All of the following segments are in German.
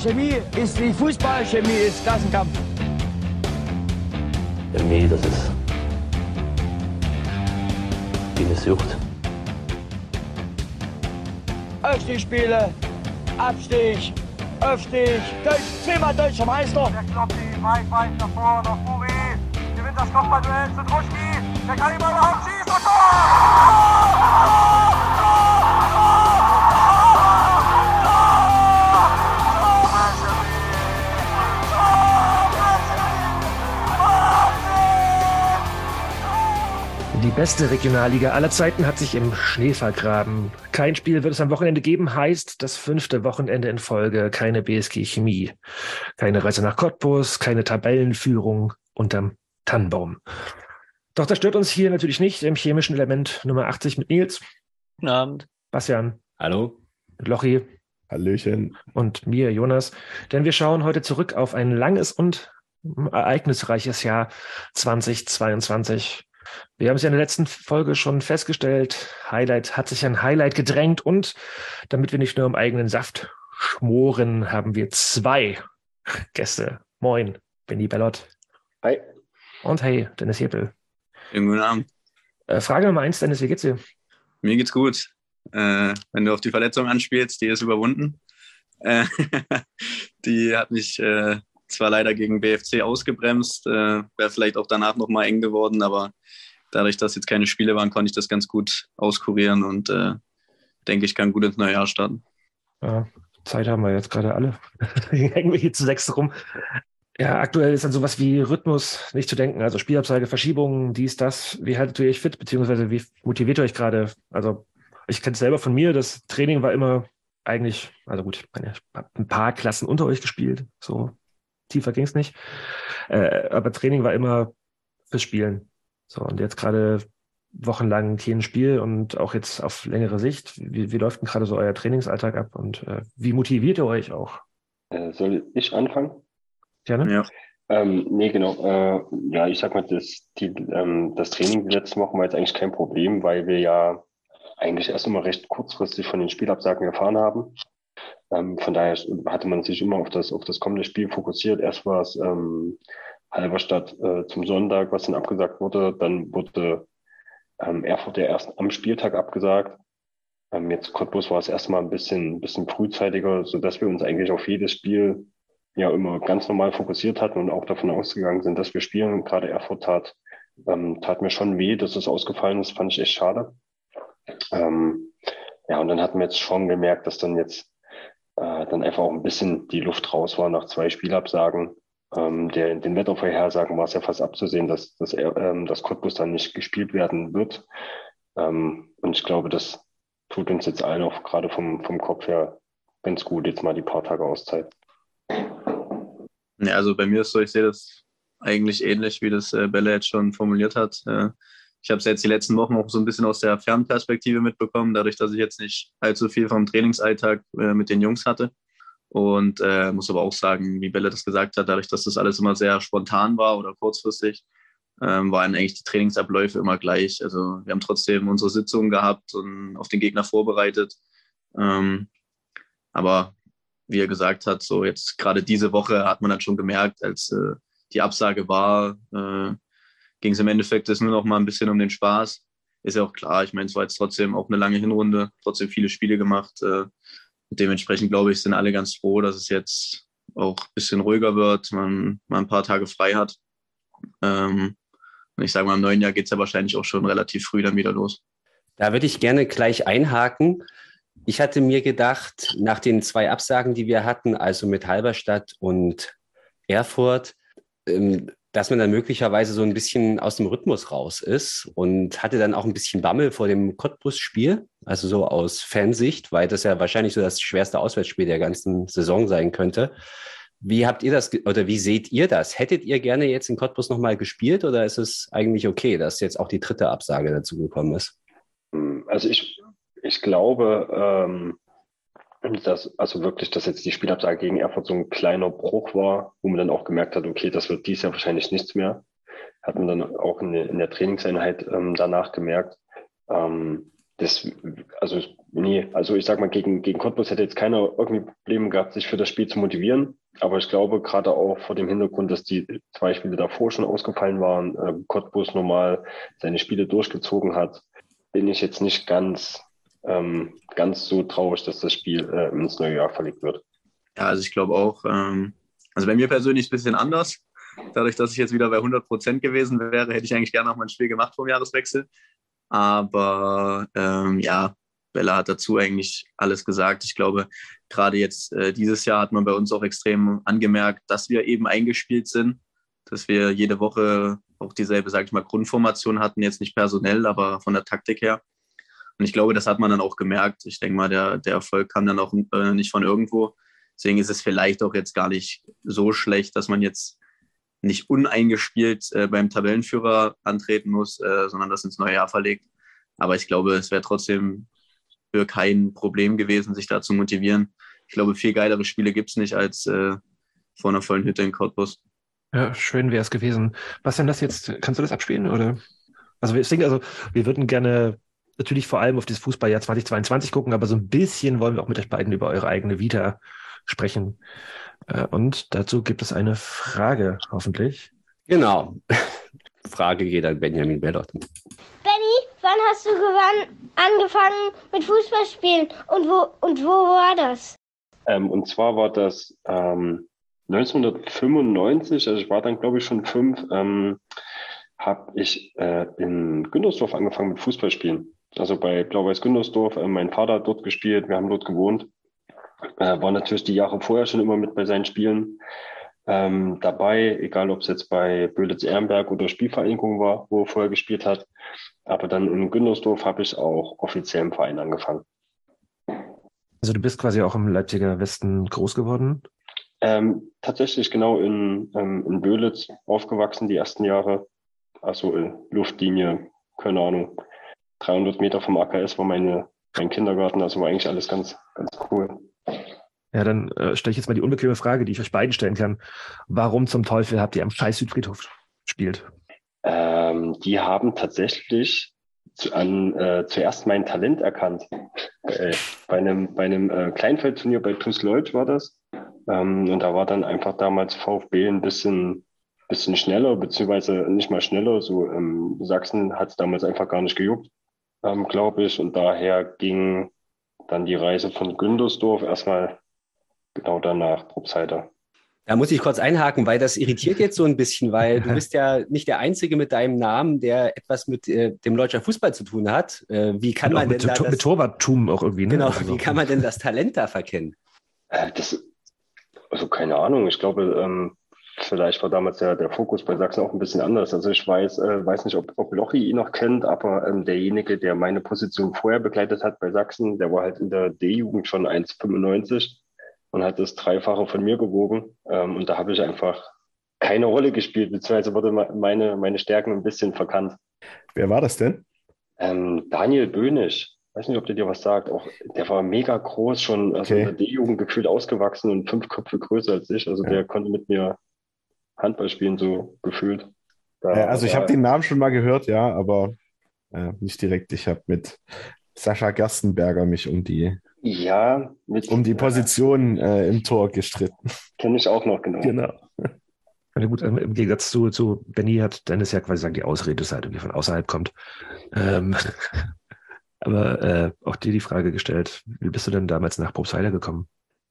Chemie ist wie Fußball, Chemie ist Klassenkampf. Chemie, das ist wie eine Sucht. Aufstiegsspiele, Abstieg, Aufstieg, Deutsch, zehnmal deutscher Meister. Der Kloppi, weit, weit nach vorne, nach Buri. Gewinnt das Kopfballduell zu Druschki. Der kann ihn überhaupt schießen. Und Tor! Beste Regionalliga aller Zeiten hat sich im Schnee vergraben. Kein Spiel wird es am Wochenende geben, heißt das fünfte Wochenende in Folge keine BSG Chemie. Keine Reise nach Cottbus, keine Tabellenführung unterm Tannenbaum. Doch das stört uns hier natürlich nicht im chemischen Element Nummer 80 mit Nils. Guten Abend. Bastian. Hallo. Lochi. Hallöchen. Und mir, Jonas. Denn wir schauen heute zurück auf ein langes und ereignisreiches Jahr 2022. Wir haben es ja in der letzten Folge schon festgestellt. Highlight hat sich ein Highlight gedrängt und damit wir nicht nur im eigenen Saft schmoren, haben wir zwei Gäste. Moin, Benny Bellot. Hi. Und hey, Dennis Heppel. Schönen guten Abend. Äh, Frage Nummer eins, Dennis, wie geht's dir? Mir geht's gut. Äh, wenn du auf die Verletzung anspielst, die ist überwunden. Äh, die hat mich äh, zwar leider gegen BFC ausgebremst, äh, wäre vielleicht auch danach nochmal eng geworden, aber dadurch, dass jetzt keine Spiele waren, konnte ich das ganz gut auskurieren und äh, denke, ich kann gut ins neue Jahr starten. Ja, Zeit haben wir jetzt gerade alle. Hängen wir hier zu sechs rum. Ja, aktuell ist dann sowas wie Rhythmus nicht zu denken. Also Spielabsage, Verschiebungen, dies, das. Wie haltet ihr euch fit, beziehungsweise wie motiviert ihr euch gerade? Also ich kenne es selber von mir, das Training war immer eigentlich, also gut, ich habe ein paar Klassen unter euch gespielt, so tiefer ging es nicht. Äh, aber Training war immer fürs Spielen. So, und jetzt gerade wochenlang kein Spiel und auch jetzt auf längere Sicht. Wie, wie läuft denn gerade so euer Trainingsalltag ab und äh, wie motiviert ihr euch auch? Äh, soll ich anfangen? Gerne? Ja. Ähm, nee, genau. Äh, ja, ich sag mal, das, die, ähm, das Training die letzten Wochen war jetzt eigentlich kein Problem, weil wir ja eigentlich erst immer recht kurzfristig von den Spielabsagen erfahren haben. Ähm, von daher hatte man sich immer auf das, auf das kommende Spiel fokussiert. Erst war es ähm, Halberstadt äh, zum Sonntag, was dann abgesagt wurde. Dann wurde ähm, Erfurt ja erst am Spieltag abgesagt. Ähm, jetzt Cottbus war es erstmal ein bisschen, bisschen frühzeitiger, so dass wir uns eigentlich auf jedes Spiel ja immer ganz normal fokussiert hatten und auch davon ausgegangen sind, dass wir spielen. Und gerade Erfurt tat, ähm, tat mir schon weh, dass es ausgefallen ist, fand ich echt schade. Ähm, ja, und dann hatten wir jetzt schon gemerkt, dass dann jetzt äh, dann einfach auch ein bisschen die Luft raus war nach zwei Spielabsagen. Ähm, der, in den Wettervorhersagen war es ja fast abzusehen, dass, dass, ähm, dass Cottbus dann nicht gespielt werden wird. Ähm, und ich glaube, das tut uns jetzt allen auch gerade vom, vom Kopf her ganz gut, jetzt mal die paar Tage Auszeit. Ja, also bei mir ist so, ich sehe das eigentlich ähnlich, wie das äh, Bella jetzt schon formuliert hat. Äh, ich habe es jetzt die letzten Wochen auch so ein bisschen aus der Fernperspektive mitbekommen, dadurch, dass ich jetzt nicht allzu viel vom Trainingsalltag äh, mit den Jungs hatte. Und äh, muss aber auch sagen, wie Belle das gesagt hat, dadurch, dass das alles immer sehr spontan war oder kurzfristig, ähm, waren eigentlich die Trainingsabläufe immer gleich. Also wir haben trotzdem unsere Sitzungen gehabt und auf den Gegner vorbereitet. Ähm, aber wie er gesagt hat, so jetzt gerade diese Woche hat man dann schon gemerkt, als äh, die Absage war, äh, ging es im Endeffekt ist nur noch mal ein bisschen um den Spaß. Ist ja auch klar, ich meine, es war jetzt trotzdem auch eine lange Hinrunde, trotzdem viele Spiele gemacht. Äh, dementsprechend glaube ich, sind alle ganz froh, dass es jetzt auch ein bisschen ruhiger wird, man mal ein paar Tage frei hat. Ähm, und ich sage mal, im neuen Jahr geht es ja wahrscheinlich auch schon relativ früh dann wieder los. Da würde ich gerne gleich einhaken. Ich hatte mir gedacht, nach den zwei Absagen, die wir hatten, also mit Halberstadt und Erfurt, ähm, dass man dann möglicherweise so ein bisschen aus dem Rhythmus raus ist und hatte dann auch ein bisschen Bammel vor dem Cottbus-Spiel, also so aus Fansicht, weil das ja wahrscheinlich so das schwerste Auswärtsspiel der ganzen Saison sein könnte. Wie habt ihr das oder wie seht ihr das? Hättet ihr gerne jetzt in Cottbus nochmal gespielt oder ist es eigentlich okay, dass jetzt auch die dritte Absage dazu gekommen ist? Also ich, ich glaube, ähm, dass also wirklich, dass jetzt die Spielabsage gegen Erfurt so ein kleiner Bruch war, wo man dann auch gemerkt hat, okay, das wird dies Jahr wahrscheinlich nichts mehr. Hat man dann auch in der, in der Trainingseinheit ähm, danach gemerkt. Ähm, das, also Nee, also ich sag mal, gegen, gegen Cottbus hätte jetzt keiner irgendwie Probleme gehabt, sich für das Spiel zu motivieren. Aber ich glaube, gerade auch vor dem Hintergrund, dass die zwei Spiele davor schon ausgefallen waren, äh, Cottbus normal seine Spiele durchgezogen hat, bin ich jetzt nicht ganz, ähm, ganz so traurig, dass das Spiel äh, ins neue Jahr verlegt wird. Ja, also ich glaube auch, ähm, also bei mir persönlich ist es ein bisschen anders. Dadurch, dass ich jetzt wieder bei 100 Prozent gewesen wäre, hätte ich eigentlich gerne noch mal ein Spiel gemacht vom Jahreswechsel. Aber ähm, ja, Bella hat dazu eigentlich alles gesagt. Ich glaube, gerade jetzt äh, dieses Jahr hat man bei uns auch extrem angemerkt, dass wir eben eingespielt sind, dass wir jede Woche auch dieselbe, sage ich mal, Grundformation hatten, jetzt nicht personell, aber von der Taktik her. Und ich glaube, das hat man dann auch gemerkt. Ich denke mal, der, der Erfolg kam dann auch äh, nicht von irgendwo. Deswegen ist es vielleicht auch jetzt gar nicht so schlecht, dass man jetzt nicht uneingespielt äh, beim Tabellenführer antreten muss, äh, sondern das ins neue Jahr verlegt. Aber ich glaube, es wäre trotzdem für kein Problem gewesen, sich da zu motivieren. Ich glaube, viel geilere Spiele gibt es nicht als äh, vor einer vollen Hütte in Cottbus. Ja, schön wäre es gewesen. Was denn das jetzt? Kannst du das abspielen? Oder? Also wir denken, also wir würden gerne natürlich vor allem auf das Fußballjahr 2022 gucken, aber so ein bisschen wollen wir auch mit euch beiden über eure eigene Vita sprechen. Äh, und dazu gibt es eine Frage, hoffentlich. Genau. Frage geht an Benjamin Bellot. Benny, wann hast du angefangen mit Fußballspielen und wo, und wo war das? Ähm, und zwar war das ähm, 1995, also ich war dann glaube ich schon fünf, ähm, habe ich äh, in Güntersdorf angefangen mit Fußballspielen. Also bei Blau-Weiß Güntersdorf, äh, mein Vater hat dort gespielt, wir haben dort gewohnt. Äh, war natürlich die Jahre vorher schon immer mit bei seinen Spielen ähm, dabei, egal ob es jetzt bei Böditz-Ehrenberg oder Spielvereinigung war, wo er vorher gespielt hat. Aber dann in Güntersdorf habe ich auch offiziell im Verein angefangen. Also du bist quasi auch im Leipziger Westen groß geworden? Ähm, tatsächlich genau in, ähm, in Böhlitz aufgewachsen die ersten Jahre. Also in Luftlinie, keine Ahnung, 300 Meter vom AKS war meine, mein Kindergarten, also war eigentlich alles ganz, ganz cool. Ja, dann äh, stelle ich jetzt mal die unbequeme Frage, die ich euch beiden stellen kann. Warum zum Teufel habt ihr am Scheiß Südfriedhof gespielt? Ähm, die haben tatsächlich zu, an, äh, zuerst mein Talent erkannt. Äh, bei einem, bei einem äh, Kleinfeldturnier bei TuS Leutsch war das. Ähm, und da war dann einfach damals VfB ein bisschen, bisschen schneller, beziehungsweise nicht mal schneller. So ähm, Sachsen hat es damals einfach gar nicht gejuckt, ähm, glaube ich. Und daher ging dann die Reise von Güntersdorf erstmal genau danach, Probstheiter. Da muss ich kurz einhaken, weil das irritiert jetzt so ein bisschen, weil du bist ja nicht der Einzige mit deinem Namen, der etwas mit äh, dem Deutscher Fußball zu tun hat. Äh, wie kann man denn mit, da das, mit Torwarttum auch irgendwie? Ne? Genau, also, wie kann man denn das Talent da verkennen? Äh, das, also keine Ahnung. Ich glaube, ähm, vielleicht war damals der, der Fokus bei Sachsen auch ein bisschen anders. Also ich weiß, äh, weiß nicht, ob, ob Lochi ihn noch kennt, aber ähm, derjenige, der meine Position vorher begleitet hat bei Sachsen, der war halt in der D-Jugend schon 1,95 und hat das Dreifache von mir gewogen. Ähm, und da habe ich einfach keine Rolle gespielt, beziehungsweise wurde meine, meine Stärken ein bisschen verkannt. Wer war das denn? Ähm, Daniel Böhnisch. Weiß nicht, ob der dir was sagt. Auch, der war mega groß, schon also Okay. in der D-Jugend gefühlt ausgewachsen und fünf Köpfe größer als ich. Also Ja. der konnte mit mir Handball spielen, so gefühlt. Da, Äh, also ich habe den Namen schon mal gehört, ja, aber äh, nicht direkt. Ich habe mit Sascha Gerstenberger mich um die, Ja, mit, um die Position äh, im Tor gestritten. Kenne ich auch noch, genau. Genau. Na gut, ähm, im Gegensatz zu, zu Benny hat Dennis ja quasi sagen, die Ausrede, dass er halt irgendwie von außerhalb kommt. Ähm, aber äh, auch dir die Frage gestellt, wie bist du denn damals nach Probstheider gekommen?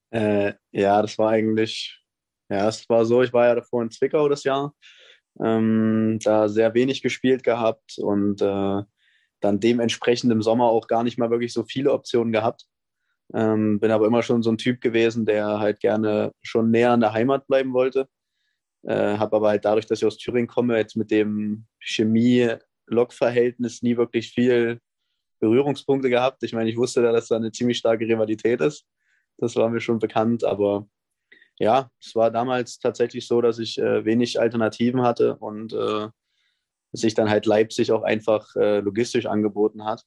Äh, ja, das war eigentlich, ja, es war so, ich war ja davor in Zwickau das Jahr, ähm, da sehr wenig gespielt gehabt und äh, dann dementsprechend im Sommer auch gar nicht mal wirklich so viele Optionen gehabt. Ähm, bin aber immer schon so ein Typ gewesen, der halt gerne schon näher an der Heimat bleiben wollte. Äh, habe aber halt dadurch, dass ich aus Thüringen komme, jetzt mit dem Chemie-Lok-Verhältnis nie wirklich viel Berührungspunkte gehabt. Ich meine, ich wusste ja, dass da eine ziemlich starke Rivalität ist. Das war mir schon bekannt, aber ja, es war damals tatsächlich so, dass ich äh, wenig Alternativen hatte und äh, sich dann halt Leipzig auch einfach äh, logistisch angeboten hat.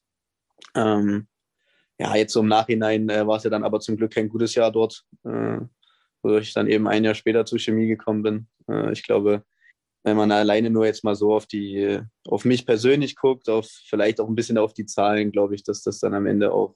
Ähm, ja, jetzt so im Nachhinein äh, war es ja dann aber zum Glück kein gutes Jahr dort, äh, wodurch ich dann eben ein Jahr später zur Chemie gekommen bin. Äh, ich glaube, wenn man alleine nur jetzt mal so auf die, auf mich persönlich guckt, auf vielleicht auch ein bisschen auf die Zahlen, glaube ich, dass das dann am Ende auch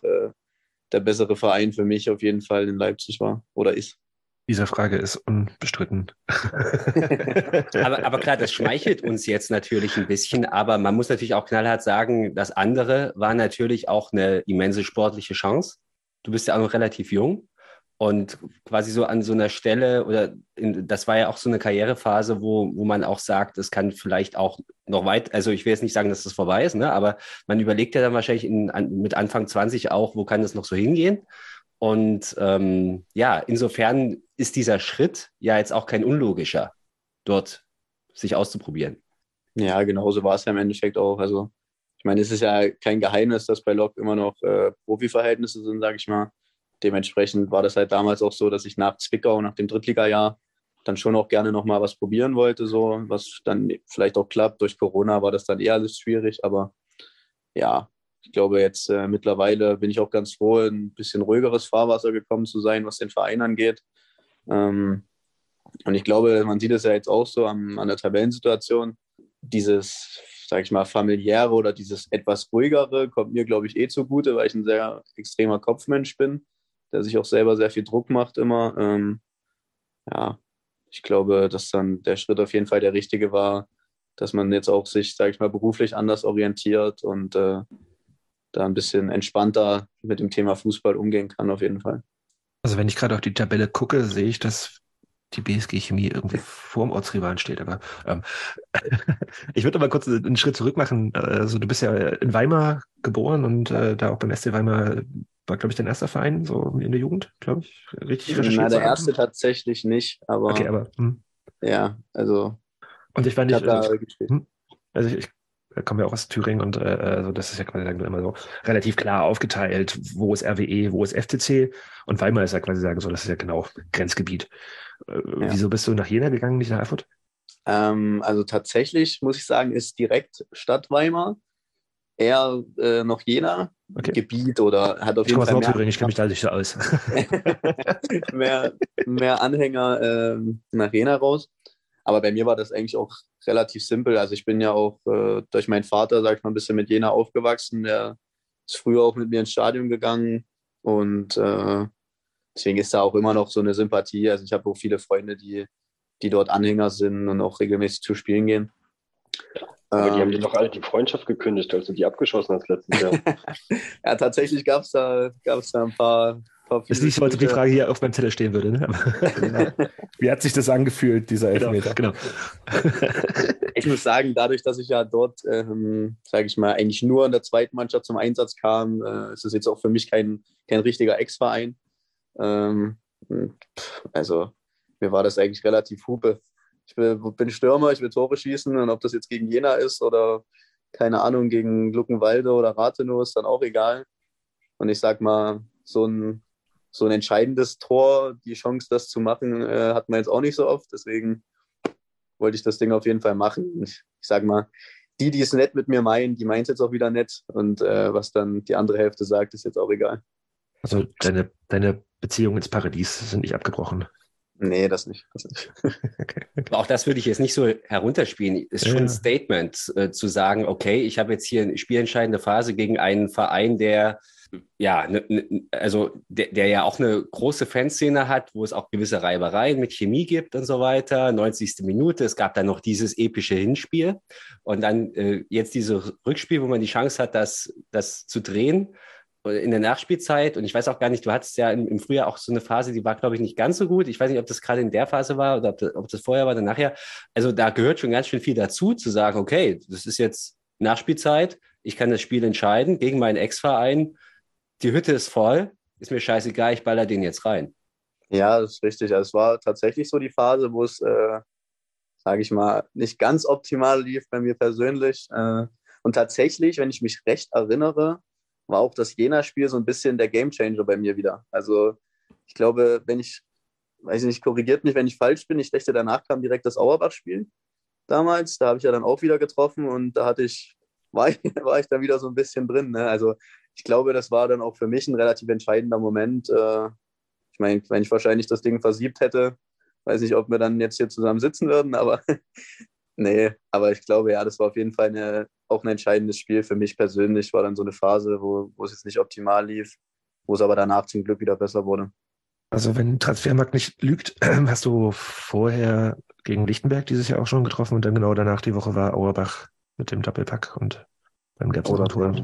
der bessere Verein für mich auf jeden Fall in Leipzig war oder ist. Diese Frage ist unbestritten. aber, aber klar, das schmeichelt uns jetzt natürlich ein bisschen, aber man muss natürlich auch knallhart sagen, das andere war natürlich auch eine immense sportliche Chance. Du bist ja auch noch relativ jung und quasi so an so einer Stelle oder in, das war ja auch so eine Karrierephase, wo, wo man auch sagt, es kann vielleicht auch noch weit, also ich will jetzt nicht sagen, dass das vorbei ist, ne, aber man überlegt ja dann wahrscheinlich in, an, mit Anfang 20 auch, wo kann das noch so hingehen? Und ähm, ja, insofern ist dieser Schritt ja jetzt auch kein unlogischer, dort sich auszuprobieren. Ja, genauso war es ja im Endeffekt auch. Also, ich meine, es ist ja kein Geheimnis, dass bei Lok immer noch äh, Profiverhältnisse sind, sage ich mal. Dementsprechend war das halt damals auch so, dass ich nach Zwickau, nach dem Drittligajahr, dann schon auch gerne nochmal was probieren wollte, so was dann vielleicht auch klappt. Durch Corona war das dann eher alles schwierig, aber ja, ich glaube, jetzt äh, mittlerweile bin ich auch ganz froh, ein bisschen ruhigeres Fahrwasser gekommen zu sein, was den Verein angeht. Ähm, und ich glaube, man sieht es ja jetzt auch so am, an der Tabellensituation. Dieses, sage ich mal, familiäre oder dieses etwas ruhigere kommt mir, glaube ich, eh zugute, weil ich ein sehr extremer Kopfmensch bin, der sich auch selber sehr viel Druck macht immer. Ähm, ja, ich glaube, dass dann der Schritt auf jeden Fall der richtige war, dass man jetzt auch sich, sage ich mal, beruflich anders orientiert und äh, da ein bisschen entspannter mit dem Thema Fußball umgehen kann, auf jeden Fall. Also wenn ich gerade auf die Tabelle gucke, sehe ich, dass die BSG Chemie irgendwie vor dem Ortsrivalen steht. Aber ähm, ich würde mal kurz einen Schritt zurück machen. Also du bist ja in Weimar geboren und äh, da auch beim SC Weimar war, glaube ich, dein erster Verein, so in der Jugend, glaube ich. Richtig recherchiert. Nein, der erste tatsächlich nicht, aber. Okay, aber. Hm. Ja, also. Und ich war nicht. Also, hm, also ich, ich komme ja auch aus Thüringen und äh, also das ist ja quasi wir immer so relativ klar aufgeteilt, wo ist RWE, wo ist FCC und Weimar ist ja quasi sagen so, das ist ja genau Grenzgebiet. Äh, ja. Wieso bist du nach Jena gegangen, nicht nach Erfurt? Ähm, also tatsächlich muss ich sagen, ist direkt Stadt Weimar eher äh, noch Jena okay. Gebiet oder hat auf ich jeden Fall mehr, Thüringen, ich kenne mich da nicht so aus. mehr, mehr Anhänger äh, nach Jena raus. Aber bei mir war das eigentlich auch relativ simpel. Also ich bin ja auch äh, durch meinen Vater, sag ich mal, ein bisschen mit Jena aufgewachsen. Der ist früher auch mit mir ins Stadion gegangen und äh, deswegen ist da auch immer noch so eine Sympathie. Also ich habe auch viele Freunde, die, die dort Anhänger sind und auch regelmäßig zu spielen gehen. Aber die haben dir doch alle die Freundschaft gekündigt, als du die abgeschossen hast letztes Jahr. ja, tatsächlich gab es da, gab's da ein paar, ist nicht heute die Frage hier auf meinem Zettel stehen würde. Ne? Genau. Wie hat sich das angefühlt, dieser genau, Elfmeter? Genau. ich muss sagen, dadurch, dass ich ja dort, ähm, sage ich mal, eigentlich nur in der zweiten Mannschaft zum Einsatz kam, äh, ist es jetzt auch für mich kein, kein richtiger Ex-Verein. Ähm, also mir war das eigentlich relativ hupe. Ich will, bin Stürmer, ich will Tore schießen und ob das jetzt gegen Jena ist oder keine Ahnung, gegen Luckenwalde oder Rathenow ist dann auch egal. Und ich sag mal, so ein so ein entscheidendes Tor, die Chance, das zu machen, äh, hat man jetzt auch nicht so oft. Deswegen wollte ich das Ding auf jeden Fall machen. Ich, ich sage mal, die, die es nett mit mir meinen, die meint es jetzt auch wieder nett. Und äh, was dann die andere Hälfte sagt, ist jetzt auch egal. Also deine, deine Beziehungen ins Paradies sind nicht abgebrochen. Nee, das nicht. Das nicht. okay. Auch das würde ich jetzt nicht so herunterspielen. Ist schon ja. ein Statement äh, zu sagen, okay, ich habe jetzt hier eine spielentscheidende Phase gegen einen Verein, der ja, ne, ne, also der, der, ja auch eine große Fanszene hat, wo es auch gewisse Reibereien mit Chemie gibt und so weiter. 90. Minute, es gab dann noch dieses epische Hinspiel und dann äh, jetzt dieses Rückspiel, wo man die Chance hat, das, das zu drehen äh, in der Nachspielzeit. Und ich weiß auch gar nicht, du hattest ja im, im Frühjahr auch so eine Phase, die war, glaube ich, nicht ganz so gut. Ich weiß nicht, ob das gerade in der Phase war oder ob das, ob das vorher war oder nachher. Also da gehört schon ganz schön viel dazu, zu sagen, okay, das ist jetzt Nachspielzeit, ich kann das Spiel entscheiden gegen meinen Ex-Verein die Hütte ist voll, ist mir scheißegal, ich baller den jetzt rein. Ja, das ist richtig. Also es war tatsächlich so die Phase, wo es, äh, sage ich mal, nicht ganz optimal lief bei mir persönlich. Äh, und tatsächlich, wenn ich mich recht erinnere, war auch das Jena-Spiel so ein bisschen der Gamechanger bei mir wieder. Also ich glaube, wenn ich, weiß ich nicht, korrigiert mich, wenn ich falsch bin, ich dachte, danach kam direkt das Auerbach-Spiel damals. Da habe ich ja dann auch wieder getroffen und da hatte ich, war ich, war ich dann wieder so ein bisschen drin. Ne? Also ich glaube, das war dann auch für mich ein relativ entscheidender Moment. Äh, ich meine, wenn ich wahrscheinlich das Ding versiebt hätte, weiß nicht, ob wir dann jetzt hier zusammen sitzen würden, aber nee, aber ich glaube, ja, das war auf jeden Fall eine, auch ein entscheidendes Spiel für mich persönlich. War dann so eine Phase, wo, wo es jetzt nicht optimal lief. wo es aber danach zum Glück wieder besser wurde. Also wenn Transfermarkt nicht lügt, hast du vorher gegen Lichtenberg dieses Jahr auch schon getroffen und dann genau danach die Woche war Auerbach mit dem Doppelpack und dann gab es noch Tor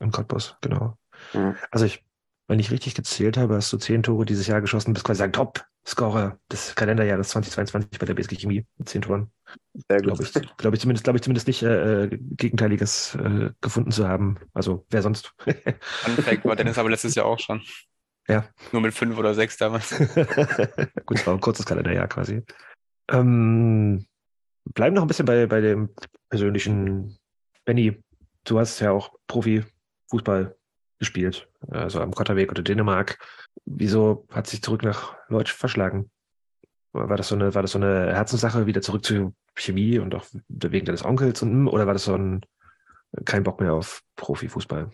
im Cottbus, genau. Mhm. Also ich, wenn ich richtig gezählt habe, hast du zehn Tore dieses Jahr geschossen, bist quasi ein Top-Scorer des Kalenderjahres 2022 bei der BSG Chemie mit zehn Toren. Sehr gut. Glaube ich, glaub ich zumindest, glaube ich zumindest nicht äh, Gegenteiliges äh, gefunden zu haben. Also wer sonst? Unfact war Dennis aber letztes Jahr auch schon. Ja. Nur mit fünf oder sechs damals. Gut, es war ein kurzes Kalenderjahr quasi. Ähm, bleiben noch ein bisschen bei, bei dem persönlichen Benny. Du hast ja auch Profi-Fußball gespielt, also am Kotterweg oder Dänemark. Wieso hat sich zurück nach Leutsch verschlagen? War das so eine, war das so eine Herzenssache, wieder zurück zur Chemie und auch wegen deines Onkels und oder war das so ein kein Bock mehr auf Profifußball?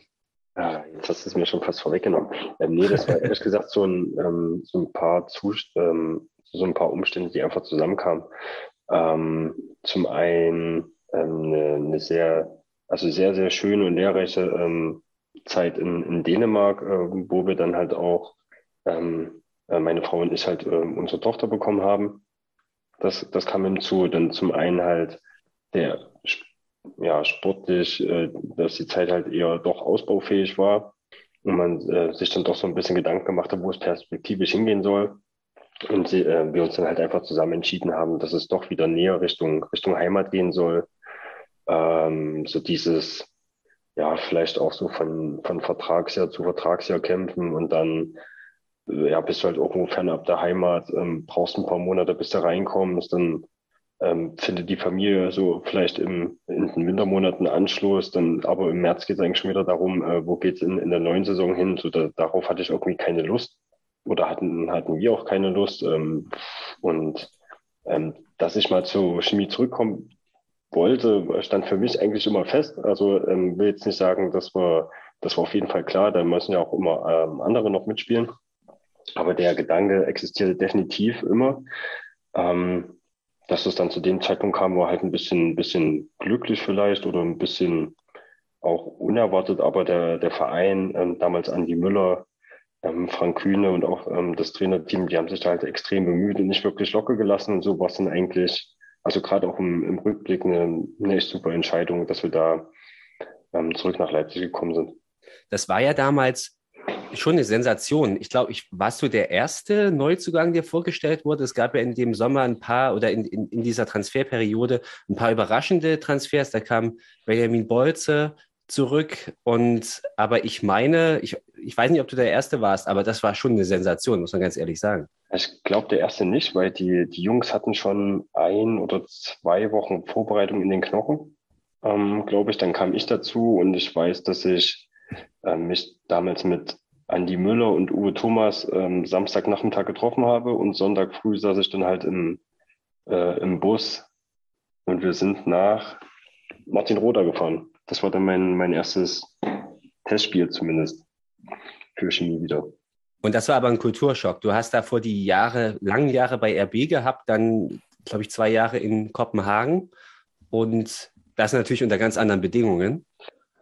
Ja, jetzt hast du es mir schon fast vorweggenommen. Ähm, nee, das war ehrlich gesagt so ein, ähm, so ein paar Zust ähm, so ein paar Umstände, die einfach zusammenkamen. Ähm, zum einen ähm, eine, eine sehr, also sehr, sehr schöne und lehrreiche ähm, Zeit in, in Dänemark, äh, wo wir dann halt auch, ähm, äh, meine Frau und ich halt äh, unsere Tochter bekommen haben. Das, das kam hinzu. Dann zum einen halt der ja, sportlich, äh, dass die Zeit halt eher doch ausbaufähig war und man äh, sich dann doch so ein bisschen Gedanken gemacht hat, wo es perspektivisch hingehen soll. Und sie, äh, wir uns dann halt einfach zusammen entschieden haben, dass es doch wieder näher Richtung, Richtung Heimat gehen soll. Ähm, so dieses, ja, vielleicht auch so von, von Vertragsjahr zu Vertragsjahr kämpfen und dann ja, bist du halt irgendwo fernab der Heimat, ähm, brauchst ein paar Monate, bis du reinkommst, dann ähm, findet die Familie so vielleicht im, in den Wintermonaten Anschluss, dann aber im März geht es eigentlich schon wieder darum, äh, wo geht's in, in der neuen Saison hin. So da, darauf hatte ich irgendwie keine Lust oder hatten, hatten wir auch keine Lust. Ähm, und ähm, dass ich mal zur Chemie zurückkommen wollte, stand für mich eigentlich immer fest. Also ähm, will jetzt nicht sagen, dass wir, das war auf jeden Fall klar, da müssen ja auch immer ähm, andere noch mitspielen. Aber der Gedanke existierte definitiv immer. Ähm, dass es dann zu dem Zeitpunkt kam, war halt ein bisschen, bisschen glücklich vielleicht oder ein bisschen auch unerwartet, aber der, der Verein, ähm, damals Andi Müller, ähm, Frank Kühne und auch ähm, das Trainerteam, die haben sich da halt extrem bemüht und nicht wirklich locker gelassen und so war es dann eigentlich, also gerade auch im, im Rückblick eine, eine echt super Entscheidung, dass wir da ähm, zurück nach Leipzig gekommen sind. Das war ja damals schon eine Sensation. Ich glaube, ich warst du der erste Neuzugang, der vorgestellt wurde. Es gab ja in dem Sommer ein paar oder in, in, in dieser Transferperiode ein paar überraschende Transfers. Da kam Benjamin Bolze zurück und aber ich meine, ich, ich weiß nicht, ob du der Erste warst, aber das war schon eine Sensation, muss man ganz ehrlich sagen. Ich glaube der Erste nicht, weil die, die Jungs hatten schon ein oder zwei Wochen Vorbereitung in den Knochen, ähm, glaube ich. Dann kam ich dazu und ich weiß, dass ich äh, mich damals mit Andi Müller und Uwe Thomas ähm, Samstagnachmittag getroffen habe und Sonntag früh saß ich dann halt im, äh, im Bus und wir sind nach Martin Roder gefahren. Das war dann mein, mein erstes Testspiel zumindest für Chemie wieder. Und das war aber ein Kulturschock. Du hast da vor die Jahre, langen Jahre bei RB gehabt, dann, glaube ich, zwei Jahre in Kopenhagen und das natürlich unter ganz anderen Bedingungen.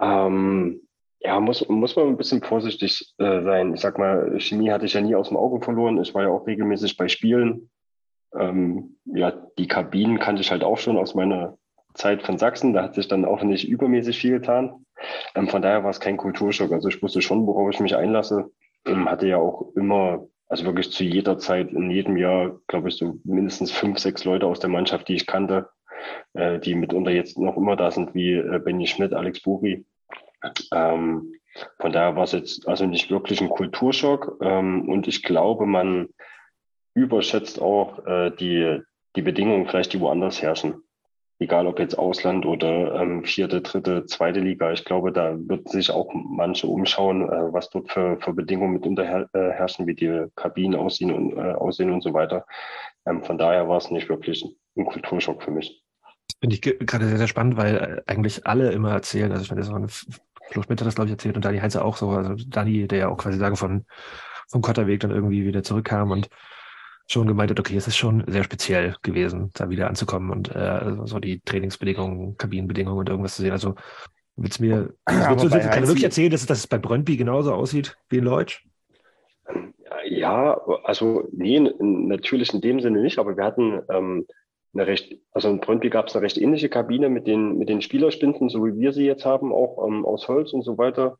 Ähm, ja, muss, muss man ein bisschen vorsichtig äh, sein. Ich sag mal, Chemie hatte ich ja nie aus dem Auge verloren. Ich war ja auch regelmäßig bei Spielen. Ähm, ja, die Kabinen kannte ich halt auch schon aus meiner Zeit von Sachsen. Da hat sich dann auch nicht übermäßig viel getan. Ähm, von daher war es kein Kulturschock. Also ich wusste schon, worauf ich mich einlasse. Ähm, hatte ja auch immer, also wirklich zu jeder Zeit, in jedem Jahr, glaube ich, so mindestens fünf, sechs Leute aus der Mannschaft, die ich kannte, äh, die mitunter jetzt noch immer da sind, wie äh, Benny Schmidt, Alex Buri. Ähm, von daher war es jetzt also nicht wirklich ein Kulturschock. Ähm, und ich glaube, man überschätzt auch äh, die, die Bedingungen vielleicht, die woanders herrschen. Egal ob jetzt Ausland oder ähm, vierte, dritte, zweite Liga. Ich glaube, da wird sich auch manche umschauen, äh, was dort für, für Bedingungen mitunter her äh, wie die Kabinen aussehen und, äh, aussehen und so weiter. Ähm, von daher war es nicht wirklich ein Kulturschock für mich. Das finde ich gerade sehr, sehr spannend, weil äh, eigentlich alle immer erzählen, also ich finde, das so eine Flo das, glaube ich, erzählt und Dani Heinze auch so. Also Dani, der ja auch quasi sagen von, vom Kotterweg dann irgendwie wieder zurückkam und schon gemeint hat, okay, es ist schon sehr speziell gewesen, da wieder anzukommen und äh, so die Trainingsbedingungen, Kabinenbedingungen und irgendwas zu sehen. Also willst du mir, willst du, kann du wirklich erzählen, dass, dass es bei Brøndby genauso aussieht wie in Leutsch? Ja, also nee, natürlich in dem Sinne nicht, aber wir hatten ähm, eine recht, also in Brøndby gab es eine recht ähnliche Kabine mit den, mit den Spielerspinden, so wie wir sie jetzt haben, auch ähm, aus Holz und so weiter.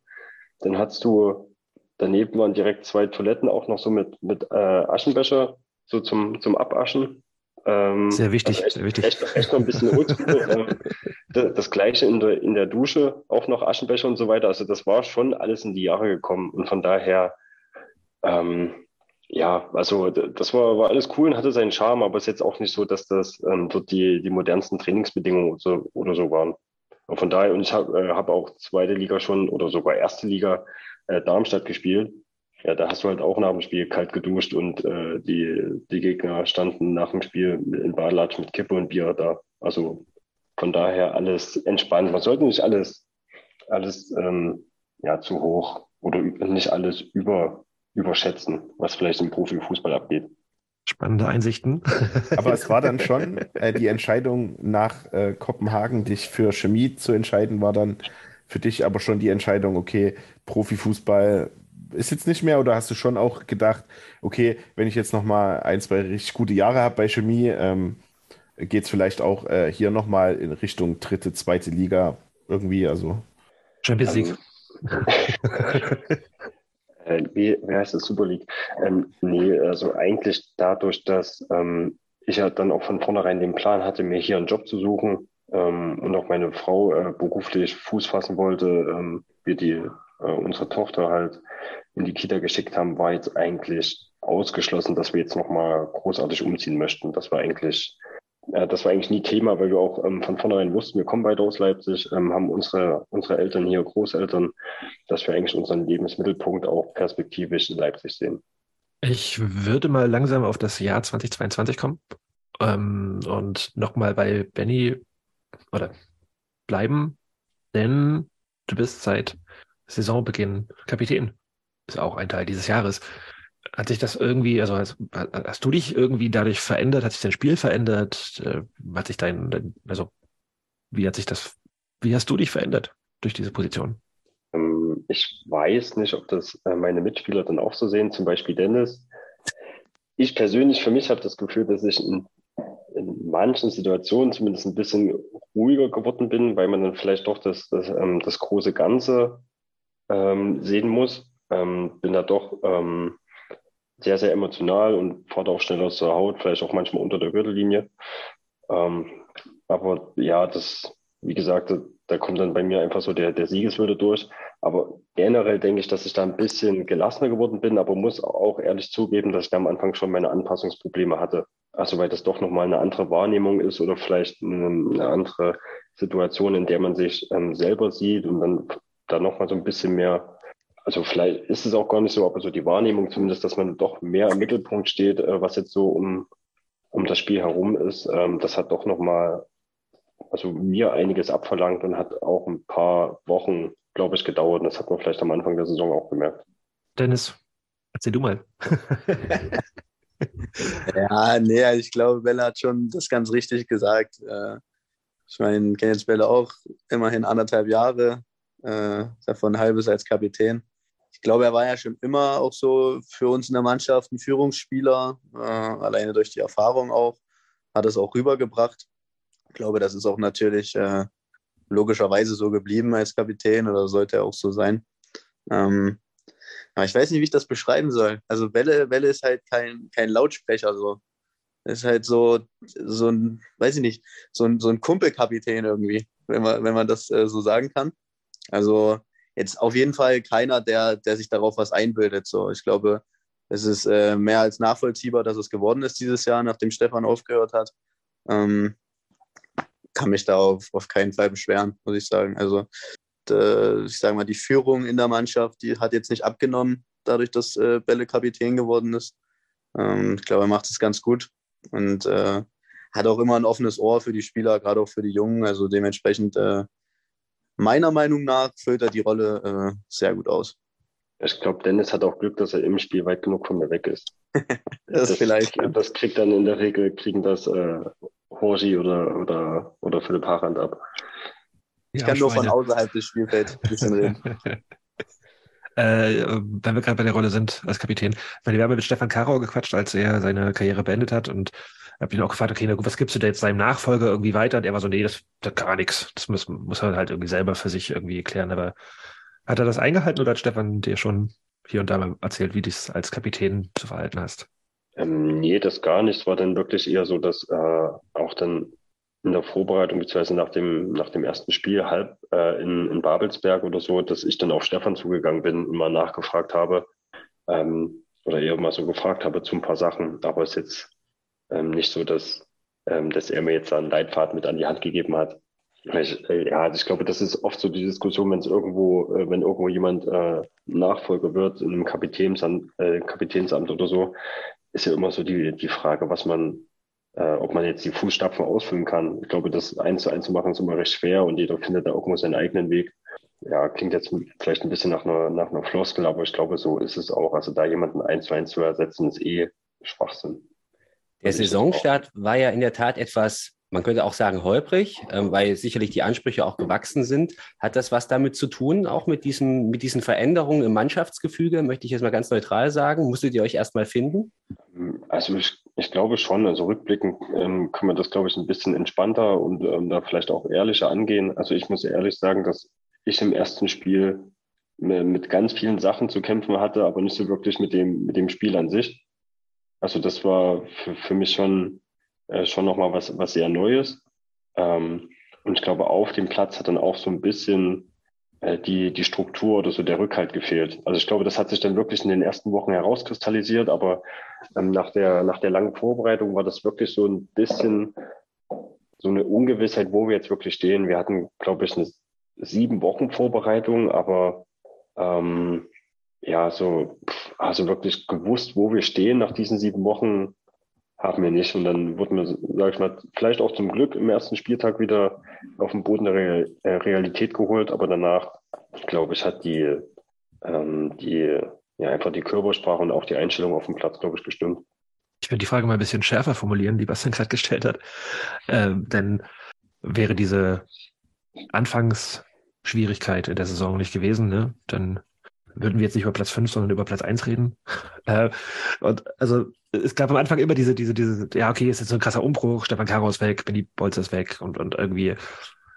Dann hattest du, daneben waren direkt zwei Toiletten, auch noch so mit, mit äh, Aschenbecher, so zum, zum Abaschen. Ähm, Sehr wichtig, also echt, sehr wichtig. Echt, echt noch ein bisschen oldschool. ähm, das, gleiche in der, in der Dusche, auch noch Aschenbecher und so weiter. Also das war schon alles in die Jahre gekommen. Und von daher, ähm, ja, also das war, war alles cool und hatte seinen Charme, aber es ist jetzt auch nicht so, dass das ähm, dort die, die modernsten Trainingsbedingungen oder so, oder so waren. Und von daher, und ich habe äh, hab auch zweite Liga schon oder sogar erste Liga äh, Darmstadt gespielt. Ja, da hast du halt auch nach dem Spiel kalt geduscht und äh, die, die Gegner standen nach dem Spiel in Badelatsch mit Kippe und Bier da. Also von daher alles entspannt. Man sollte nicht alles, alles ähm, ja, zu hoch oder nicht alles über, überschätzen, was vielleicht im Profifußball abgeht. Spannende Einsichten. Aber es war dann schon äh, die Entscheidung nach äh, Kopenhagen, dich für Chemie zu entscheiden, war dann für dich aber schon die Entscheidung, okay, Profifußball ist jetzt nicht mehr oder hast du schon auch gedacht, okay, wenn ich jetzt noch mal ein, zwei richtig gute Jahre habe bei Chemie, ähm, geht es vielleicht auch äh, hier noch mal in Richtung dritte, zweite Liga irgendwie, also Champions League. Äh, wie, wie heißt das? Super League? Ähm, nee, also eigentlich dadurch, dass ähm, ich ja dann auch von vornherein den Plan hatte, mir hier einen Job zu suchen ähm, und auch meine Frau äh, beruflich Fuß fassen wollte, ähm, wir die äh, unsere Tochter halt in die Kita geschickt haben, war jetzt eigentlich ausgeschlossen, dass wir jetzt nochmal großartig umziehen möchten. Das war eigentlich äh, das war eigentlich nie Thema, weil wir auch ähm, von vornherein wussten, wir kommen beide aus Leipzig, ähm, haben unsere, unsere Eltern hier, Großeltern, dass wir eigentlich unseren Lebensmittelpunkt auch perspektivisch in Leipzig sehen. Ich würde mal langsam auf das Jahr 2022 kommen ähm, und nochmal bei Benny oder bleiben, denn du bist seit Saisonbeginn Kapitän. Ist auch ein Teil dieses Jahres. Hat sich das irgendwie, also hast, hast du dich irgendwie dadurch verändert? Hat sich dein Spiel verändert? Äh, Hat sich dein, dein, also wie hat sich das, wie hast du dich verändert durch diese Position? Ähm, ich weiß nicht, ob das äh, meine Mitspieler dann auch so sehen, zum Beispiel Dennis. Ich persönlich für mich habe das Gefühl, dass ich in, in manchen Situationen zumindest ein bisschen ruhiger geworden bin, weil man dann vielleicht doch das, das, ähm, das große Ganze ähm, sehen muss. Ähm, bin da doch ähm, sehr, sehr emotional und fahre auch schnell aus der Haut, vielleicht auch manchmal unter der Gürtellinie. Ähm, aber ja, das, wie gesagt, da, da kommt dann bei mir einfach so der, der Siegeswille durch. Aber generell denke ich, dass ich da ein bisschen gelassener geworden bin, aber muss auch ehrlich zugeben, dass ich da am Anfang schon meine Anpassungsprobleme hatte. Also weil das doch nochmal eine andere Wahrnehmung ist oder vielleicht eine, eine andere Situation, in der man sich ähm, selber sieht und dann da nochmal so ein bisschen mehr, also vielleicht ist es auch gar nicht so, aber so die Wahrnehmung zumindest, dass man doch mehr im Mittelpunkt steht, äh, was jetzt so um, um das Spiel herum ist, ähm, das hat doch nochmal also mir einiges abverlangt und hat auch ein paar Wochen, glaube ich, gedauert. Und das hat man vielleicht am Anfang der Saison auch gemerkt. Dennis, erzähl du mal. Ja, nee, ich glaube, Bella hat schon das ganz richtig gesagt. Äh, Ich meine, kenne jetzt Bella auch immerhin anderthalb Jahre, äh, davon halbes als Kapitän. Ich glaube, er war ja schon immer auch so für uns in der Mannschaft ein Führungsspieler, äh, alleine durch die Erfahrung auch, hat es auch rübergebracht. Ich glaube, das ist auch natürlich äh, logischerweise so geblieben als Kapitän oder sollte er auch so sein. Ähm, aber ich weiß nicht, wie ich das beschreiben soll. Also Welle, Welle ist halt kein, kein Lautsprecher so. Ist halt so, so ein, weiß ich nicht, so ein, so ein Kumpelkapitän irgendwie, wenn man, wenn man das äh, so sagen kann. Also jetzt auf jeden Fall keiner, der, der sich darauf was einbildet. So, ich glaube, es ist äh, mehr als nachvollziehbar, dass es geworden ist dieses Jahr, nachdem Stefan aufgehört hat. Ähm, kann mich da auf, auf keinen Fall beschweren, muss ich sagen. Also äh, ich sage mal, die Führung in der Mannschaft, die hat jetzt nicht abgenommen, dadurch, dass äh, Bälle Kapitän geworden ist. Ähm, ich glaube, er macht es ganz gut und äh, hat auch immer ein offenes Ohr für die Spieler, gerade auch für die Jungen. Also dementsprechend, äh, meiner Meinung nach, füllt er die Rolle äh, sehr gut aus. Ich glaube, Dennis hat auch Glück, dass er im Spiel weit genug von mir weg ist. Das, vielleicht. ja. Das kriegt dann in der Regel, kriegen das äh, Horsi oder, oder, oder Philipp Harand ab. Ich kann nur von außerhalb des Spielfelds ein bisschen reden. Äh, wenn wir gerade bei der Rolle sind als Kapitän. Ich meine, wir haben mit Stefan Karau gequatscht, als er seine Karriere beendet hat und habe ihn auch gefragt, okay, na gut, was gibst du da jetzt seinem Nachfolger irgendwie weiter? Und er war so, nee, das, das gar nichts. Das muss, muss er halt irgendwie selber für sich irgendwie klären. Aber hat er das eingehalten oder hat Stefan dir schon hier und da mal erzählt, wie du es als Kapitän zu verhalten hast? Ähm, nee, das gar nicht. Es war dann wirklich eher so, dass äh, auch dann in der Vorbereitung, beziehungsweise nach dem, nach dem ersten Spiel halb äh, in, in Babelsberg oder so, dass ich dann auf Stefan zugegangen bin und mal nachgefragt habe ähm, oder eher mal so gefragt habe zu ein paar Sachen. Aber es jetzt ähm, nicht so, dass, ähm, dass er mir jetzt einen Leitfaden mit an die Hand gegeben hat. Ich, äh, ja, also ich glaube, das ist oft so die Diskussion, wenn es irgendwo, äh, wenn irgendwo jemand äh, Nachfolger wird in einem Kapitänsamt, äh, Kapitänsamt oder so, ist ja immer so die, die Frage, was man, äh, ob man jetzt die Fußstapfen ausfüllen kann. Ich glaube, das eins zu eins zu machen ist immer recht schwer und jeder findet da irgendwo seinen eigenen Weg. Ja, klingt jetzt vielleicht ein bisschen nach einer, nach einer Floskel, aber ich glaube, so ist es auch. Also da jemanden eins zu eins zu ersetzen, ist eh Schwachsinn. Der Saisonstart war ja in der Tat etwas, man könnte auch sagen, holprig, äh, weil sicherlich die Ansprüche auch gewachsen sind. Hat das was damit zu tun, auch mit diesen, mit diesen Veränderungen im Mannschaftsgefüge? Möchte ich jetzt mal ganz neutral sagen. Musstet ihr euch erstmal finden? Also ich, ich glaube schon. Also rückblickend ähm, kann man das, glaube ich, ein bisschen entspannter und ähm, da vielleicht auch ehrlicher angehen. Also ich muss ehrlich sagen, dass ich im ersten Spiel mit ganz vielen Sachen zu kämpfen hatte, aber nicht so wirklich mit dem, mit dem Spiel an sich. Also das war für, für mich schon, äh, schon nochmal was, was sehr Neues. Ähm, und ich glaube, auf dem Platz hat dann auch so ein bisschen äh, die, die Struktur oder so der Rückhalt gefehlt. Also ich glaube, das hat sich dann wirklich in den ersten Wochen herauskristallisiert, aber ähm, nach, der, nach der langen Vorbereitung war das wirklich so ein bisschen so eine Ungewissheit, wo wir jetzt wirklich stehen. Wir hatten, glaube ich, eine sieben Wochen Vorbereitung, aber ähm, ja, so, also wirklich gewusst, wo wir stehen nach diesen sieben Wochen, haben wir nicht. Und dann wurden wir, sag ich mal, vielleicht auch zum Glück im ersten Spieltag wieder auf den Boden der äh, Realität geholt, aber danach, glaube ich, hat die, ähm, die, ja, einfach die Körpersprache und auch die Einstellung auf dem Platz, glaube ich, gestimmt. Ich würde die Frage mal ein bisschen schärfer formulieren, die Bastian gerade gestellt hat. Ähm, denn wäre diese Anfangsschwierigkeit in der Saison nicht gewesen, ne, dann würden wir jetzt nicht über Platz 5, sondern über Platz 1 reden. Äh, und also es gab am Anfang immer diese, diese, diese, ja, okay, ist jetzt so ein krasser Umbruch, Stefan Caro ist weg, Benny Bolz ist weg und, und irgendwie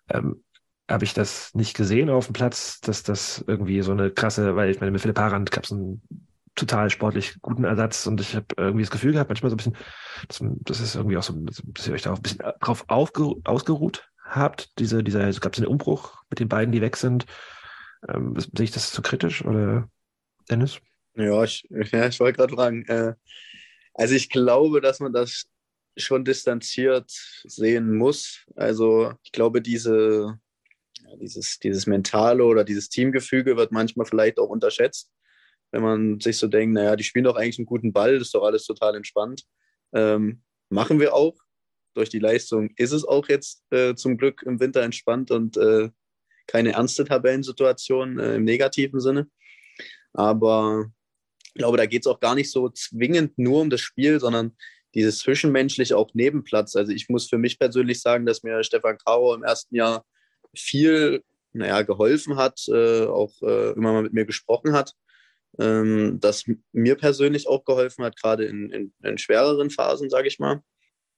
ähm, habe ich das nicht gesehen auf dem Platz, dass das irgendwie so eine krasse, weil ich meine, mit Philipp Harand gab es einen total sportlich guten Ersatz und ich habe irgendwie das Gefühl gehabt, manchmal so ein bisschen, dass, das ist irgendwie auch so, dass ihr euch da auch ein bisschen drauf aufgeru ausgeruht habt, diese, dieser, also gab es einen Umbruch mit den beiden, die weg sind. Ähm, sehe ich das zu kritisch oder Dennis? Ja, ich, ja, ich wollte gerade fragen. Äh, also ich glaube, dass man das schon distanziert sehen muss. Also ich glaube, diese, dieses, dieses mentale oder dieses Teamgefüge wird manchmal vielleicht auch unterschätzt. Wenn man sich so denkt, naja, die spielen doch eigentlich einen guten Ball, das ist doch alles total entspannt. Ähm, machen wir auch. Durch die Leistung ist es auch jetzt äh, zum Glück im Winter entspannt und äh, keine ernste Tabellensituation äh, im negativen Sinne. Aber ich glaube, da geht es auch gar nicht so zwingend nur um das Spiel, sondern dieses Zwischenmenschliche auch Nebenplatz. Also ich muss für mich persönlich sagen, dass mir Stefan Karo im ersten Jahr viel naja, geholfen hat, äh, auch äh, immer mal mit mir gesprochen hat. Ähm, das mir persönlich auch geholfen hat, gerade in, in, in schwereren Phasen, sage ich mal.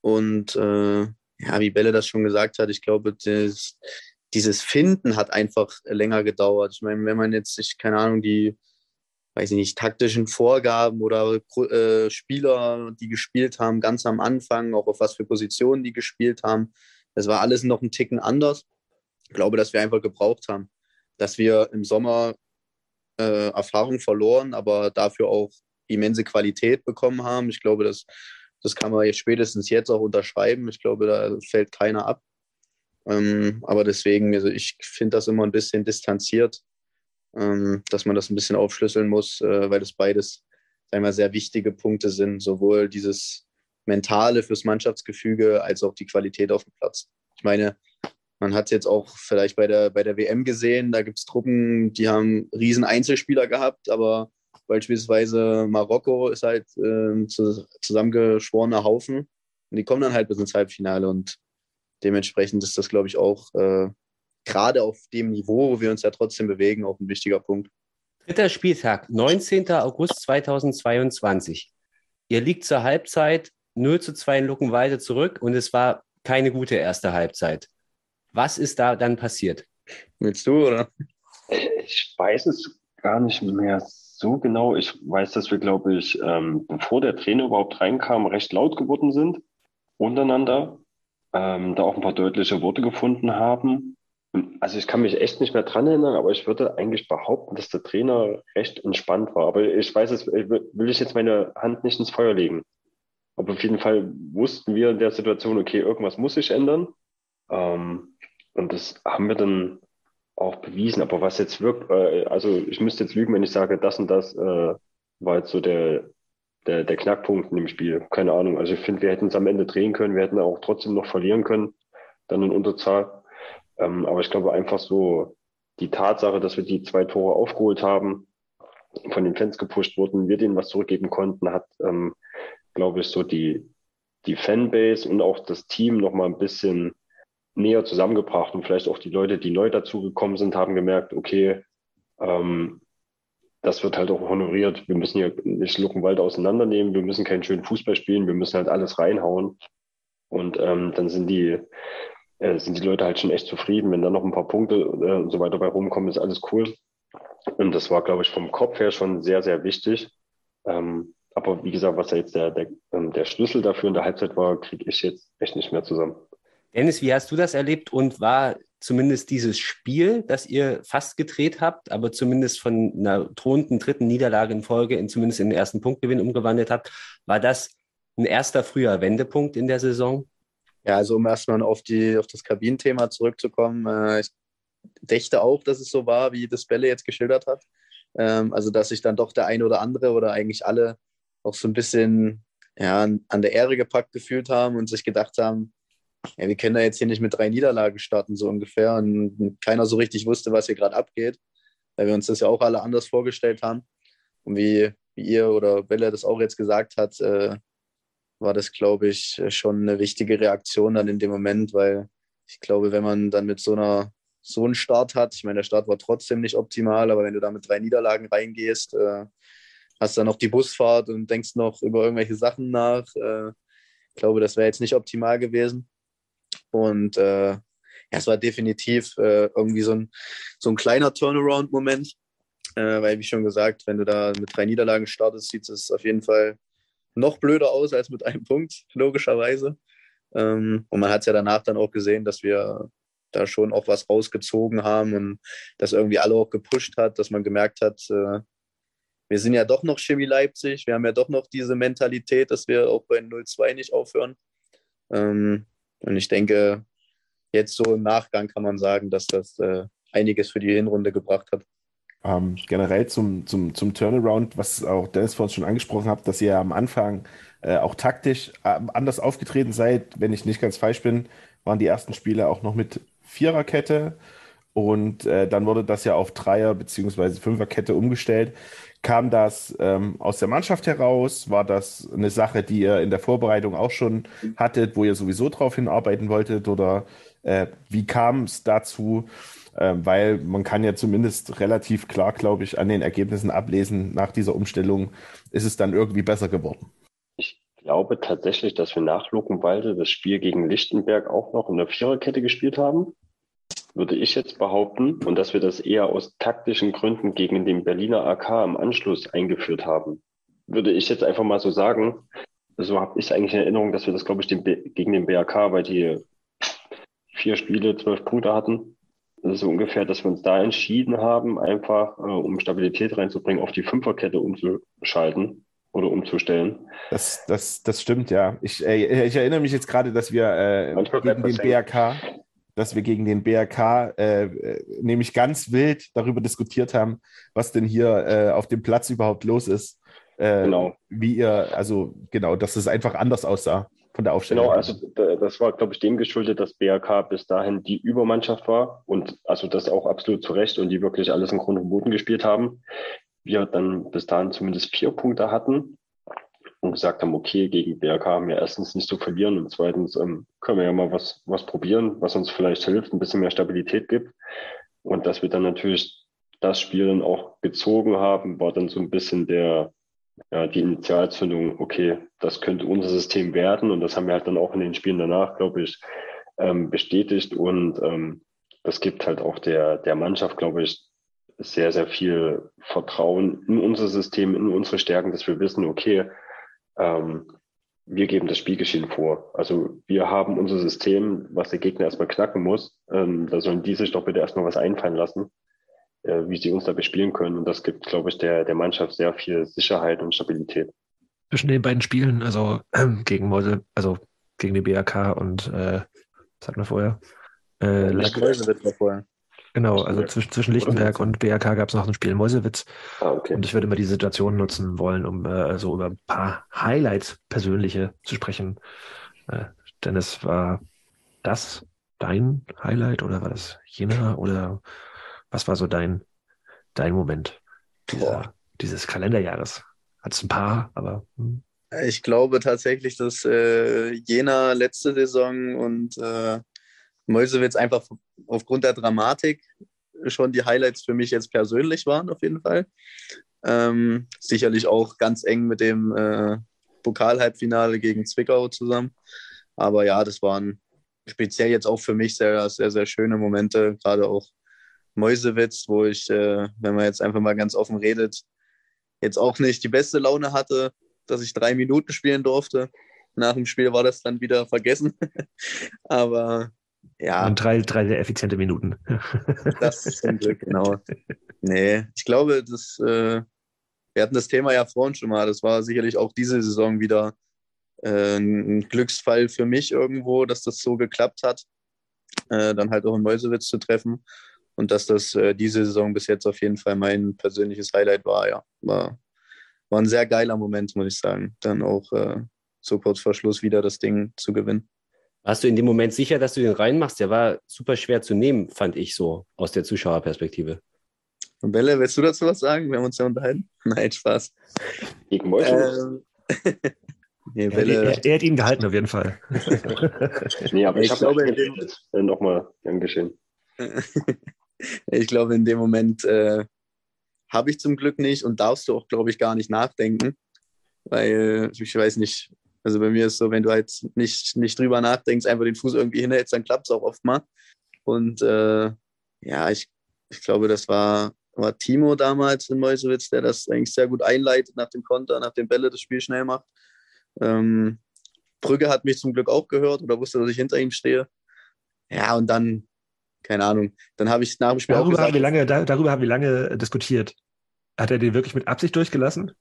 Und äh, ja, wie Belle das schon gesagt hat, ich glaube, das, dieses Finden hat einfach länger gedauert. Ich meine, wenn man jetzt sich, keine Ahnung, die, weiß ich nicht, taktischen Vorgaben oder äh, Spieler, die gespielt haben, ganz am Anfang, auch auf was für Positionen die gespielt haben, das war alles noch ein Ticken anders. Ich glaube, dass wir einfach gebraucht haben, dass wir im Sommer äh, Erfahrung verloren, aber dafür auch immense Qualität bekommen haben. Ich glaube, das, das kann man jetzt spätestens jetzt auch unterschreiben. Ich glaube, da fällt keiner ab. Ähm, aber deswegen, also ich finde das immer ein bisschen distanziert, ähm, dass man das ein bisschen aufschlüsseln muss, äh, weil das beides einmal sehr wichtige Punkte sind, sowohl dieses Mentale fürs Mannschaftsgefüge als auch die Qualität auf dem Platz. Ich meine, man hat es jetzt auch vielleicht bei der, bei der WM gesehen, da gibt es Truppen, die haben riesen Einzelspieler gehabt, aber beispielsweise Marokko ist halt äh, zusammengeschworener Haufen und die kommen dann halt bis ins Halbfinale und dementsprechend ist das, glaube ich, auch äh, gerade auf dem Niveau, wo wir uns ja trotzdem bewegen, auch ein wichtiger Punkt. Dritter Spieltag, 19. August 2022. Ihr liegt zur Halbzeit 0 zu 2 in Luckenwalde zurück und es war keine gute erste Halbzeit. Was ist da dann passiert? Willst du, oder? Ich weiß es gar nicht mehr so genau. Ich weiß, dass wir, glaube ich, ähm, bevor der Trainer überhaupt reinkam, recht laut geworden sind untereinander, ähm, da auch ein paar deutliche Worte gefunden haben. Also ich kann mich echt nicht mehr dran erinnern, aber ich würde eigentlich behaupten, dass der Trainer recht entspannt war. Aber ich weiß es, will ich jetzt meine Hand nicht ins Feuer legen. Aber auf jeden Fall wussten wir in der Situation, okay, irgendwas muss sich ändern. Ähm, und das haben wir dann auch bewiesen. Aber was jetzt wirkt, äh, also ich müsste jetzt lügen, wenn ich sage, das und das äh, war jetzt so der, der, der Knackpunkt in dem Spiel. Keine Ahnung. Also ich finde, wir hätten es am Ende drehen können, wir hätten auch trotzdem noch verlieren können, dann in Unterzahl. Ähm, aber ich glaube einfach so die Tatsache, dass wir die zwei Tore aufgeholt haben, von den Fans gepusht wurden, wir denen was zurückgeben konnten, hat, ähm, glaube ich, so die, die Fanbase und auch das Team noch mal ein bisschen näher zusammengebracht und vielleicht auch die Leute, die neu dazugekommen sind, haben gemerkt, okay, ähm, das wird halt auch honoriert. Wir müssen hier nicht Luckenwald auseinandernehmen, wir müssen keinen schönen Fußball spielen, wir müssen halt alles reinhauen. Und ähm, dann sind die, äh, sind die Leute halt schon echt zufrieden. Wenn dann noch ein paar Punkte äh, und so weiter bei rumkommen, ist alles cool. Und das war, glaube ich, vom Kopf her schon sehr, sehr wichtig. Ähm, aber wie gesagt, was ja jetzt der, der, ähm, der Schlüssel dafür in der Halbzeit war, kriege ich jetzt echt nicht mehr zusammen. Dennis, wie hast du das erlebt und war zumindest dieses Spiel, das ihr fast gedreht habt, aber zumindest von einer drohenden dritten Niederlage in Folge in zumindest in den ersten Punktgewinn umgewandelt habt, war das ein erster früher Wendepunkt in der Saison? Ja, also um erstmal auf, die, auf das Kabinenthema zurückzukommen, äh, ich dächte auch, dass es so war, wie das Bälle jetzt geschildert hat. Ähm, also, dass sich dann doch der eine oder andere oder eigentlich alle auch so ein bisschen ja, an der Ehre gepackt gefühlt haben und sich gedacht haben, ja, wir können da jetzt hier nicht mit drei Niederlagen starten, so ungefähr. Und keiner so richtig wusste, was hier gerade abgeht, weil wir uns das ja auch alle anders vorgestellt haben. Und wie, wie ihr oder Bella das auch jetzt gesagt hat, äh, war das, glaube ich, schon eine wichtige Reaktion dann in dem Moment, weil ich glaube, wenn man dann mit so einer so einen Start hat, ich meine, der Start war trotzdem nicht optimal, aber wenn du da mit drei Niederlagen reingehst, äh, hast dann noch die Busfahrt und denkst noch über irgendwelche Sachen nach. Äh, ich glaube, das wäre jetzt nicht optimal gewesen. Und äh, ja, es war definitiv äh, irgendwie so ein, so ein kleiner Turnaround-Moment. Äh, weil, wie schon gesagt, wenn du da mit drei Niederlagen startest, sieht es auf jeden Fall noch blöder aus als mit einem Punkt, logischerweise. Ähm, und man hat es ja danach dann auch gesehen, dass wir da schon auch was rausgezogen haben und das irgendwie alle auch gepusht hat, dass man gemerkt hat, äh, wir sind ja doch noch Chemie Leipzig, wir haben ja doch noch diese Mentalität, dass wir auch bei 0-2 nicht aufhören. Ähm, und ich denke, jetzt so im Nachgang kann man sagen, dass das äh, einiges für die Hinrunde gebracht hat. Ähm, generell zum, zum, zum Turnaround, was auch Dennis vorhin schon angesprochen hat, dass ihr am Anfang äh, auch taktisch äh, anders aufgetreten seid. Wenn ich nicht ganz falsch bin, waren die ersten Spiele auch noch mit Viererkette und äh, dann wurde das ja auf Dreier- bzw. Fünferkette umgestellt. Kam das ähm, aus der Mannschaft heraus? War das eine Sache, die ihr in der Vorbereitung auch schon hattet, wo ihr sowieso drauf hinarbeiten wolltet? Oder äh, wie kam es dazu? Äh, weil man kann ja zumindest relativ klar, glaube ich, an den Ergebnissen ablesen, nach dieser Umstellung ist es dann irgendwie besser geworden. Ich glaube tatsächlich, dass wir nach Luckenwalde das Spiel gegen Lichtenberg auch noch in der Viererkette gespielt haben würde ich jetzt behaupten, und dass wir das eher aus taktischen Gründen gegen den Berliner AK im Anschluss eingeführt haben. Würde ich jetzt einfach mal so sagen. So habe ich eigentlich in Erinnerung, dass wir das, glaube ich, den gegen den BAK, weil die vier Spiele, zwölf Punkte hatten. Das ist so ungefähr, dass wir uns da entschieden haben, einfach, äh, um Stabilität reinzubringen, auf die Fünferkette umzuschalten oder umzustellen. Das, das, das stimmt, ja. Ich, äh, ich erinnere mich jetzt gerade, dass wir äh, gegen den BRK dass wir gegen den BRK äh, nämlich ganz wild darüber diskutiert haben, was denn hier äh, auf dem Platz überhaupt los ist. Äh, genau. Wie ihr, also genau, dass es einfach anders aussah von der Aufstellung. Genau, also das war, glaube ich, dem geschuldet, dass BRK bis dahin die Übermannschaft war und also das auch absolut zu Recht und die wirklich alles im Grund und Boden gespielt haben. Wir dann bis dahin zumindest vier Punkte hatten und gesagt haben, okay, gegen BRK haben wir erstens nicht zu verlieren und zweitens ähm, können wir ja mal was, was probieren, was uns vielleicht hilft, ein bisschen mehr Stabilität gibt. Und dass wir dann natürlich das Spiel dann auch gezogen haben, war dann so ein bisschen der, ja, die Initialzündung, okay, das könnte unser System werden. Und das haben wir halt dann auch in den Spielen danach, glaube ich, ähm, bestätigt. Und ähm, das gibt halt auch der, der Mannschaft, glaube ich, sehr, sehr viel Vertrauen in unser System, in unsere Stärken, dass wir wissen, okay, ähm, wir geben das Spielgeschehen vor. Also wir haben unser System, was der Gegner erstmal knacken muss. Ähm, da sollen die sich doch bitte erstmal was einfallen lassen, äh, wie sie uns da bespielen können. Und das gibt, glaube ich, der, der Mannschaft sehr viel Sicherheit und Stabilität. Zwischen den beiden Spielen, also ähm, gegen Mäuse, also gegen die BRK und äh, was hatten wir vorher? Äh, war vorher. Genau, also zwischen, zwischen Lichtenberg und BRK gab es noch ein Spiel Mäusewitz. Ah, okay. Und ich würde mal die Situation nutzen wollen, um äh, so über ein paar Highlights persönliche zu sprechen. Äh, Dennis, war das dein Highlight oder war das jener oder was war so dein, dein Moment dieser, dieses Kalenderjahres? Hat es ein paar, aber hm. Ich glaube tatsächlich, dass äh, Jena letzte Saison und äh, Mäusewitz einfach aufgrund der Dramatik schon die Highlights für mich jetzt persönlich waren, auf jeden Fall. Ähm, sicherlich auch ganz eng mit dem äh, Pokal-Halbfinale gegen Zwickau zusammen. Aber ja, das waren speziell jetzt auch für mich sehr, sehr, sehr schöne Momente. Gerade auch Mäusewitz, wo ich, äh, wenn man jetzt einfach mal ganz offen redet, jetzt auch nicht die beste Laune hatte, dass ich drei Minuten spielen durfte. Nach dem Spiel war das dann wieder vergessen. Aber ja. Und drei, drei sehr effiziente Minuten. das ist zum Glück, genau. Nee, ich glaube, das, äh, wir hatten das Thema ja vorhin schon mal. Das war sicherlich auch diese Saison wieder äh, ein Glücksfall für mich irgendwo, dass das so geklappt hat, äh, dann halt auch in Mäusewitz zu treffen. Und dass das äh, diese Saison bis jetzt auf jeden Fall mein persönliches Highlight war, ja. War, war ein sehr geiler Moment, muss ich sagen. Dann auch äh, so kurz vor Schluss wieder das Ding zu gewinnen. Warst du in dem Moment sicher, dass du den reinmachst? Der war super schwer zu nehmen, fand ich so aus der Zuschauerperspektive. Und Belle, willst du dazu was sagen? Wir haben uns ja unterhalten. Nein, Spaß. Gegen ähm, nee, Belle, er, er, er, hat ihn gehalten, auf jeden Fall. nee, aber ich, ich glaube, äh, nochmal gern geschehen. ich glaube, in dem Moment äh, habe ich zum Glück nicht und darfst du auch, glaube ich, gar nicht nachdenken. Weil ich weiß nicht, also bei mir ist so, wenn du halt nicht, nicht drüber nachdenkst, einfach den Fuß irgendwie hinhältst, dann klappt es auch oft mal. Und äh, ja, ich, ich glaube, das war, war Timo damals in Meusewitz, der das eigentlich sehr gut einleitet nach dem Konter, nach dem Bälle das Spiel schnell macht. Ähm, Brügge hat mich zum Glück auch gehört oder wusste, dass ich hinter ihm stehe. Ja, und dann, keine Ahnung, dann habe ich nach dem Spiel darüber auch gesagt, haben wir lange, da, Darüber haben wir lange diskutiert. Hat er den wirklich mit Absicht durchgelassen?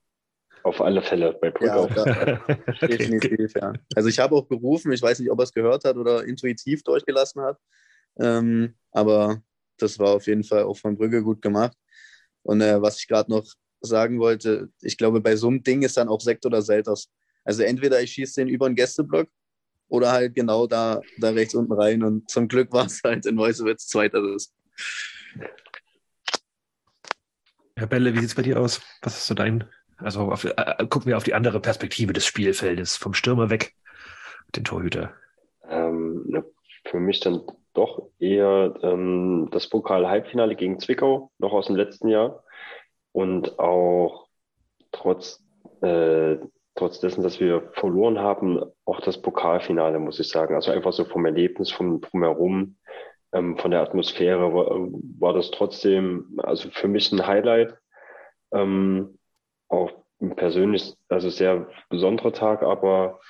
Auf alle Fälle, bei Brügge ja, auch. Definitiv, ja. Also ich habe auch gerufen, ich weiß nicht, ob er es gehört hat oder intuitiv durchgelassen hat. Ähm, aber das war auf jeden Fall auch von Brügge gut gemacht. Und äh, was ich gerade noch sagen wollte, ich glaube, bei so einem Ding ist dann auch Sekt oder Selters. Also entweder ich schieße den über den Gästeblock oder halt genau da, da rechts unten rein. Und zum Glück war es halt in Neuseewitz zweiteres. Herr Belle, wie sieht es bei dir aus? Was ist so dein also auf, äh, gucken wir auf die andere Perspektive des Spielfeldes, vom Stürmer weg, den Torhüter. Ähm, für mich dann doch eher ähm, das Pokal-Halbfinale gegen Zwickau, noch aus dem letzten Jahr. Und auch trotz, äh, trotz dessen, dass wir verloren haben, auch das Pokalfinale, muss ich sagen. Also einfach so vom Erlebnis, vom Drumherum, ähm, von der Atmosphäre war, war das trotzdem, also für mich ein Highlight. Ähm, auch persönlich, also sehr besonderer Tag, aber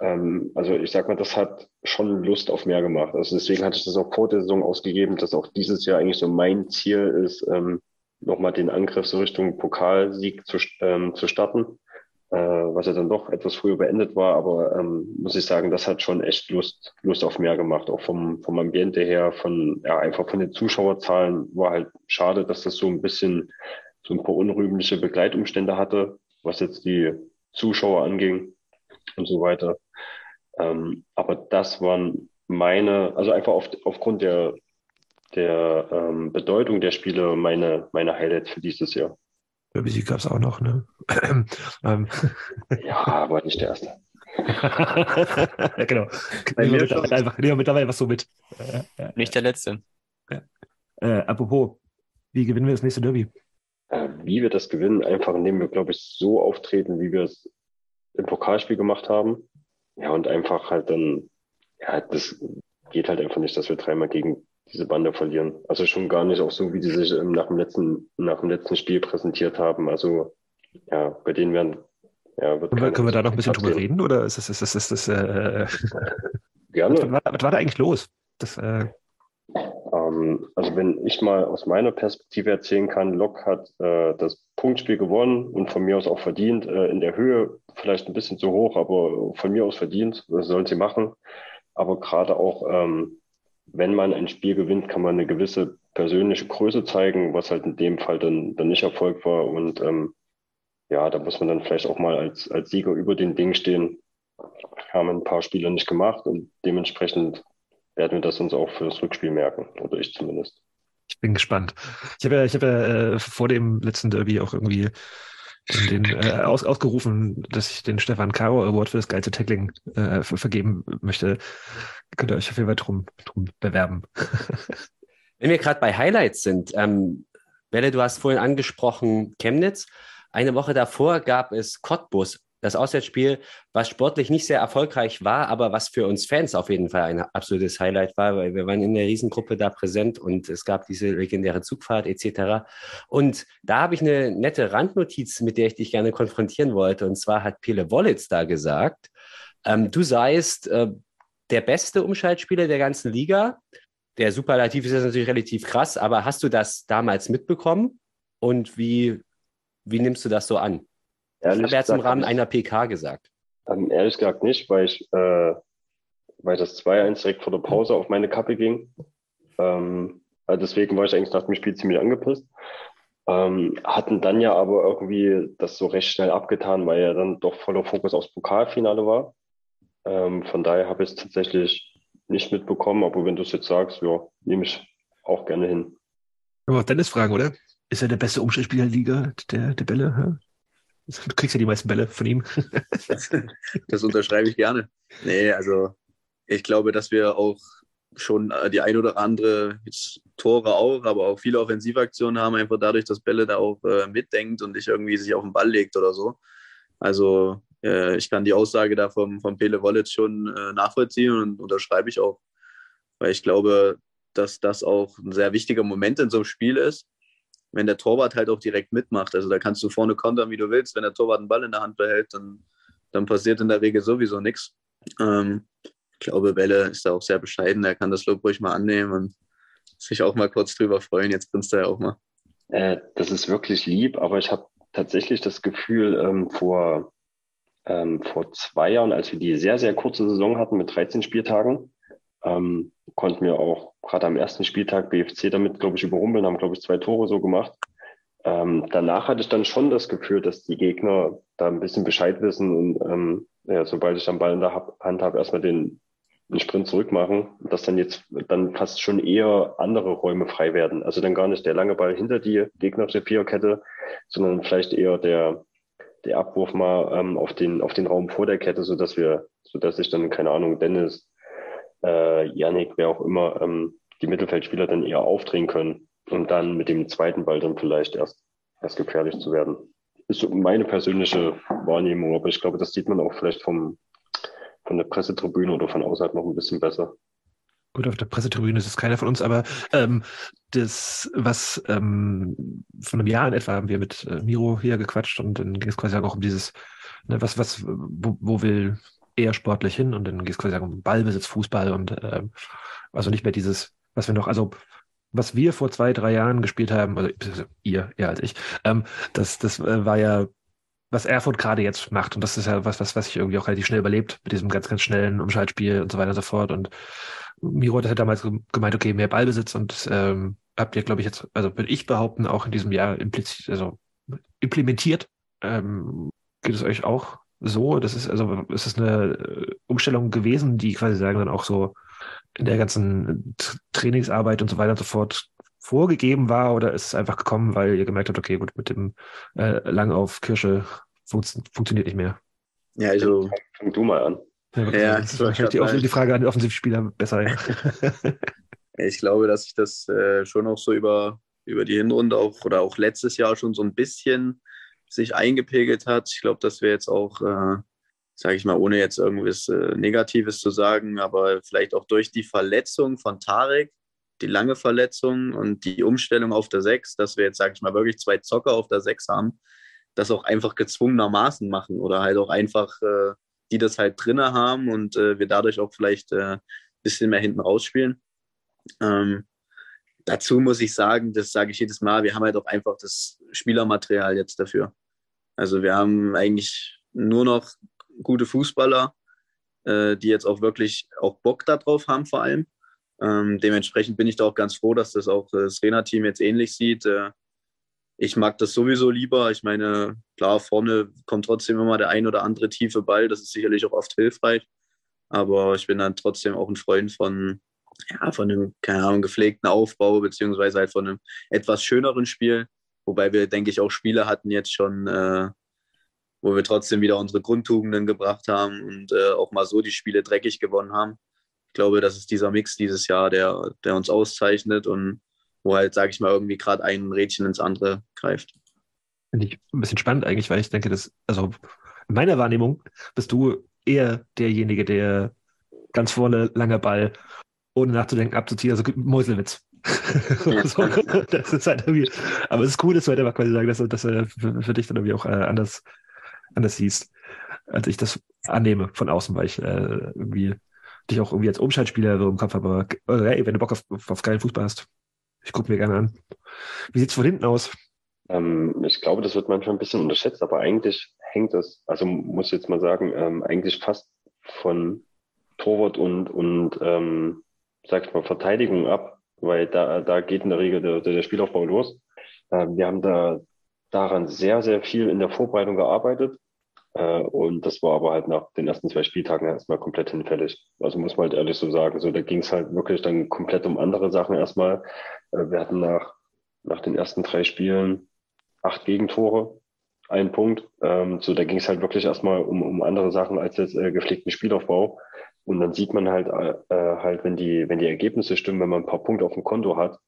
ähm, also ich sag mal, das hat schon Lust auf mehr gemacht. Also deswegen hatte ich das auch vor der Saison ausgegeben, dass auch dieses Jahr eigentlich so mein Ziel ist, ähm, nochmal den Angriff so Richtung Pokalsieg zu, ähm, zu starten, äh, was ja dann doch etwas früher beendet war, aber ähm, muss ich sagen, das hat schon echt Lust, Lust auf mehr gemacht, auch vom, vom Ambiente her, von, ja, einfach von den Zuschauerzahlen war halt schade, dass das so ein bisschen so ein paar unrühmliche Begleitumstände hatte, was jetzt die Zuschauer anging und so weiter. Ähm, aber das waren meine, also einfach auf, aufgrund der, der ähm, Bedeutung der Spiele meine, meine Highlights für dieses Jahr. Derby-Sieg gab es auch noch, ne? ähm. Ja, aber nicht der erste. ja, genau. Nehmen wir, mittlerweile einfach, nehmen wir mittlerweile was so mit. Nicht der letzte. Ja. Äh, apropos, Wie gewinnen wir das nächste Derby? Äh, wie wir das gewinnen, einfach indem wir, glaube ich, so auftreten, wie wir es im Pokalspiel gemacht haben. Ja, und einfach halt dann, ja, das geht halt einfach nicht, dass wir dreimal gegen diese Bande verlieren. Also schon gar nicht auch so, wie die sich nach dem letzten, nach dem letzten Spiel präsentiert haben. Also ja, bei denen werden ja, wird können, wir, können wir da noch ein bisschen drüber reden oder ist das, ist das, ist das, äh, Gerne. was, war, was war da eigentlich los? Das, äh, Ähm, also wenn ich mal aus meiner Perspektive erzählen kann, Lok hat äh, das Punktspiel gewonnen und von mir aus auch verdient. Äh, in der Höhe vielleicht ein bisschen zu hoch, aber von mir aus verdient. Das sollen sie machen. Aber gerade auch, ähm, wenn man ein Spiel gewinnt, kann man eine gewisse persönliche Größe zeigen, was halt in dem Fall dann, dann nicht Erfolg war. Und ähm, ja, da muss man dann vielleicht auch mal als, als Sieger über den Ding stehen. Haben ein paar Spieler nicht gemacht und dementsprechend werden wir das uns auch für das Rückspiel merken. Oder ich zumindest. ich bin gespannt. Ich habe ja, ich habe ja äh, vor dem letzten Derby auch irgendwie den, äh, aus, ausgerufen, dass ich den Stefan Caro Award für das geilste Tackling äh, ver- vergeben möchte. Könnt ihr euch auf jeden Fall drum, drum bewerben. Wenn wir gerade bei Highlights sind, ähm, Welle, du hast vorhin angesprochen Chemnitz. Eine Woche davor gab es Cottbus, das Auswärtsspiel, was sportlich nicht sehr erfolgreich war, aber was für uns Fans auf jeden Fall ein absolutes Highlight war, weil wir waren in der Riesengruppe da präsent und es gab diese legendäre Zugfahrt etc. Und da habe ich eine nette Randnotiz, mit der ich dich gerne konfrontieren wollte. Und zwar hat Pele Wollitz da gesagt, ähm, du seist äh, der beste Umschaltspieler der ganzen Liga. Der Superlativ ist jetzt natürlich relativ krass, aber hast du das damals mitbekommen? Und wie, wie nimmst du das so an? Ehrlich ich habe jetzt im gesagt Rahmen einer PK gesagt. Ehrlich gesagt nicht, weil ich, äh, weil das 2-1 direkt vor der Pause auf meine Kappe ging. Ähm, also deswegen war ich eigentlich nach dem Spiel ziemlich angepisst. Ähm, hatten dann ja aber irgendwie das so recht schnell abgetan, weil ja dann doch voller Fokus aufs Pokalfinale war. Ähm, von daher habe ich es tatsächlich nicht mitbekommen, aber wenn du es jetzt sagst, ja, nehme ich auch gerne hin. Aber auch Dennis fragen, oder? Ist er der beste Umschaltspieler der Liga, der, der Bälle? Du kriegst ja die meisten Bälle von ihm. Das unterschreibe ich gerne. Nee, also ich glaube, dass wir auch schon äh, die ein oder andere Tore auch, aber auch viele Offensivaktionen haben, einfach dadurch, dass Bälle da auch äh, mitdenkt und nicht irgendwie sich auf den Ball legt oder so. Also äh, ich kann die Aussage da vom, vom Pele Wollitz schon äh, nachvollziehen und unterschreibe ich auch. Weil ich glaube, dass das auch ein sehr wichtiger Moment in so einem Spiel ist, wenn der Torwart halt auch direkt mitmacht. Also da kannst du vorne kontern, wie du willst. Wenn der Torwart einen Ball in der Hand behält, dann, dann passiert in der Regel sowieso nichts. Ähm, ich glaube, Welle ist da auch sehr bescheiden. Er kann das Lob ruhig mal annehmen und sich auch mal kurz drüber freuen. Jetzt grinst er ja auch mal. Äh, das ist wirklich lieb, aber ich habe tatsächlich das Gefühl, ähm, vor, ähm, vor zwei Jahren, als wir die sehr, sehr kurze Saison hatten mit 13 Spieltagen, ähm, konnten wir auch gerade am ersten Spieltag BFC damit, glaube ich, überrumpeln, haben, glaube ich, zwei Tore so gemacht. Ähm, danach hatte ich dann schon das Gefühl, dass die Gegner da ein bisschen Bescheid wissen und ähm, ja, sobald ich dann Ball in der Hand habe, erstmal den, den Sprint zurück machen, dass dann jetzt dann fast schon eher andere Räume frei werden. Also dann gar nicht der lange Ball hinter die gegnerische Viererkette, sondern vielleicht eher der, der Abwurf mal ähm, auf, den, auf den Raum vor der Kette, so dass wir, so dass sich dann, keine Ahnung, Dennis, äh, Yannick, wer auch immer, ähm, die Mittelfeldspieler dann eher aufdrehen können und dann mit dem zweiten Ball dann vielleicht erst, erst gefährlich zu werden. Ist so meine persönliche Wahrnehmung, aber ich glaube, das sieht man auch vielleicht vom, von der Pressetribüne oder von außerhalb noch ein bisschen besser. Gut, auf der Pressetribüne ist es keiner von uns, aber ähm, das, was ähm, von einem Jahr in etwa haben wir mit äh, Miro hier gequatscht und dann ging es quasi auch um dieses, ne, was, was, wo, wo will er sportlich hin und dann geht es quasi um Ballbesitz, Fußball und ähm, also nicht mehr dieses, was wir noch, also was wir vor zwei, drei Jahren gespielt haben, also ihr, eher als ich, ähm, das, das äh, war ja was Erfurt gerade jetzt macht. Und das ist ja was, was, was sich irgendwie auch relativ schnell überlebt mit diesem ganz, ganz schnellen Umschaltspiel und so weiter und so fort. Und Miro hat ja damals gemeint, okay, mehr Ballbesitz und ähm, habt ihr, glaube ich, jetzt, also würde ich behaupten, auch in diesem Jahr impliziert, also implementiert. Ähm, geht es euch auch so? Das ist, also ist es eine äh, Umstellung gewesen, die quasi sagen dann auch so in der ganzen T- Trainingsarbeit und so weiter und so fort vorgegeben war oder ist es einfach gekommen, weil ihr gemerkt habt, okay, gut, mit dem äh, Lang auf Kirsche funz funktioniert nicht mehr? Ja, also. Fang du mal an. Ja, Ja, das ich ist wahrscheinlich die, Offen- die Frage an den Offensivspieler besser. Ja. Ich glaube, dass sich das äh, schon auch so über über die Hinrunde auch oder auch letztes Jahr schon so ein bisschen sich eingepegelt hat. Ich glaube, dass wir jetzt auch, äh, sage ich mal, ohne jetzt irgendwas äh, Negatives zu sagen, aber vielleicht auch durch die Verletzung von Tarek, die lange Verletzung und die Umstellung auf der Sechs, dass wir jetzt, sage ich mal, wirklich zwei Zocker auf der Sechs haben, das auch einfach gezwungenermaßen machen oder halt auch einfach, äh, die das halt drinne haben und äh, wir dadurch auch vielleicht ein äh, bisschen mehr hinten rausspielen. Ähm, dazu muss ich sagen, das sage ich jedes Mal, wir haben halt auch einfach das Spielermaterial jetzt dafür. Also wir haben eigentlich nur noch gute Fußballer, äh, die jetzt auch wirklich auch Bock darauf haben vor allem. Ähm, dementsprechend bin ich da auch ganz froh, dass das auch das Trainerteam jetzt ähnlich sieht. Äh, ich mag das sowieso lieber. Ich meine, klar, vorne kommt trotzdem immer der ein oder andere tiefe Ball. Das ist sicherlich auch oft hilfreich. Aber ich bin dann trotzdem auch ein Freund von, ja, von einem, keine Ahnung, gepflegten Aufbau, beziehungsweise halt von einem etwas schöneren Spiel. Wobei wir, denke ich, auch Spiele hatten jetzt schon, äh, wo wir trotzdem wieder unsere Grundtugenden gebracht haben und äh, auch mal so die Spiele dreckig gewonnen haben. Ich glaube, das ist dieser Mix dieses Jahr, der, der uns auszeichnet und wo halt, sage ich mal, irgendwie gerade ein Rädchen ins andere greift. Finde ich ein bisschen spannend eigentlich, weil ich denke, dass, also in meiner Wahrnehmung bist du eher derjenige, der ganz vorne langer Ball, ohne nachzudenken, abzuziehen, also Mäuselwitz. so, das ist halt irgendwie, aber es ist cool, dass du halt einfach quasi sagen, dass, dass du für, für dich dann irgendwie auch äh, anders, anders siehst, als ich das annehme von außen, weil ich äh, irgendwie dich auch irgendwie als Umschaltspieler so im Kopf habe. Aber hey, wenn du Bock auf, auf geilen Fußball hast, ich gucke mir gerne an. Wie sieht es von hinten aus? Ähm, ich glaube, das wird manchmal ein bisschen unterschätzt, aber eigentlich hängt das, also muss ich jetzt mal sagen, ähm, eigentlich fast von Torwart und, und ähm, sag ich mal, Verteidigung ab, weil da, da geht in der Regel der, der Spielaufbau los. Ähm, wir haben da daran sehr, sehr viel in der Vorbereitung gearbeitet. Äh, und das war aber halt nach den ersten zwei Spieltagen erstmal komplett hinfällig. Also muss man halt ehrlich so sagen. So, da ging es halt wirklich dann komplett um andere Sachen erstmal. Äh, wir hatten nach, nach den ersten drei Spielen acht Gegentore, ein Punkt. Ähm, so, da ging es halt wirklich erstmal um, um andere Sachen als jetzt äh, gepflegten Spielaufbau. Und dann sieht man halt, äh, halt, wenn die, wenn die Ergebnisse stimmen, wenn man ein paar Punkte auf dem Konto hat,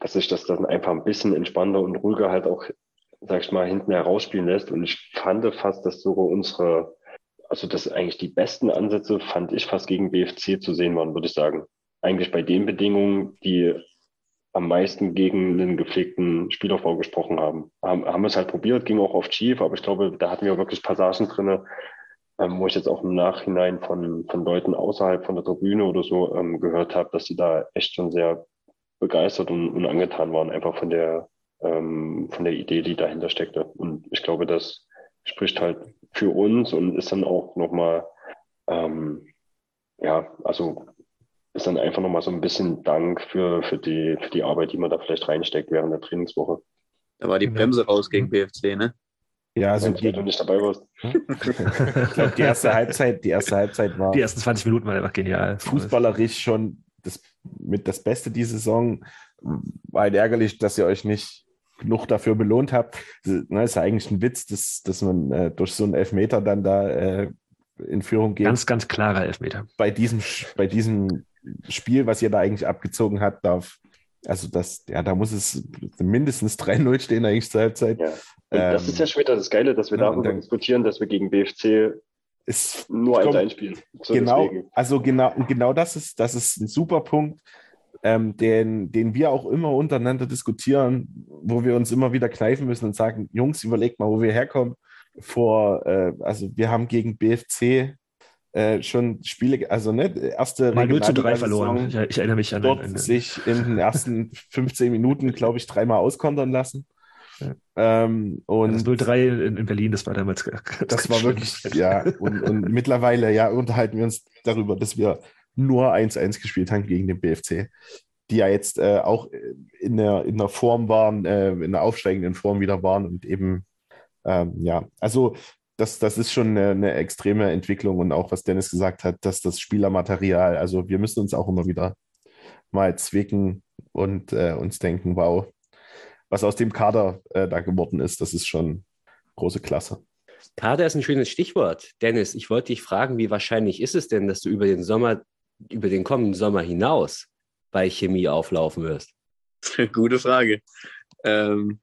dass sich das dann einfach ein bisschen entspannter und ruhiger halt auch, sag ich mal, hinten herausspielen lässt. Und ich fand fast, dass sogar unsere, also dass eigentlich die besten Ansätze, fand ich fast gegen BFC zu sehen waren, würde ich sagen. Eigentlich bei den Bedingungen, die am meisten gegen einen gepflegten Spielaufbau gesprochen haben. Haben, haben wir es halt probiert, ging auch oft schief, aber ich glaube, da hatten wir wirklich Passagen drinne, ähm, wo ich jetzt auch im Nachhinein von, von Leuten außerhalb von der Tribüne oder so ähm, gehört habe, dass sie da echt schon sehr begeistert und, und angetan waren, einfach von der, ähm, von der Idee, die dahinter steckte. Und ich glaube, das spricht halt für uns und ist dann auch nochmal, ähm, ja, also ist dann einfach nochmal so ein bisschen Dank für, für, die, für die Arbeit, die man da vielleicht reinsteckt während der Trainingswoche. Da war die Bremse raus gegen BFC, ne? Ja, also Wenn du nicht dabei warst. ich glaube, die erste Halbzeit, die erste Halbzeit war. Die ersten 20 Minuten waren einfach genial. Fußballerisch schon das, mit das Beste die Saison. War halt ärgerlich, dass ihr euch nicht genug dafür belohnt habt. Das ne, ist ja eigentlich ein Witz, dass, dass man äh, durch so einen Elfmeter dann da äh, in Führung geht. Ganz, ganz klarer Elfmeter. Bei diesem, bei diesem Spiel, was ihr da eigentlich abgezogen habt, darf, also das, ja, da muss es mindestens 3-0 stehen eigentlich zur Halbzeit. Ja. Und ähm, das ist ja später das Geile, dass wir ja, darüber dann, diskutieren, dass wir gegen BFC ist nur eins einspielen. So genau, deswegen. also genau, genau das ist, das ist ein super Punkt, ähm, den, den wir auch immer untereinander diskutieren, wo wir uns immer wieder kneifen müssen und sagen, Jungs, überlegt mal, wo wir herkommen. Vor, äh, also wir haben gegen BFC äh, schon Spiele, also ne, erste Mal 0 zu 3 verloren. Ich, ich, erinnere mich an dort einen, sich in den ersten 15 Minuten, glaube ich, dreimal auskontern lassen. Ja. Ähm, und das 0-3 in, in, Berlin, das war damals. Das, das war wirklich, ja. Und, und mittlerweile, ja, unterhalten wir uns darüber, dass wir nur 1-1 gespielt haben gegen den BFC, die ja jetzt äh, auch in der, in der Form waren, äh, in der aufsteigenden Form wieder waren und eben, ähm, ja, also das, das ist schon eine, eine, extreme Entwicklung und auch, was Dennis gesagt hat, dass das Spielermaterial, also wir müssen uns auch immer wieder mal zwicken und äh, uns denken, wow, was aus dem Kader äh, da geworden ist, das ist schon große Klasse. Kader ist ein schönes Stichwort. Dennis, ich wollte dich fragen, wie wahrscheinlich ist es denn, dass du über den Sommer, über den kommenden Sommer hinaus bei Chemie auflaufen wirst? Gute Frage. Ähm,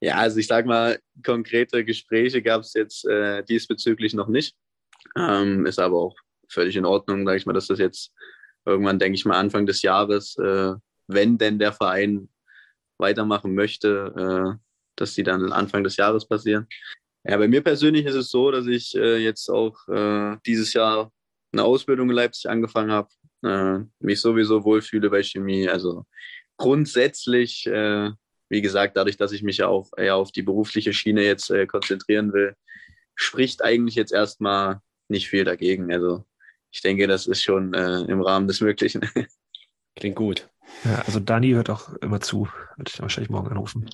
ja, also ich sag mal, konkrete Gespräche gab es jetzt äh, diesbezüglich noch nicht. Ähm, ist aber auch völlig in Ordnung, sage ich mal, dass das jetzt irgendwann, denke ich mal, Anfang des Jahres, äh, wenn denn der Verein weitermachen möchte, äh, dass die dann Anfang des Jahres passieren. Ja, bei mir persönlich ist es so, dass ich äh, jetzt auch äh, dieses Jahr eine Ausbildung in Leipzig angefangen habe, äh, mich sowieso wohlfühle bei Chemie. Also grundsätzlich, äh, wie gesagt, dadurch, dass ich mich ja auch eher auf die berufliche Schiene jetzt äh, konzentrieren will, spricht eigentlich jetzt erstmal nicht viel dagegen. Also ich denke, das ist schon äh, im Rahmen des Möglichen. Klingt gut. Ja, also Dani hört auch immer zu. Würde ich wahrscheinlich morgen anrufen.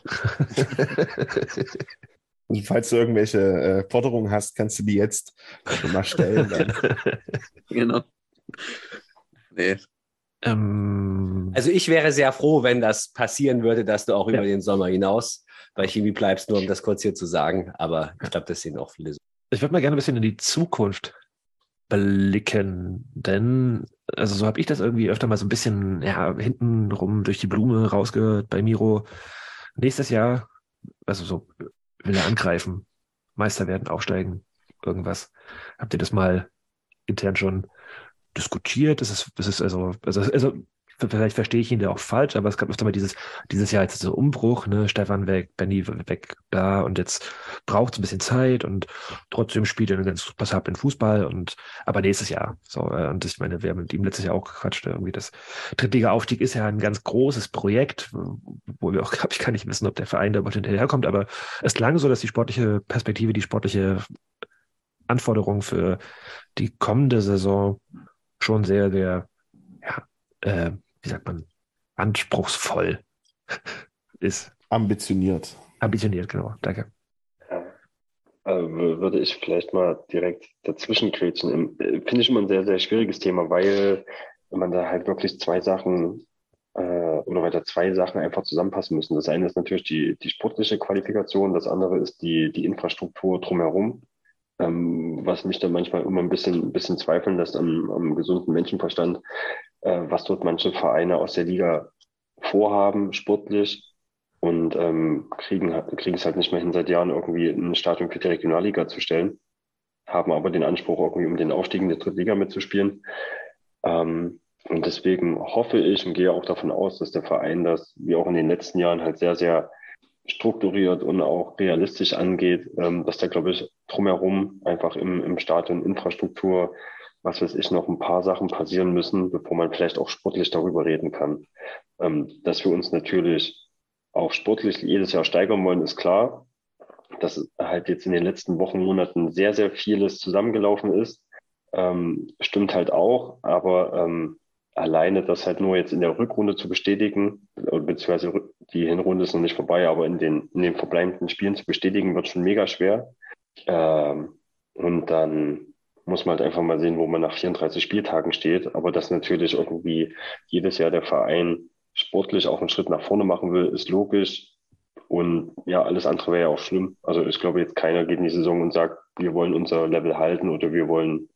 Und falls du irgendwelche äh, Forderungen hast, kannst du die jetzt schon mal stellen. Genau. Nee. Ähm, Also ich wäre sehr froh, wenn das passieren würde, dass du auch über den Sommer hinaus bei Chemie bleibst, nur um das kurz hier zu sagen. Aber ich glaube, das sehen auch viele so. ich würde mal gerne ein bisschen in die Zukunft blicken, denn also so habe ich das irgendwie öfter mal so ein bisschen ja, hintenrum durch die Blume rausgehört bei Miro. Nächstes Jahr, also so will er angreifen, Meister werden, aufsteigen, irgendwas. Habt ihr das mal intern schon diskutiert? Das ist, das ist also, also, also vielleicht verstehe ich ihn da auch falsch, aber es gab öfter mal dieses, dieses Jahr jetzt so Umbruch, ne, Stefan weg, Benny weg, da und jetzt braucht es ein bisschen Zeit und trotzdem spielt er einen ganz passablen Fußball und aber nächstes Jahr, so, äh, und ich meine, wir haben mit ihm letztes Jahr auch gequatscht, irgendwie das Drittliga-Aufstieg ist ja ein ganz großes Projekt, wo wir auch, glaube ich, gar nicht wissen, ob der Verein da überhaupt hinterherkommt, aber es klang so, dass die sportliche Perspektive, die sportliche Anforderung für die kommende Saison schon sehr, sehr, ja, äh, wie sagt man, anspruchsvoll ist. Ambitioniert. Ambitioniert, genau. Danke. Also würde ich vielleicht mal direkt dazwischen grätschen. Äh, Finde ich immer ein sehr, sehr schwieriges Thema, weil man da halt wirklich zwei Sachen äh, oder weil da zwei Sachen einfach zusammenpassen müssen. Das eine ist natürlich die, die sportliche Qualifikation, das andere ist die, die Infrastruktur drumherum. Ähm, was mich dann manchmal immer ein bisschen, ein bisschen zweifeln lässt am, am gesunden Menschenverstand, äh, was dort manche Vereine aus der Liga vorhaben, sportlich, und ähm, kriegen, kriegen es halt nicht mehr hin, seit Jahren irgendwie ein Stadion für die Regionalliga zu stellen, haben aber den Anspruch, irgendwie um den Aufstieg in die Drittliga mitzuspielen. Ähm, und deswegen hoffe ich und gehe auch davon aus, dass der Verein das, wie auch in den letzten Jahren, halt sehr, sehr strukturiert und auch realistisch angeht, ähm, dass da, glaube ich, drumherum einfach im, im Stadion Infrastruktur, was weiß ich, noch ein paar Sachen passieren müssen, bevor man vielleicht auch sportlich darüber reden kann. Ähm, dass wir uns natürlich auch sportlich jedes Jahr steigern wollen, ist klar. Dass halt jetzt in den letzten Wochen, Monaten sehr, sehr vieles zusammengelaufen ist, ähm, stimmt halt auch. Aber ähm, alleine das halt nur jetzt in der Rückrunde zu bestätigen, beziehungsweise die Hinrunde ist noch nicht vorbei, aber in den, in den verbleibenden Spielen zu bestätigen, wird schon mega schwer. Ähm, und dann muss man halt einfach mal sehen, wo man nach 34 Spieltagen steht. Aber dass natürlich irgendwie jedes Jahr der Verein sportlich auch einen Schritt nach vorne machen will, ist logisch. Und ja, alles andere wäre ja auch schlimm. Also ich glaube, jetzt keiner geht in die Saison und sagt, wir wollen unser Level halten oder wir wollen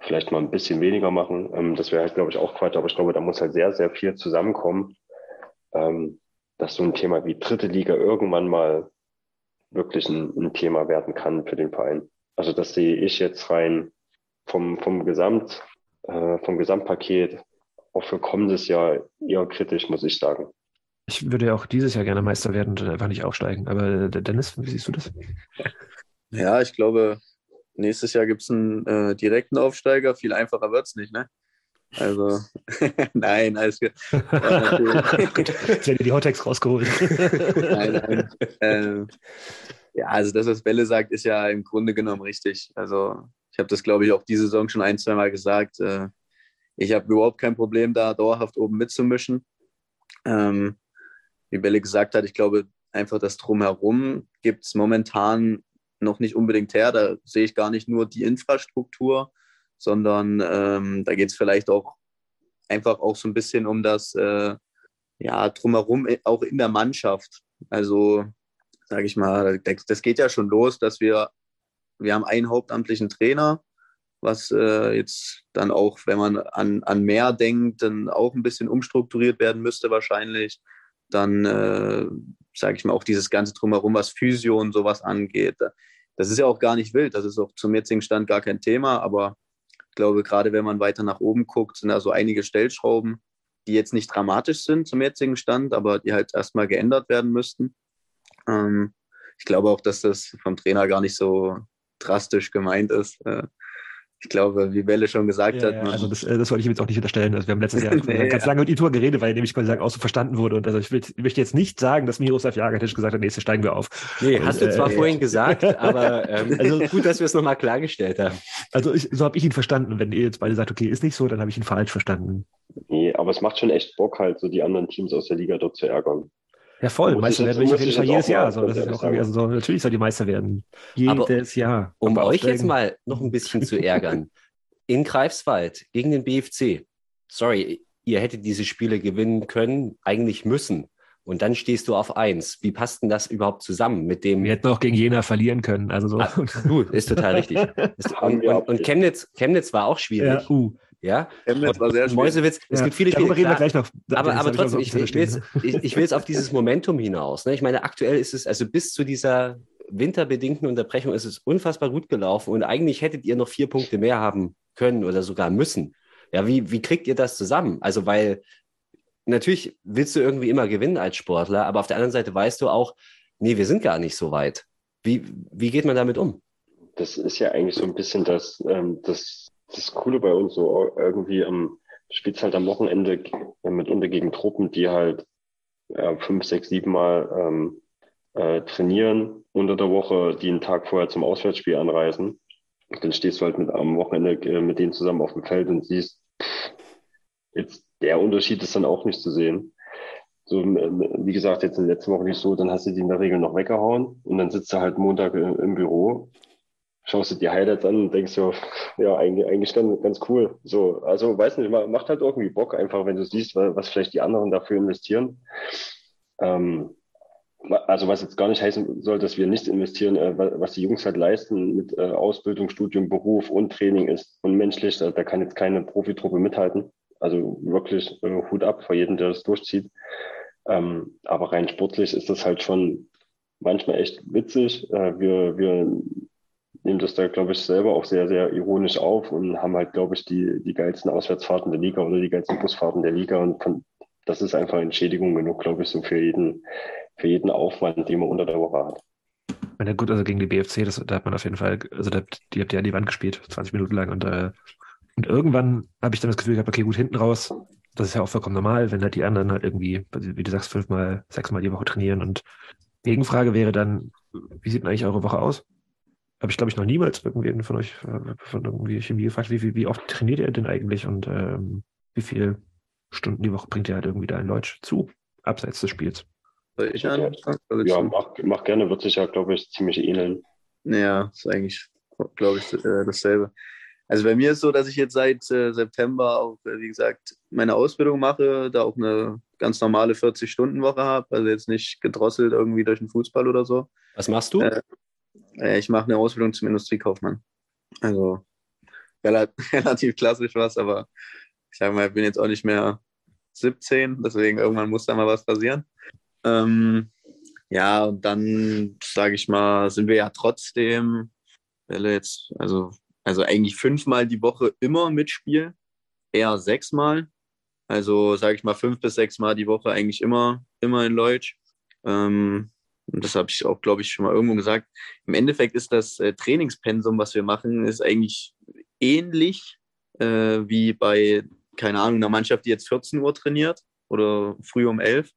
vielleicht mal ein bisschen weniger machen. Ähm, das wäre halt, glaube ich, auch Quatsch. Aber ich glaube, da muss halt sehr, sehr viel zusammenkommen, ähm, dass so ein Thema wie dritte Liga irgendwann mal wirklich ein, ein Thema werden kann für den Verein. Also das sehe ich jetzt rein vom, vom Gesamt, äh, vom Gesamtpaket auch für kommendes Jahr eher kritisch, muss ich sagen. Ich würde ja auch dieses Jahr gerne Meister werden und einfach nicht aufsteigen. Aber äh, Dennis, wie siehst du das? Ja, ich glaube, nächstes Jahr gibt es einen äh, direkten Aufsteiger. Viel einfacher wird es nicht, ne? Also, nein, alles gut. Gut, jetzt werden die Hottex rausgeholt. nein, nein. Ähm, ja, also das, was Belle sagt, ist ja im Grunde genommen richtig. Also ich habe das, glaube ich, auch diese Saison schon ein, zwei Mal gesagt. Äh, ich habe überhaupt kein Problem, da dauerhaft oben mitzumischen. Ähm, wie Belle gesagt hat, ich glaube, einfach das Drumherum gibt es momentan noch nicht unbedingt her. Da sehe ich gar nicht nur die Infrastruktur, sondern ähm, da geht es vielleicht auch einfach auch so ein bisschen um das äh, ja, drumherum, auch in der Mannschaft. Also, sage ich mal, das geht ja schon los, dass wir, wir haben einen hauptamtlichen Trainer, was äh, jetzt dann auch, wenn man an, an mehr denkt, dann auch ein bisschen umstrukturiert werden müsste wahrscheinlich. Dann äh, sage ich mal, auch dieses ganze Drumherum, was Physio und sowas angeht. Das ist ja auch gar nicht wild. Das ist auch zum jetzigen Stand gar kein Thema. Aber ich glaube, gerade wenn man weiter nach oben guckt, sind da so einige Stellschrauben, die jetzt nicht dramatisch sind zum jetzigen Stand, aber die halt erstmal geändert werden müssten. Ähm, ich glaube auch, dass das vom Trainer gar nicht so drastisch gemeint ist. Ich glaube, wie Welle schon gesagt Ja, hat. ja, also das, äh, das wollte ich ihm jetzt auch nicht unterstellen. Also wir haben letztes Jahr Nee, ganz ja. lange mit Itur geredet, weil er nämlich quasi sagen, auch so verstanden wurde. Und also ich, will, ich möchte jetzt nicht sagen, dass Miroslav Jagatisch gesagt hat, nächste steigen wir auf. Nee, Und, hast du zwar äh, vorhin gesagt, aber ähm, also gut, dass wir es nochmal klargestellt haben. Also ich, so habe ich ihn verstanden. Wenn ihr jetzt beide sagt, okay, ist nicht so, dann habe ich ihn falsch verstanden. Nee, aber es macht schon echt Bock, halt so die anderen Teams aus der Liga dort zu ärgern. Ja, voll. Meister werden ich auf jeden Fall jedes Jahr. mal So, das ist auch irgendwie, also so, natürlich soll die Meister werden. Aber Jedes Jahr. Um Aber euch jetzt mal noch ein bisschen zu ärgern. In Greifswald gegen den BFC. Sorry, ihr hättet diese Spiele gewinnen können, eigentlich müssen. Und dann stehst du auf eins. Wie passt denn das überhaupt zusammen mit dem? Wir hätten auch gegen Jena verlieren können. Also so. Ah, du, ist total richtig. Ist, und, wir und, und. Chemnitz, Chemnitz war auch schwierig. Ja, uh. Ja. Chemnitz war sehr Und schwierig. Mäusewitz, es Ja, gibt viele Spiele. reden wir gleich noch. aber, aber trotzdem, ich, ich, will jetzt, ich, ich will jetzt auf dieses Momentum hinaus. Ne? Ich meine, aktuell ist es, also bis zu dieser winterbedingten Unterbrechung ist es unfassbar gut gelaufen und eigentlich hättet ihr noch vier Punkte mehr haben können oder sogar müssen. Ja, wie, wie kriegt ihr das zusammen? Also, weil natürlich willst du irgendwie immer gewinnen als Sportler, aber auf der anderen Seite weißt du auch, nee, wir sind gar nicht so weit. Wie, wie geht man damit um? Das ist ja eigentlich so ein bisschen das, ähm, das, das Coole bei uns. So irgendwie ähm, spielst halt am Wochenende mitunter gegen Truppen, die halt äh, fünf, sechs, sieben Mal ähm, äh, trainieren unter der Woche, die einen Tag vorher zum Auswärtsspiel anreisen. Und dann stehst du halt mit, am Wochenende äh, mit denen zusammen auf dem Feld und siehst, pff, jetzt der Unterschied ist dann auch nicht zu sehen. So, wie gesagt, jetzt in der letzten Woche nicht so, dann hast du die in der Regel noch weggehauen und dann sitzt du halt Montag äh, im Büro, schaust du die Highlights an und denkst so, ja, eigentlich, eigentlich ganz, cool. So, also weiß nicht, ma- macht halt irgendwie Bock, einfach wenn du siehst, wa- was vielleicht die anderen dafür investieren. Ähm, also was jetzt gar nicht heißen soll, dass wir nicht investieren, äh, wa- was die Jungs halt leisten mit äh, Ausbildung, Studium, Beruf und Training ist unmenschlich. Da, da kann jetzt keine Profitruppe mithalten. Also wirklich äh, Hut ab vor jedem, der das durchzieht. Ähm, aber rein sportlich ist das halt schon manchmal echt witzig. Äh, wir, wir nehmen das da, glaube ich, selber auch sehr, sehr ironisch auf und haben halt, glaube ich, die, die geilsten Auswärtsfahrten der Liga oder die geilsten Busfahrten der Liga. Und von, das ist einfach Entschädigung genug, glaube ich, so für jeden, für jeden Aufwand, den man unter der Woche hat. Na gut, also gegen die BFC, das, da hat man auf jeden Fall, also da, die habt ihr an die Wand gespielt, 20 Minuten lang. Und, äh, und irgendwann habe ich dann das Gefühl gehabt, okay, gut, hinten raus, das ist ja auch vollkommen normal, wenn halt die anderen halt irgendwie, wie du sagst, fünfmal, sechsmal die Woche trainieren. Und Gegenfrage wäre dann, wie sieht denn eigentlich eure Woche aus? Habe ich, glaube ich, noch niemals irgendwen von euch äh, von irgendwie Chemie gefragt, wie, wie, wie oft trainiert ihr denn eigentlich und ähm, wie viele Stunden die Woche bringt ihr halt irgendwie da in Deutsch zu, abseits des Spiels? Soll ich anfangen? Ja, mach, mach gerne, wird sich ja, glaube ich, ziemlich ähneln. Ja, ist eigentlich, glaube ich, äh, dasselbe. Also bei mir ist so, dass ich jetzt seit äh, September auch, äh, wie gesagt, meine Ausbildung mache, da auch eine ganz normale 40-Stunden-Woche habe, also jetzt nicht gedrosselt irgendwie durch den Fußball oder so. Was machst du? Äh, ich mache eine Ausbildung zum Industriekaufmann. Also rela relativ klassisch was, aber ich sage mal, ich bin jetzt auch nicht mehr 17, deswegen irgendwann muss da mal was passieren. Ähm, ja, und dann, sage ich mal, sind wir ja trotzdem, jetzt, also, also eigentlich fünfmal die Woche immer mit Spiel, eher sechsmal. Also, sage ich mal, fünf bis sechsmal die Woche eigentlich immer, immer in Leutsch. Ähm, und das habe ich auch, glaube ich, schon mal irgendwo gesagt. Im Endeffekt ist das äh, Trainingspensum, was wir machen, ist eigentlich ähnlich äh, wie bei, keine Ahnung, einer Mannschaft, die jetzt 14 Uhr trainiert oder früh um 11.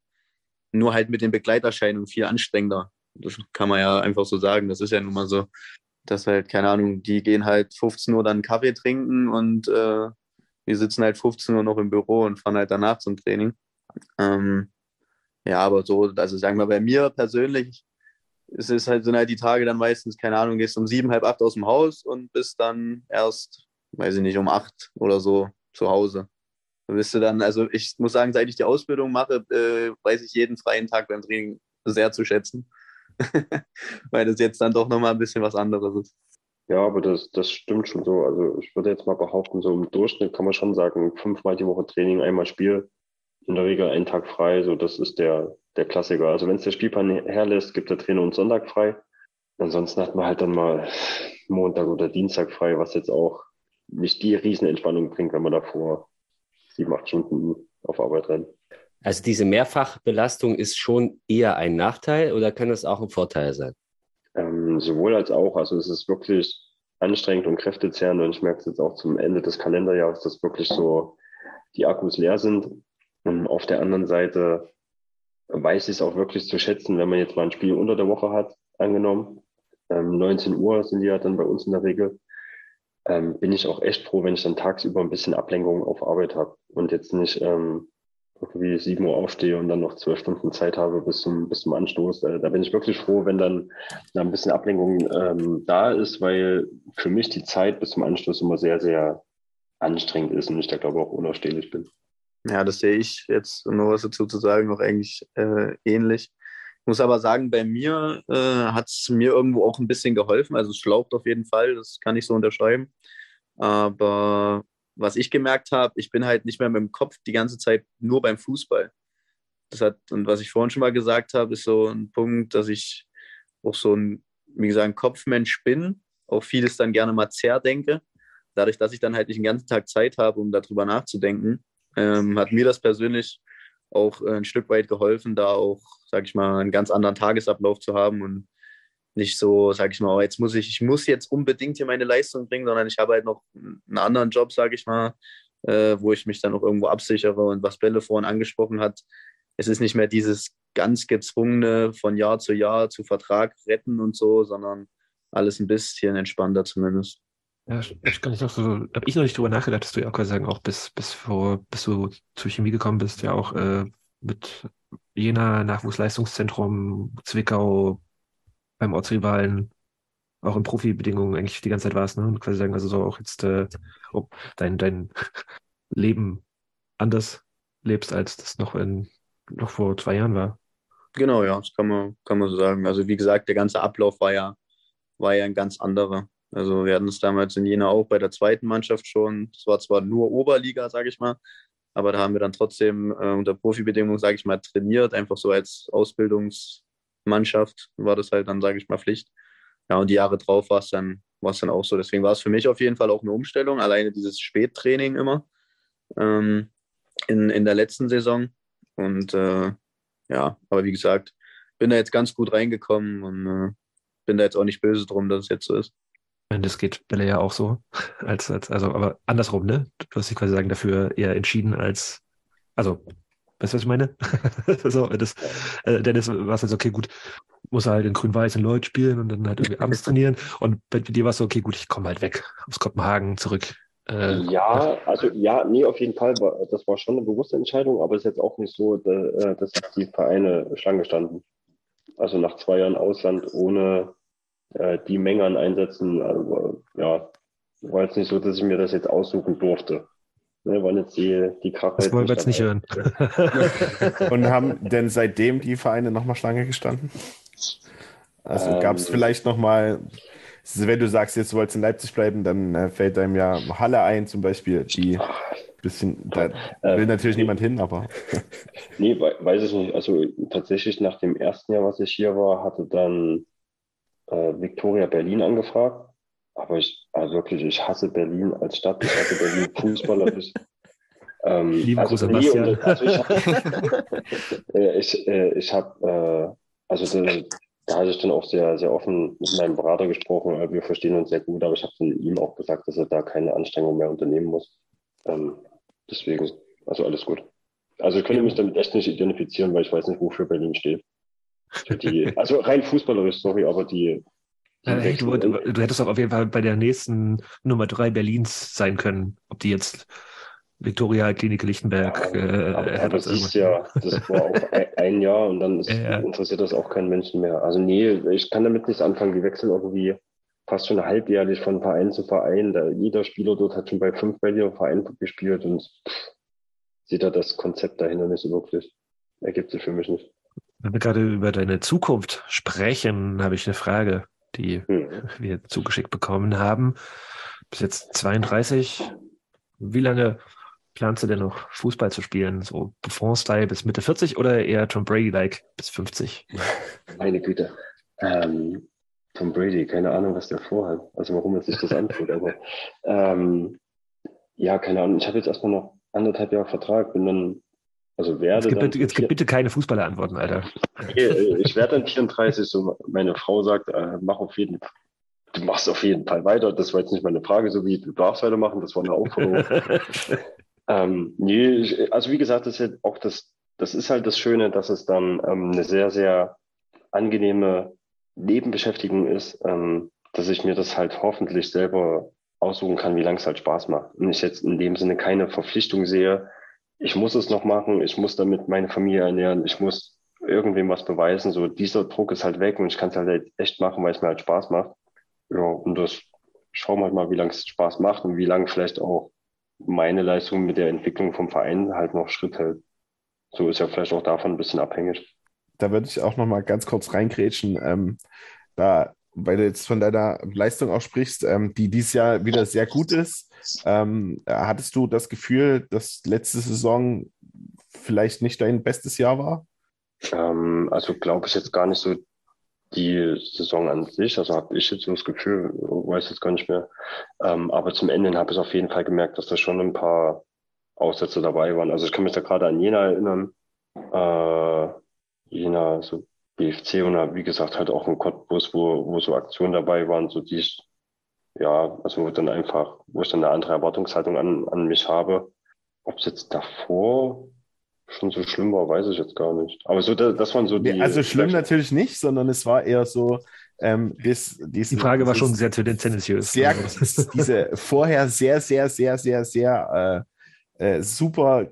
Nur halt mit den Begleiterscheinungen viel anstrengender. Das kann man ja einfach so sagen. Das ist ja nun mal so, dass halt, keine Ahnung, die gehen halt 15 Uhr dann Kaffee trinken und äh, wir sitzen halt 15 Uhr noch im Büro und fahren halt danach zum Training. Ähm, ja, aber so, also sagen wir bei mir persönlich, es ist halt, sind halt die Tage dann meistens, keine Ahnung, gehst um sieben, halb acht aus dem Haus und bist dann erst, weiß ich nicht, um acht oder so zu Hause. Da bist du dann, also ich muss sagen, seit ich die Ausbildung mache, äh, weiß ich jeden freien Tag beim Training sehr zu schätzen. Weil das jetzt dann doch nochmal ein bisschen was anderes ist. Ja, aber das, das stimmt schon so. Also ich würde jetzt mal behaupten, so im Durchschnitt kann man schon sagen, fünfmal die Woche Training, einmal Spiel, in der Regel einen Tag frei. So, das ist der, der Klassiker. Also wenn es der Spielplan herlässt, gibt der Trainer uns Sonntag frei. Ansonsten hat man halt dann mal Montag oder Dienstag frei, was jetzt auch nicht die Riesenentspannung bringt, wenn man davor sieben, acht Stunden auf Arbeit rennt. Also diese Mehrfachbelastung ist schon eher ein Nachteil oder kann das auch ein Vorteil sein? Ähm, sowohl als auch. Also es ist wirklich anstrengend und kräftezehrend und ich merke es jetzt auch zum Ende des Kalenderjahres, dass wirklich so die Akkus leer sind. Und auf der anderen Seite weiß ich es auch wirklich zu schätzen, wenn man jetzt mal ein Spiel unter der Woche hat, angenommen. Ähm, 19 Uhr sind die ja dann bei uns in der Regel. Ähm, bin ich auch echt froh, wenn ich dann tagsüber ein bisschen Ablenkung auf Arbeit habe und jetzt nicht ähm, irgendwie 7 Uhr aufstehe und dann noch zwölf Stunden Zeit habe bis zum, bis zum Anstoß. Äh, da bin ich wirklich froh, wenn dann da ein bisschen Ablenkung ähm, da ist, weil für mich die Zeit bis zum Anstoß immer sehr, sehr anstrengend ist und ich da glaube auch unausstehlich bin. Ja, das sehe ich jetzt, um noch was dazu zu sagen, noch eigentlich äh, ähnlich. Ich muss aber sagen, bei mir äh, hat es mir irgendwo auch ein bisschen geholfen. Also es schlaucht auf jeden Fall, das kann ich so unterschreiben. Aber was ich gemerkt habe, ich bin halt nicht mehr mit dem Kopf die ganze Zeit nur beim Fußball. Das hat, und was ich vorhin schon mal gesagt habe, ist so ein Punkt, dass ich auch so ein, wie gesagt, Kopfmensch bin, auch vieles dann gerne mal zerdenke. Dadurch, dass ich dann halt nicht den ganzen Tag Zeit habe, um darüber nachzudenken, ähm, hat mir das persönlich auch ein Stück weit geholfen, da auch, sag ich mal, einen ganz anderen Tagesablauf zu haben und nicht so, sag ich mal, oh, jetzt muss ich, ich muss jetzt unbedingt hier meine Leistung bringen, sondern ich habe halt noch einen anderen Job, sag ich mal, äh, wo ich mich dann auch irgendwo absichere und was Bälle vorhin angesprochen hat. Es ist nicht mehr dieses ganz gezwungene von Jahr zu Jahr zu Vertrag retten und so, sondern alles ein bisschen entspannter zumindest. Ja, ich kann nicht noch so, habe ich noch nicht drüber nachgedacht, dass du ja auch quasi sagen, auch bis, bis vor, bis du zur Chemie gekommen bist, ja auch äh, mit Jena Nachwuchsleistungszentrum, Zwickau, beim Ortsrivalen auch in Profibedingungen eigentlich die ganze Zeit warst, ne? Und quasi sagen, also so auch jetzt äh, ob dein, dein Leben anders lebst, als das noch in noch vor zwei Jahren war. Genau, ja, das kann man, kann man so sagen. Also wie gesagt, der ganze Ablauf war ja, war ja ein ganz anderer. Also wir hatten es damals in Jena auch bei der zweiten Mannschaft schon. Es war zwar nur Oberliga, sage ich mal, aber da haben wir dann trotzdem äh, unter Profibedingungen, sage ich mal, trainiert, einfach so als Ausbildungs- Mannschaft war das halt dann, sage ich mal, Pflicht. Ja, und die Jahre drauf war es dann, war es dann auch so. Deswegen war es für mich auf jeden Fall auch eine Umstellung. Alleine dieses Spättraining immer ähm, in, in der letzten Saison. Und äh, ja, aber wie gesagt, bin da jetzt ganz gut reingekommen und äh, bin da jetzt auch nicht böse drum, dass es jetzt so ist. Das geht Bälle ja auch so. Als, als, also, aber andersrum, ne? Du hast dich quasi sagen, dafür eher entschieden als, also Weißt du, was ich meine? so, das, äh, Dennis war es halt so, okay, gut, muss halt in Grün-Weiß in Lloyd spielen und dann halt irgendwie abends trainieren. Und bei dir war es so, okay, gut, ich komme halt weg aus Kopenhagen zurück. Äh, ja, also ja, nee, auf jeden Fall. Das war schon eine bewusste Entscheidung, aber es ist jetzt auch nicht so, äh, dass die Vereine Schlange standen. Also nach zwei Jahren Ausland ohne äh, die Menge an Einsätzen, also, ja, war jetzt nicht so, dass ich mir das jetzt aussuchen durfte. Wir wollen jetzt die, die Kracher. Das wollen wir jetzt nicht hören. Und haben denn seitdem die Vereine nochmal Schlange gestanden? Also ähm, gab es vielleicht nochmal, wenn du sagst, jetzt du wolltest in Leipzig bleiben, dann äh, fällt einem ja Halle ein zum Beispiel, die bisschen, da will ähm, natürlich niemand hin, aber. nee, weiß ich nicht. Also tatsächlich nach dem ersten Jahr, was ich hier war, hatte dann äh, Victoria Berlin angefragt aber ich, also wirklich, ich hasse Berlin als Stadt, ich hasse Berlin fußballerisch. Ähm, Lieben also, Gruß, Sebastian. Also ich habe, äh, ich, äh, ich hab, äh, also da, da hatte ich dann auch sehr, sehr offen mit meinem Berater gesprochen. Wir verstehen uns sehr gut, aber ich habe ihm auch gesagt, dass er da keine Anstrengung mehr unternehmen muss. Ähm, deswegen, also alles gut. Also ich könnte mich damit echt nicht identifizieren, weil ich weiß nicht, wofür Berlin steht. Die, also rein fußballerisch, sorry, aber die, äh, hey, du, du, hättest auch auf jeden Fall bei der nächsten Nummer drei Berlins sein können. Ob die jetzt Victoria Klinik Lichtenberg ja, äh, aber, aber das ist ja, das war auch ein Jahr und dann ist, ja. interessiert das auch keinen Menschen mehr. Also nee, ich kann damit nichts anfangen. Die wechseln irgendwie fast schon halbjährlich von Verein zu Verein. Da, jeder Spieler dort hat schon bei fünf Berliner Vereinen gespielt und pff, sieht da das Konzept dahinter nicht so wirklich. Ergibt sich für mich nicht. Wenn wir gerade über deine Zukunft sprechen, habe ich eine Frage die mhm. wir zugeschickt bekommen haben. Bis jetzt 32. Wie lange planst du denn noch Fußball zu spielen? So Buffon-Style bis Mitte 40 oder eher Tom Brady-like bis 50? Meine Güte. Ähm, Tom Brady, keine Ahnung, was der vorhat. Also warum er sich das antut. Aber ähm, ja, keine Ahnung. Ich habe jetzt erstmal noch anderthalb Jahre Vertrag, bin dann, also werde Jetzt gib, dann bitte, jetzt gib bitte keine Fußballer-Antworten, Alter. Okay, äh, ich werde dann 34, so meine Frau sagt, äh, mach auf jeden Fall. Du machst auf jeden Fall weiter. Das war jetzt nicht meine Frage, so wie du darfst weitermachen, das war eine Aufforderung. ähm, nee, also wie gesagt, das ist halt auch das, das ist halt das Schöne, dass es dann ähm, eine sehr, sehr angenehme Nebenbeschäftigung ist, ähm, dass ich mir das halt hoffentlich selber aussuchen kann, wie lange es halt Spaß macht. Und ich jetzt in dem Sinne keine Verpflichtung sehe, ich muss es noch machen, ich muss damit meine Familie ernähren, ich muss irgendwem was beweisen. So dieser Druck ist halt weg und ich kann es halt echt machen, weil es mir halt Spaß macht. Ja, und das schauen wir halt mal, wie lange es Spaß macht und wie lange vielleicht auch meine Leistung mit der Entwicklung vom Verein halt noch Schritt hält. So ist ja vielleicht auch davon ein bisschen abhängig. Da würde ich auch noch mal ganz kurz reingrätschen. Ähm, da, weil du jetzt von deiner Leistung auch sprichst, ähm, die dieses Jahr wieder sehr gut ist. Ähm, hattest du das Gefühl, dass letzte Saison vielleicht nicht dein bestes Jahr war? Ähm, also glaube ich jetzt gar nicht so die Saison an sich. Also habe ich jetzt so das Gefühl, weiß jetzt gar nicht mehr. Ähm, aber zum Ende habe ich auf jeden Fall gemerkt, dass da schon ein paar Aussätze dabei waren. Also ich kann mich da gerade an Jena erinnern. Äh, Jena, so BFC und wie gesagt halt auch ein Cottbus, wo, wo so Aktionen dabei waren, so die ich, ja, also dann einfach, wo ich dann eine andere Erwartungshaltung an, an mich habe. Ob es jetzt davor schon so schlimm war, weiß ich jetzt gar nicht. Aber so, das, das waren so die. Nee, also schlimm natürlich nicht, sondern es war eher so, ähm, das, diese, Die Frage war schon sehr tendenziös. sehr, diese vorher sehr, sehr, sehr, sehr, sehr äh, äh, super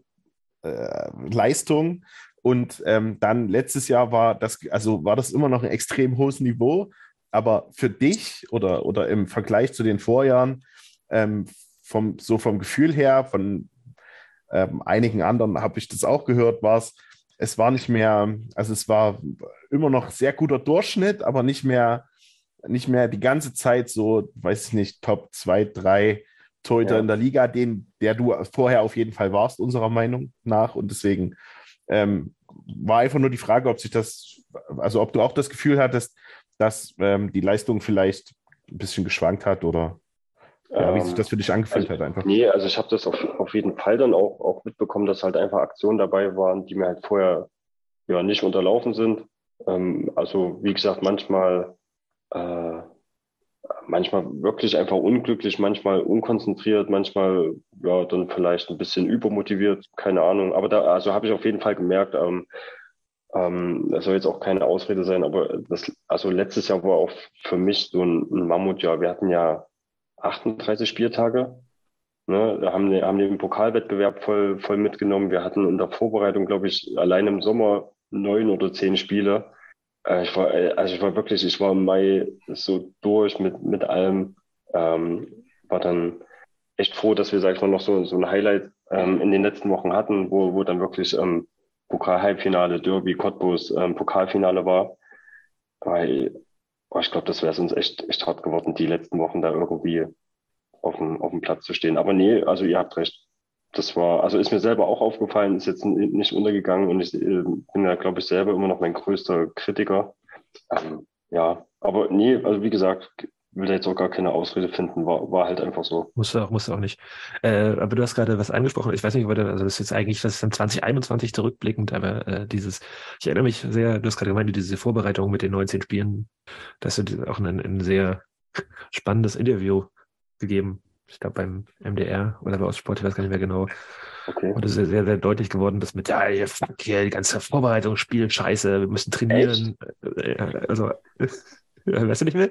äh, Leistung. Und ähm, dann letztes Jahr war das, also war das immer noch ein extrem hohes Niveau. Aber für dich oder, oder im Vergleich zu den Vorjahren, ähm, vom, so vom Gefühl her, von ähm, einigen anderen habe ich das auch gehört, war es, es war nicht mehr, also es war immer noch sehr guter Durchschnitt, aber nicht mehr, nicht mehr die ganze Zeit so, weiß ich nicht, Top 2, 3 Torhüter Ja. in der Liga, den, der du vorher auf jeden Fall warst, unserer Meinung nach. Und deswegen ähm, war einfach nur die Frage, ob sich das, also ob du auch das Gefühl hattest, dass ähm, die Leistung vielleicht ein bisschen geschwankt hat oder ja, wie sich Ähm, das für dich angefühlt also, hat einfach. Nee, also ich habe das auf, auf jeden Fall dann auch, auch mitbekommen, dass halt einfach Aktionen dabei waren, die mir halt vorher ja nicht unterlaufen sind. Ähm, also wie gesagt, manchmal äh, manchmal wirklich einfach unglücklich, manchmal unkonzentriert, manchmal ja dann vielleicht ein bisschen übermotiviert, keine Ahnung. Aber da also habe ich auf jeden Fall gemerkt, ähm, ähm, das soll jetzt auch keine Ausrede sein, aber das also letztes Jahr war auch für mich so ein, ein Mammutjahr. Wir hatten ja 38 Spieltage. Ne, haben, haben den Pokalwettbewerb voll, voll mitgenommen. Wir hatten in der Vorbereitung, glaube ich, allein im Sommer neun oder zehn Spiele. Äh, ich war, äh, also ich war wirklich, ich war im Mai so durch mit, mit allem. Ähm, war dann echt froh, dass wir, sag ich mal, noch so, so ein Highlight ähm, in den letzten Wochen hatten, wo, wo dann wirklich ähm, Pokal-Halbfinale, Derby, Cottbus, ähm, Pokalfinale war. Weil, oh, ich glaube, das wäre uns echt, echt hart geworden, die letzten Wochen da irgendwie auf dem, auf dem Platz zu stehen. Aber nee, also ihr habt recht. Das war, also ist mir selber auch aufgefallen, ist jetzt nicht untergegangen und ich äh, bin ja, glaube ich, selber immer noch mein größter Kritiker. Ähm, ja, aber nee, also wie gesagt, will da jetzt auch gar keine Ausrede finden, war, war halt einfach so. Musst du auch, musst du auch nicht. Äh, aber du hast gerade was angesprochen. Ich weiß nicht, ob wir also das ist jetzt eigentlich, das ist dann 2021 zurückblickend, aber äh, dieses, ich erinnere mich sehr, du hast gerade gemeint, diese Vorbereitung mit den 19 Spielen, du dir auch ein, ein sehr spannendes Interview gegeben. Ich glaube beim MDR oder bei Ostsport, ich weiß gar nicht mehr genau. Okay. Und es ist sehr, sehr deutlich geworden, dass mit, ja, hier, fuck, hier, die ganze Vorbereitungsspiel, scheiße, wir müssen trainieren. Äh, Also, ja, weißt du nicht mehr?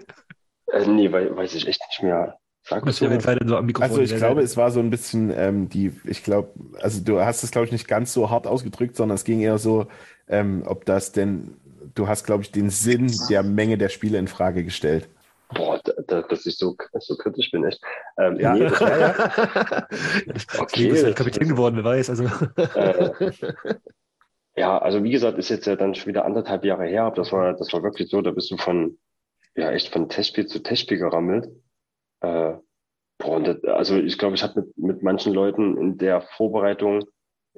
Äh, nee, wei- weiß ich echt nicht mehr. Sag so am Mikrofon. Also ich glaube, es war so ein bisschen ähm, die, ich glaube, also du hast es, glaube ich, nicht ganz so hart ausgedrückt, sondern es ging eher so, ähm, ob das denn, du hast, glaube ich, den Sinn der Menge der Spiele in Frage gestellt. Boah, da, da, dass ich so, so kritisch bin, echt. Ähm, Ja. nee, das, Ja, ja. okay, du bist halt Kapitän geworden, wer weiß. Also. Äh, ja, also wie gesagt, ist jetzt ja dann schon wieder anderthalb Jahre her, aber das war, das war wirklich so, da bist du von, ja, echt von Testspiel zu Testspiel gerammelt. Äh, boah, und das, also ich glaube, ich habe mit, mit manchen Leuten in der Vorbereitung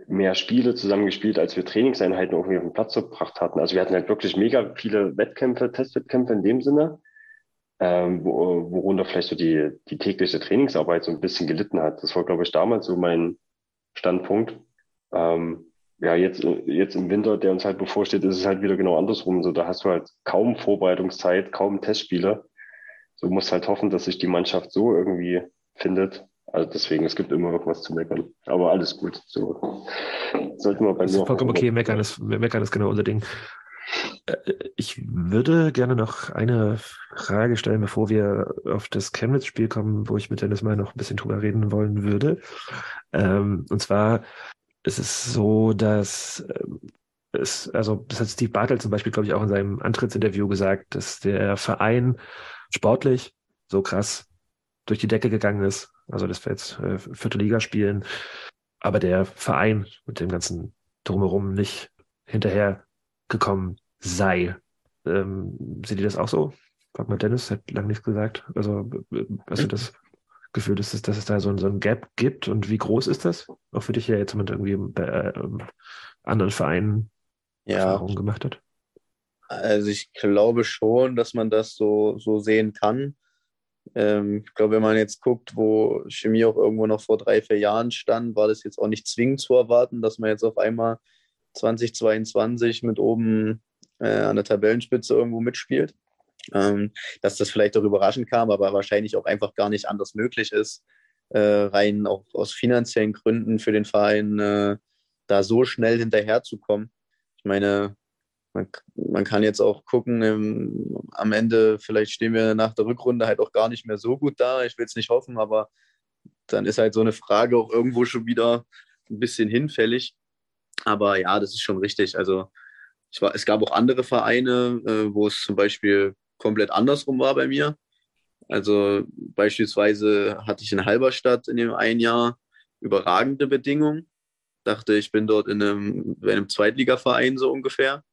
mehr Spiele zusammengespielt, als wir Trainingseinheiten irgendwie auf den Platz gebracht hatten. Also wir hatten halt wirklich mega viele Wettkämpfe, Testwettkämpfe in dem Sinne, ähm, wo, worunter vielleicht so die, die tägliche Trainingsarbeit so ein bisschen gelitten hat. Das war, glaube ich, damals so mein Standpunkt. Ähm, ja, jetzt, jetzt im Winter, der uns halt bevorsteht, ist es halt wieder genau andersrum. So, da hast du halt kaum Vorbereitungszeit, kaum Testspiele. So musst halt hoffen, dass sich die Mannschaft so irgendwie findet. Also deswegen, es gibt immer irgendwas zu meckern. Aber alles gut. So sollten wir bei Das mir vollkommen okay, meckern ist, meckern ist genau unser Ding. Äh, Ich würde gerne noch eine Frage stellen, bevor wir auf das Chemnitz-Spiel kommen, wo ich mit Dennis mal noch ein bisschen drüber reden wollen würde. Ähm, und zwar ist es so, dass ähm, es, also das hat Steve Bartel zum Beispiel, glaube ich, auch in seinem Antrittsinterview gesagt, dass der Verein sportlich so krass durch die Decke gegangen ist. Also dass wir jetzt äh, vierte Liga spielen, aber der Verein mit dem ganzen Drumherum nicht hinterher gekommen sei. Ähm, seht ihr das auch so? Frag mal Dennis, hat lange nichts gesagt. Also hast du das Gefühl, dass es, dass es da so, ein- so ein Gap gibt und wie groß ist das? Auch für dich, der jetzt mit irgendwie bei äh, anderen Vereinen Ja, Erfahrungen gemacht hat. also ich glaube schon, dass man das so, so sehen kann. Ähm, ich glaube, wenn man jetzt guckt, wo Chemie auch irgendwo noch vor drei, vier Jahren stand, war das jetzt auch nicht zwingend zu erwarten, dass man jetzt auf einmal 2022 mit oben äh, an der Tabellenspitze irgendwo mitspielt. Ähm, dass das vielleicht auch überraschend kam, aber wahrscheinlich auch einfach gar nicht anders möglich ist, äh, rein auch aus finanziellen Gründen für den Verein äh, da so schnell hinterherzukommen. Ich meine, man, man kann jetzt auch gucken, im, am Ende, vielleicht stehen wir nach der Rückrunde halt auch gar nicht mehr so gut da. Ich will es nicht hoffen, aber dann ist halt so eine Frage auch irgendwo schon wieder ein bisschen hinfällig. Aber ja, das ist schon richtig. Also ich war, es gab auch andere Vereine, äh, wo es zum Beispiel komplett andersrum war bei mir. Also beispielsweise hatte ich in Halberstadt in dem einen Jahr überragende Bedingungen. Dachte, ich bin dort in einem, in einem Zweitligaverein so ungefähr.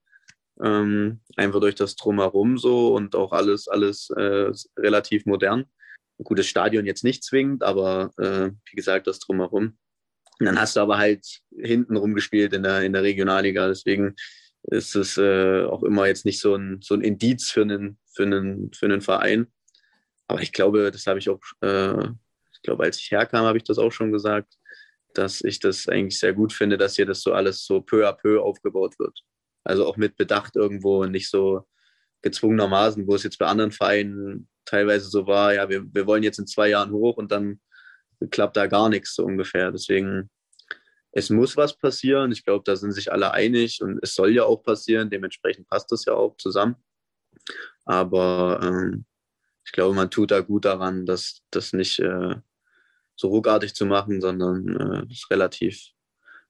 Ähm, einfach durch das Drumherum so und auch alles, alles äh, relativ modern. Ein gutes Stadion jetzt nicht zwingend, aber äh, wie gesagt, das Drumherum. Und dann hast du aber halt hinten rumgespielt in der, in der Regionalliga. Deswegen ist es äh, auch immer jetzt nicht so ein, so ein Indiz für einen, für, einen, für einen Verein. Aber ich glaube, das habe ich auch, äh, ich glaube, als ich herkam, habe ich das auch schon gesagt, dass ich das eigentlich sehr gut finde, dass hier das so alles so peu à peu aufgebaut wird. Also auch mit Bedacht irgendwo und nicht so gezwungenermaßen, wo es jetzt bei anderen Vereinen teilweise so war, ja, wir, wir wollen jetzt in zwei Jahren hoch und dann klappt da gar nichts so ungefähr. Deswegen, es muss was passieren. Ich glaube, da sind sich alle einig und es soll ja auch passieren. Dementsprechend passt das ja auch zusammen. Aber ähm, ich glaube, man tut da gut daran, das, das nicht äh, so ruckartig zu machen, sondern äh, das relativ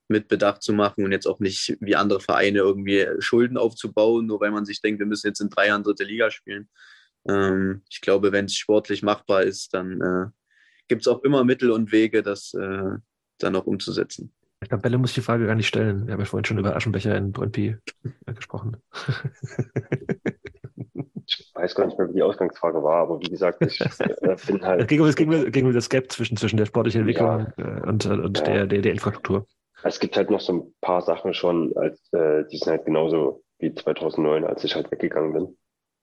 mit Bedacht zu machen und jetzt auch nicht wie andere Vereine irgendwie Schulden aufzubauen, nur weil man sich denkt, wir müssen jetzt in drei Jahren dritte Liga spielen. Ähm, ich glaube, wenn es sportlich machbar ist, dann äh, gibt es auch immer Mittel und Wege, das äh, dann auch umzusetzen. Ich glaube, Bälle muss ich die Frage gar nicht stellen. Wir haben ja vorhin schon über Aschenbecher in Brøndby äh, gesprochen. Ich weiß gar nicht mehr, wie die Ausgangsfrage war, aber wie gesagt, ich äh, bin Es halt. ging um, es ging um, ging um das Gap zwischen, zwischen der sportlichen Entwicklung äh, und, und Ja. der, der, der Infrastruktur. Es gibt halt noch so ein paar Sachen schon, als, äh, die sind halt genauso wie 2009, als ich halt weggegangen bin.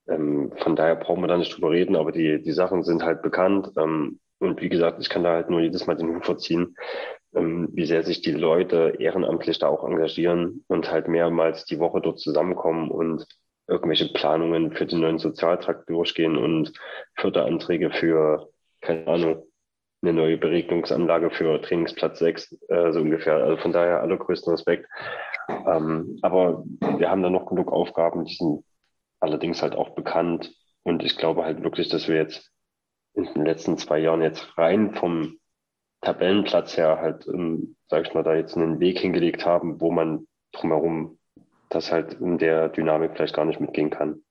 Ähm, von daher brauchen wir da nicht drüber reden, aber die, die Sachen sind halt bekannt. Ähm, und wie gesagt, ich kann da halt nur jedes Mal den Hut verziehen, ähm, wie sehr sich die Leute ehrenamtlich da auch engagieren und halt mehrmals die Woche dort zusammenkommen und irgendwelche Planungen für den neuen Sozialtrakt durchgehen und Förderanträge für, keine Ahnung, eine neue Beregnungsanlage für Trainingsplatz 6, äh, so ungefähr. Also von daher allergrößten Respekt. Ähm, aber wir haben da noch genug Aufgaben, die sind allerdings halt auch bekannt. Und ich glaube halt wirklich, dass wir jetzt in den letzten zwei Jahren jetzt rein vom Tabellenplatz her halt, ähm, sag ich mal, da jetzt einen Weg hingelegt haben, wo man drumherum das halt in der Dynamik vielleicht gar nicht mitgehen kann.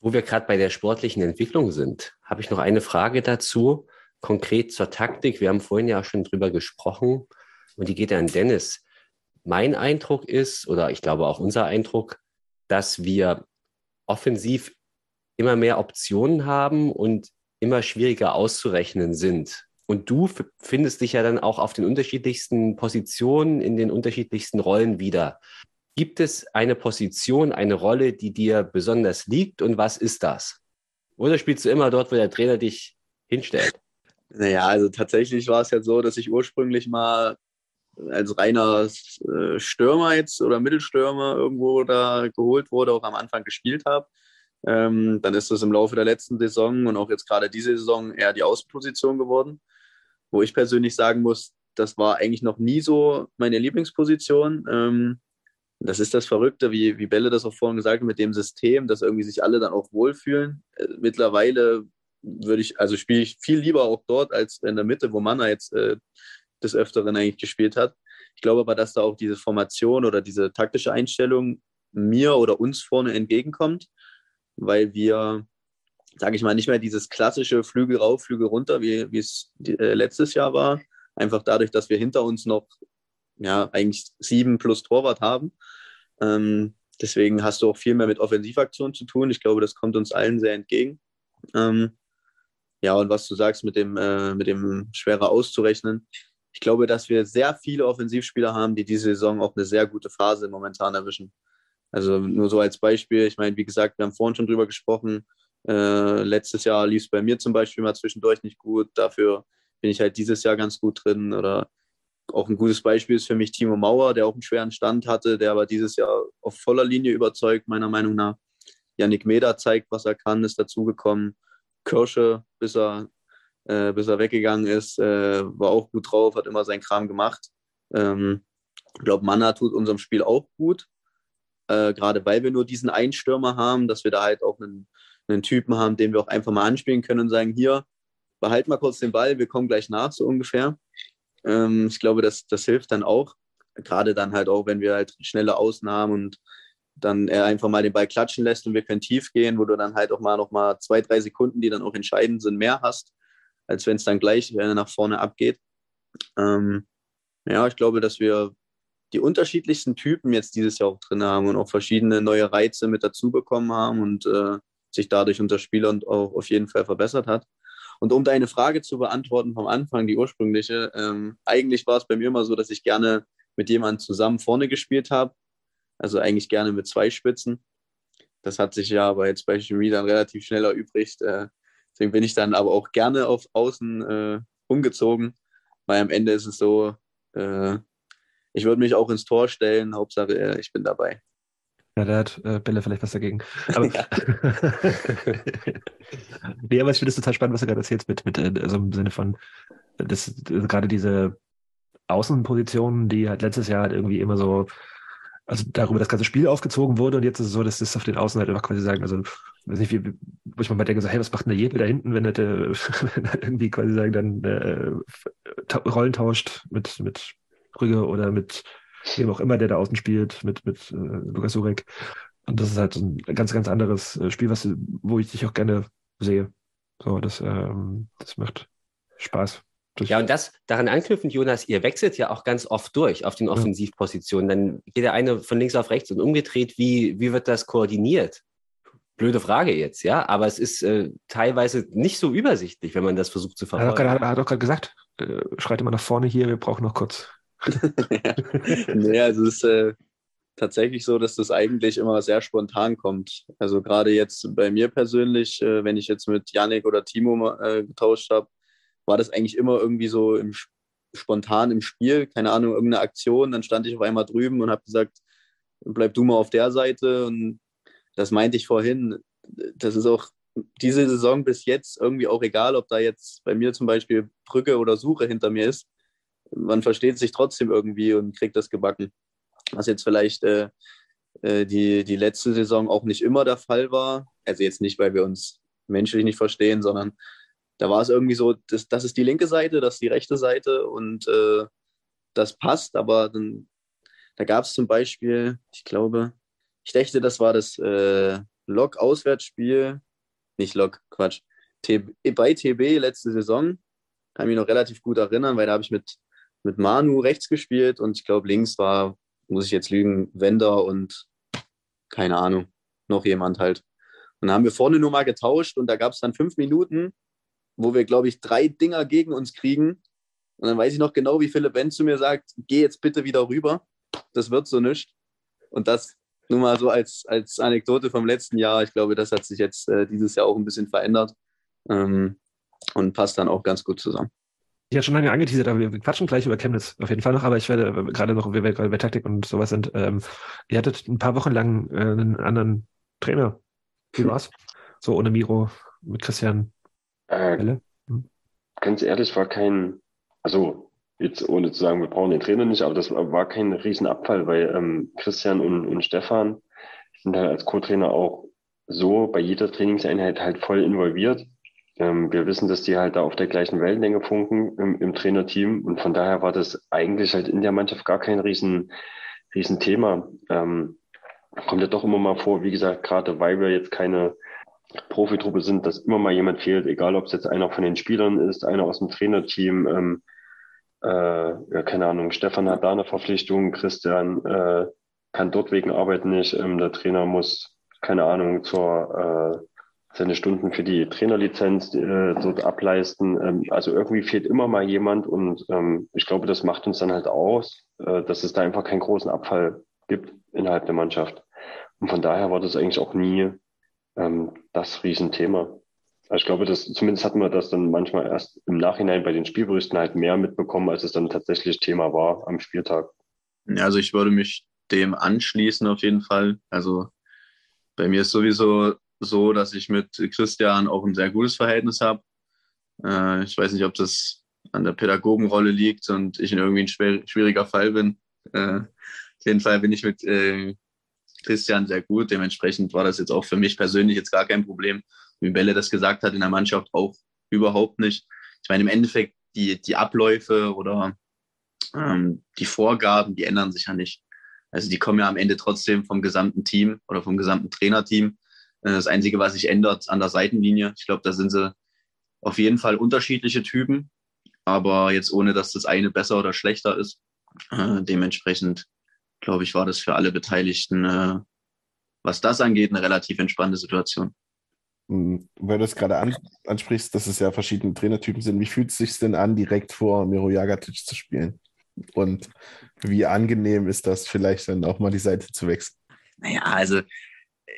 Wo wir gerade bei der sportlichen Entwicklung sind, habe ich noch eine Frage dazu, konkret zur Taktik. Wir haben vorhin ja schon drüber gesprochen und die geht an Dennis. Mein Eindruck ist, oder ich glaube auch unser Eindruck, dass wir offensiv immer mehr Optionen haben und immer schwieriger auszurechnen sind. und du findest dich ja dann auch auf den unterschiedlichsten Positionen, in den unterschiedlichsten Rollen wieder. Gibt es eine Position, eine Rolle, die dir besonders liegt und was ist das? Oder spielst du immer dort, wo der Trainer dich hinstellt? Naja, also tatsächlich war es ja so, dass ich ursprünglich mal als reiner äh, Stürmer jetzt oder Mittelstürmer irgendwo da geholt wurde, auch am Anfang gespielt habe. Ähm, dann ist das im Laufe der letzten Saison und auch jetzt gerade diese Saison eher die Außenposition geworden, wo ich persönlich sagen muss, das war eigentlich noch nie so meine Lieblingsposition. Ähm, das ist das Verrückte, wie, wie Belle das auch vorhin gesagt hat, mit dem System, dass irgendwie sich alle dann auch wohlfühlen. Äh, mittlerweile würde ich, also spiele ich viel lieber auch dort als in der Mitte, wo Manna jetzt äh, des Öfteren eigentlich gespielt hat. Ich glaube aber, dass da auch diese Formation oder diese taktische Einstellung mir oder uns vorne entgegenkommt, weil wir, sage ich mal, nicht mehr dieses klassische Flügel rauf, Flügel runter, wie, es äh, letztes Jahr war. Einfach dadurch, dass wir hinter uns noch ja, eigentlich sieben plus Torwart haben. Ähm, deswegen hast du auch viel mehr mit Offensivaktionen zu tun. Ich glaube, das kommt uns allen sehr entgegen. Ähm, ja, und was du sagst mit dem, äh, mit dem schwerer auszurechnen, ich glaube, dass wir sehr viele Offensivspieler haben, die diese Saison auch eine sehr gute Phase momentan erwischen. Also nur so als Beispiel, ich meine, wie gesagt, wir haben vorhin schon drüber gesprochen. Äh, letztes Jahr lief es bei mir zum Beispiel mal zwischendurch nicht gut. Dafür bin ich halt dieses Jahr ganz gut drin. Oder auch ein gutes Beispiel ist für mich Timo Mauer, der auch einen schweren Stand hatte, der aber dieses Jahr auf voller Linie überzeugt, meiner Meinung nach. Yannick Meder zeigt, was er kann, ist dazugekommen. Kirsche, bis er äh, bis er weggegangen ist, äh, war auch gut drauf, hat immer seinen Kram gemacht. Ähm, ich glaube, Manna tut unserem Spiel auch gut, äh, gerade weil wir nur diesen Einstürmer haben, dass wir da halt auch einen, einen Typen haben, den wir auch einfach mal anspielen können und sagen, hier, behalt mal kurz den Ball, wir kommen gleich nach, so ungefähr. Ähm, ich glaube, das, das hilft dann auch, gerade dann halt auch, wenn wir halt schnelle Ausnahmen und dann er einfach mal den Ball klatschen lässt und wir können tief gehen, wo du dann halt auch mal noch mal zwei, drei Sekunden, die dann auch entscheidend sind, mehr hast als wenn es dann gleich nach vorne abgeht. Ähm, ja, ich glaube, dass wir die unterschiedlichsten Typen jetzt dieses Jahr auch drin haben und auch verschiedene neue Reize mit dazu bekommen haben und äh, sich dadurch unser Spiel und auch auf jeden Fall verbessert hat. Und um deine Frage zu beantworten vom Anfang, die ursprüngliche, ähm, eigentlich war es bei mir immer so, dass ich gerne mit jemandem zusammen vorne gespielt habe. Also eigentlich gerne mit zwei Spitzen. Das hat sich ja aber jetzt bei Chemie dann relativ schnell erübrigt, äh, Deswegen bin ich dann aber auch gerne auf Außen äh, umgezogen, weil am Ende ist es so, äh, ich würde mich auch ins Tor stellen, Hauptsache äh, ich bin dabei. Ja, da hat äh, Bälle vielleicht was dagegen. Aber, ja. nee, aber ich finde es total spannend, was du gerade erzählst, mit, mit äh, also im Sinne von, das, also gerade diese Außenpositionen, die halt letztes Jahr halt irgendwie immer so also darüber das ganze Spiel aufgezogen wurde und jetzt ist es so, dass das auf den Außen halt einfach quasi sagen, also weiß nicht, wie, wo ich mal denke, so, hey, was macht denn der Jebel da hinten, wenn er, er irgendwie quasi sagen, dann äh, Rollen tauscht mit, mit Brügge oder mit wem auch immer, der da außen spielt, mit, mit äh, Lukas Surek. Und das ist halt ein ganz, ganz anderes äh, Spiel, was, wo ich dich auch gerne sehe. So, das, ähm, das macht Spaß. Ja, und das daran anknüpfend, Jonas, ihr wechselt ja auch ganz oft durch auf den Offensivpositionen. Dann geht der eine von links auf rechts und umgedreht. Wie, wie wird das koordiniert? Blöde Frage jetzt, ja, aber es ist äh, teilweise nicht so übersichtlich, wenn man das versucht zu verfolgen. Er hat doch gerade gesagt, äh, schreit immer nach vorne hier, wir brauchen noch kurz. ja. nee, also es ist äh, tatsächlich so, dass das eigentlich immer sehr spontan kommt. Also gerade jetzt bei mir persönlich, äh, wenn ich jetzt mit Yannick oder Timo äh, getauscht habe, war das eigentlich immer irgendwie so im, spontan im Spiel, keine Ahnung, irgendeine Aktion. Dann stand ich auf einmal drüben und habe gesagt, bleib du mal auf der Seite. Und das meinte ich vorhin. Das ist auch diese Saison bis jetzt irgendwie auch egal, ob da jetzt bei mir zum Beispiel Brücke oder Suche hinter mir ist. Man versteht sich trotzdem irgendwie und kriegt das gebacken. Was jetzt vielleicht äh, äh die, die letzte Saison auch nicht immer der Fall war. Also jetzt nicht, weil wir uns menschlich nicht verstehen, sondern da war es irgendwie so, das, das ist die linke Seite, das ist die rechte Seite und äh, das passt, aber dann, da gab es zum Beispiel, ich glaube, ich dachte, das war das äh, Lok-Auswärtsspiel, nicht Lok, Quatsch, TB, bei TB letzte Saison, kann mich noch relativ gut erinnern, weil da habe ich mit, mit Manu rechts gespielt und ich glaube, links war, muss ich jetzt lügen, Wender und keine Ahnung, noch jemand halt. Und dann haben wir vorne nur mal getauscht und da gab es dann fünf Minuten, wo wir, glaube ich, drei Dinger gegen uns kriegen. Und dann weiß ich noch genau, wie Philipp Benz zu mir sagt, geh jetzt bitte wieder rüber. Das wird so nicht. Und das nur mal so als, als Anekdote vom letzten Jahr. Ich glaube, das hat sich jetzt äh, dieses Jahr auch ein bisschen verändert ähm, und passt dann auch ganz gut zusammen. Ich hatte schon lange angeteasert, aber wir quatschen gleich über Chemnitz auf jeden Fall noch, aber ich werde äh, gerade noch, wir gerade bei Taktik und sowas sind, ähm, ihr hattet ein paar Wochen lang äh, einen anderen Trainer. Wie war's? So ohne Miro, mit Christian. Äh, Hm. ganz ehrlich, war kein, also jetzt ohne zu sagen, wir brauchen den Trainer nicht, aber das war kein Riesenabfall, weil ähm, Christian und, und Stefan sind halt als Co-Trainer auch so bei jeder Trainingseinheit halt voll involviert. Ähm, wir wissen, dass die halt da auf der gleichen Wellenlänge funken im, im Trainerteam und von daher war das eigentlich halt in der Mannschaft gar kein riesen, riesen Thema. Ähm, kommt ja doch immer mal vor, wie gesagt, gerade weil wir jetzt keine Profitruppe sind, dass immer mal jemand fehlt, egal ob es jetzt einer von den Spielern ist, einer aus dem Trainerteam, ähm, äh, ja, keine Ahnung, Stefan hat da eine Verpflichtung, Christian äh, kann dort wegen Arbeit nicht, ähm, der Trainer muss, keine Ahnung, zur äh, seine Stunden für die Trainerlizenz äh, dort ableisten. Ähm, also irgendwie fehlt immer mal jemand und ähm, ich glaube, das macht uns dann halt aus, äh, dass es da einfach keinen großen Abfall gibt innerhalb der Mannschaft. Und von daher war das eigentlich auch nie ähm, das Riesenthema. Also ich glaube, dass zumindest hatten wir das dann manchmal erst im Nachhinein bei den Spielberichten halt mehr mitbekommen, als es dann tatsächlich Thema war am Spieltag. Also ich würde mich dem anschließen auf jeden Fall. Also bei mir ist sowieso so, dass ich mit Christian auch ein sehr gutes Verhältnis habe. Äh, ich weiß nicht, ob das an der Pädagogenrolle liegt und ich in irgendwie ein schwer, schwieriger Fall bin. Äh, auf jeden Fall bin ich mit äh, Christian sehr gut. Dementsprechend war das jetzt auch für mich persönlich jetzt gar kein Problem. Wie Belle das gesagt hat, in der Mannschaft auch überhaupt nicht. Ich meine, im Endeffekt, die, die Abläufe oder ähm, die Vorgaben, die ändern sich ja nicht. Also die kommen ja am Ende trotzdem vom gesamten Team oder vom gesamten Trainerteam. Äh, Das Einzige, was sich ändert an der Seitenlinie, ich glaube, da sind sie auf jeden Fall unterschiedliche Typen, aber jetzt ohne, dass das eine besser oder schlechter ist. Äh, dementsprechend, glaube ich, war das für alle Beteiligten, äh, was das angeht, eine relativ entspannte Situation. Hm, Weil du es gerade an, ansprichst, dass es ja verschiedene Trainertypen sind. Wie fühlt es sich denn an, direkt vor Miro Jagatic zu spielen? Und wie angenehm ist das, vielleicht dann auch mal die Seite zu wechseln? Naja, also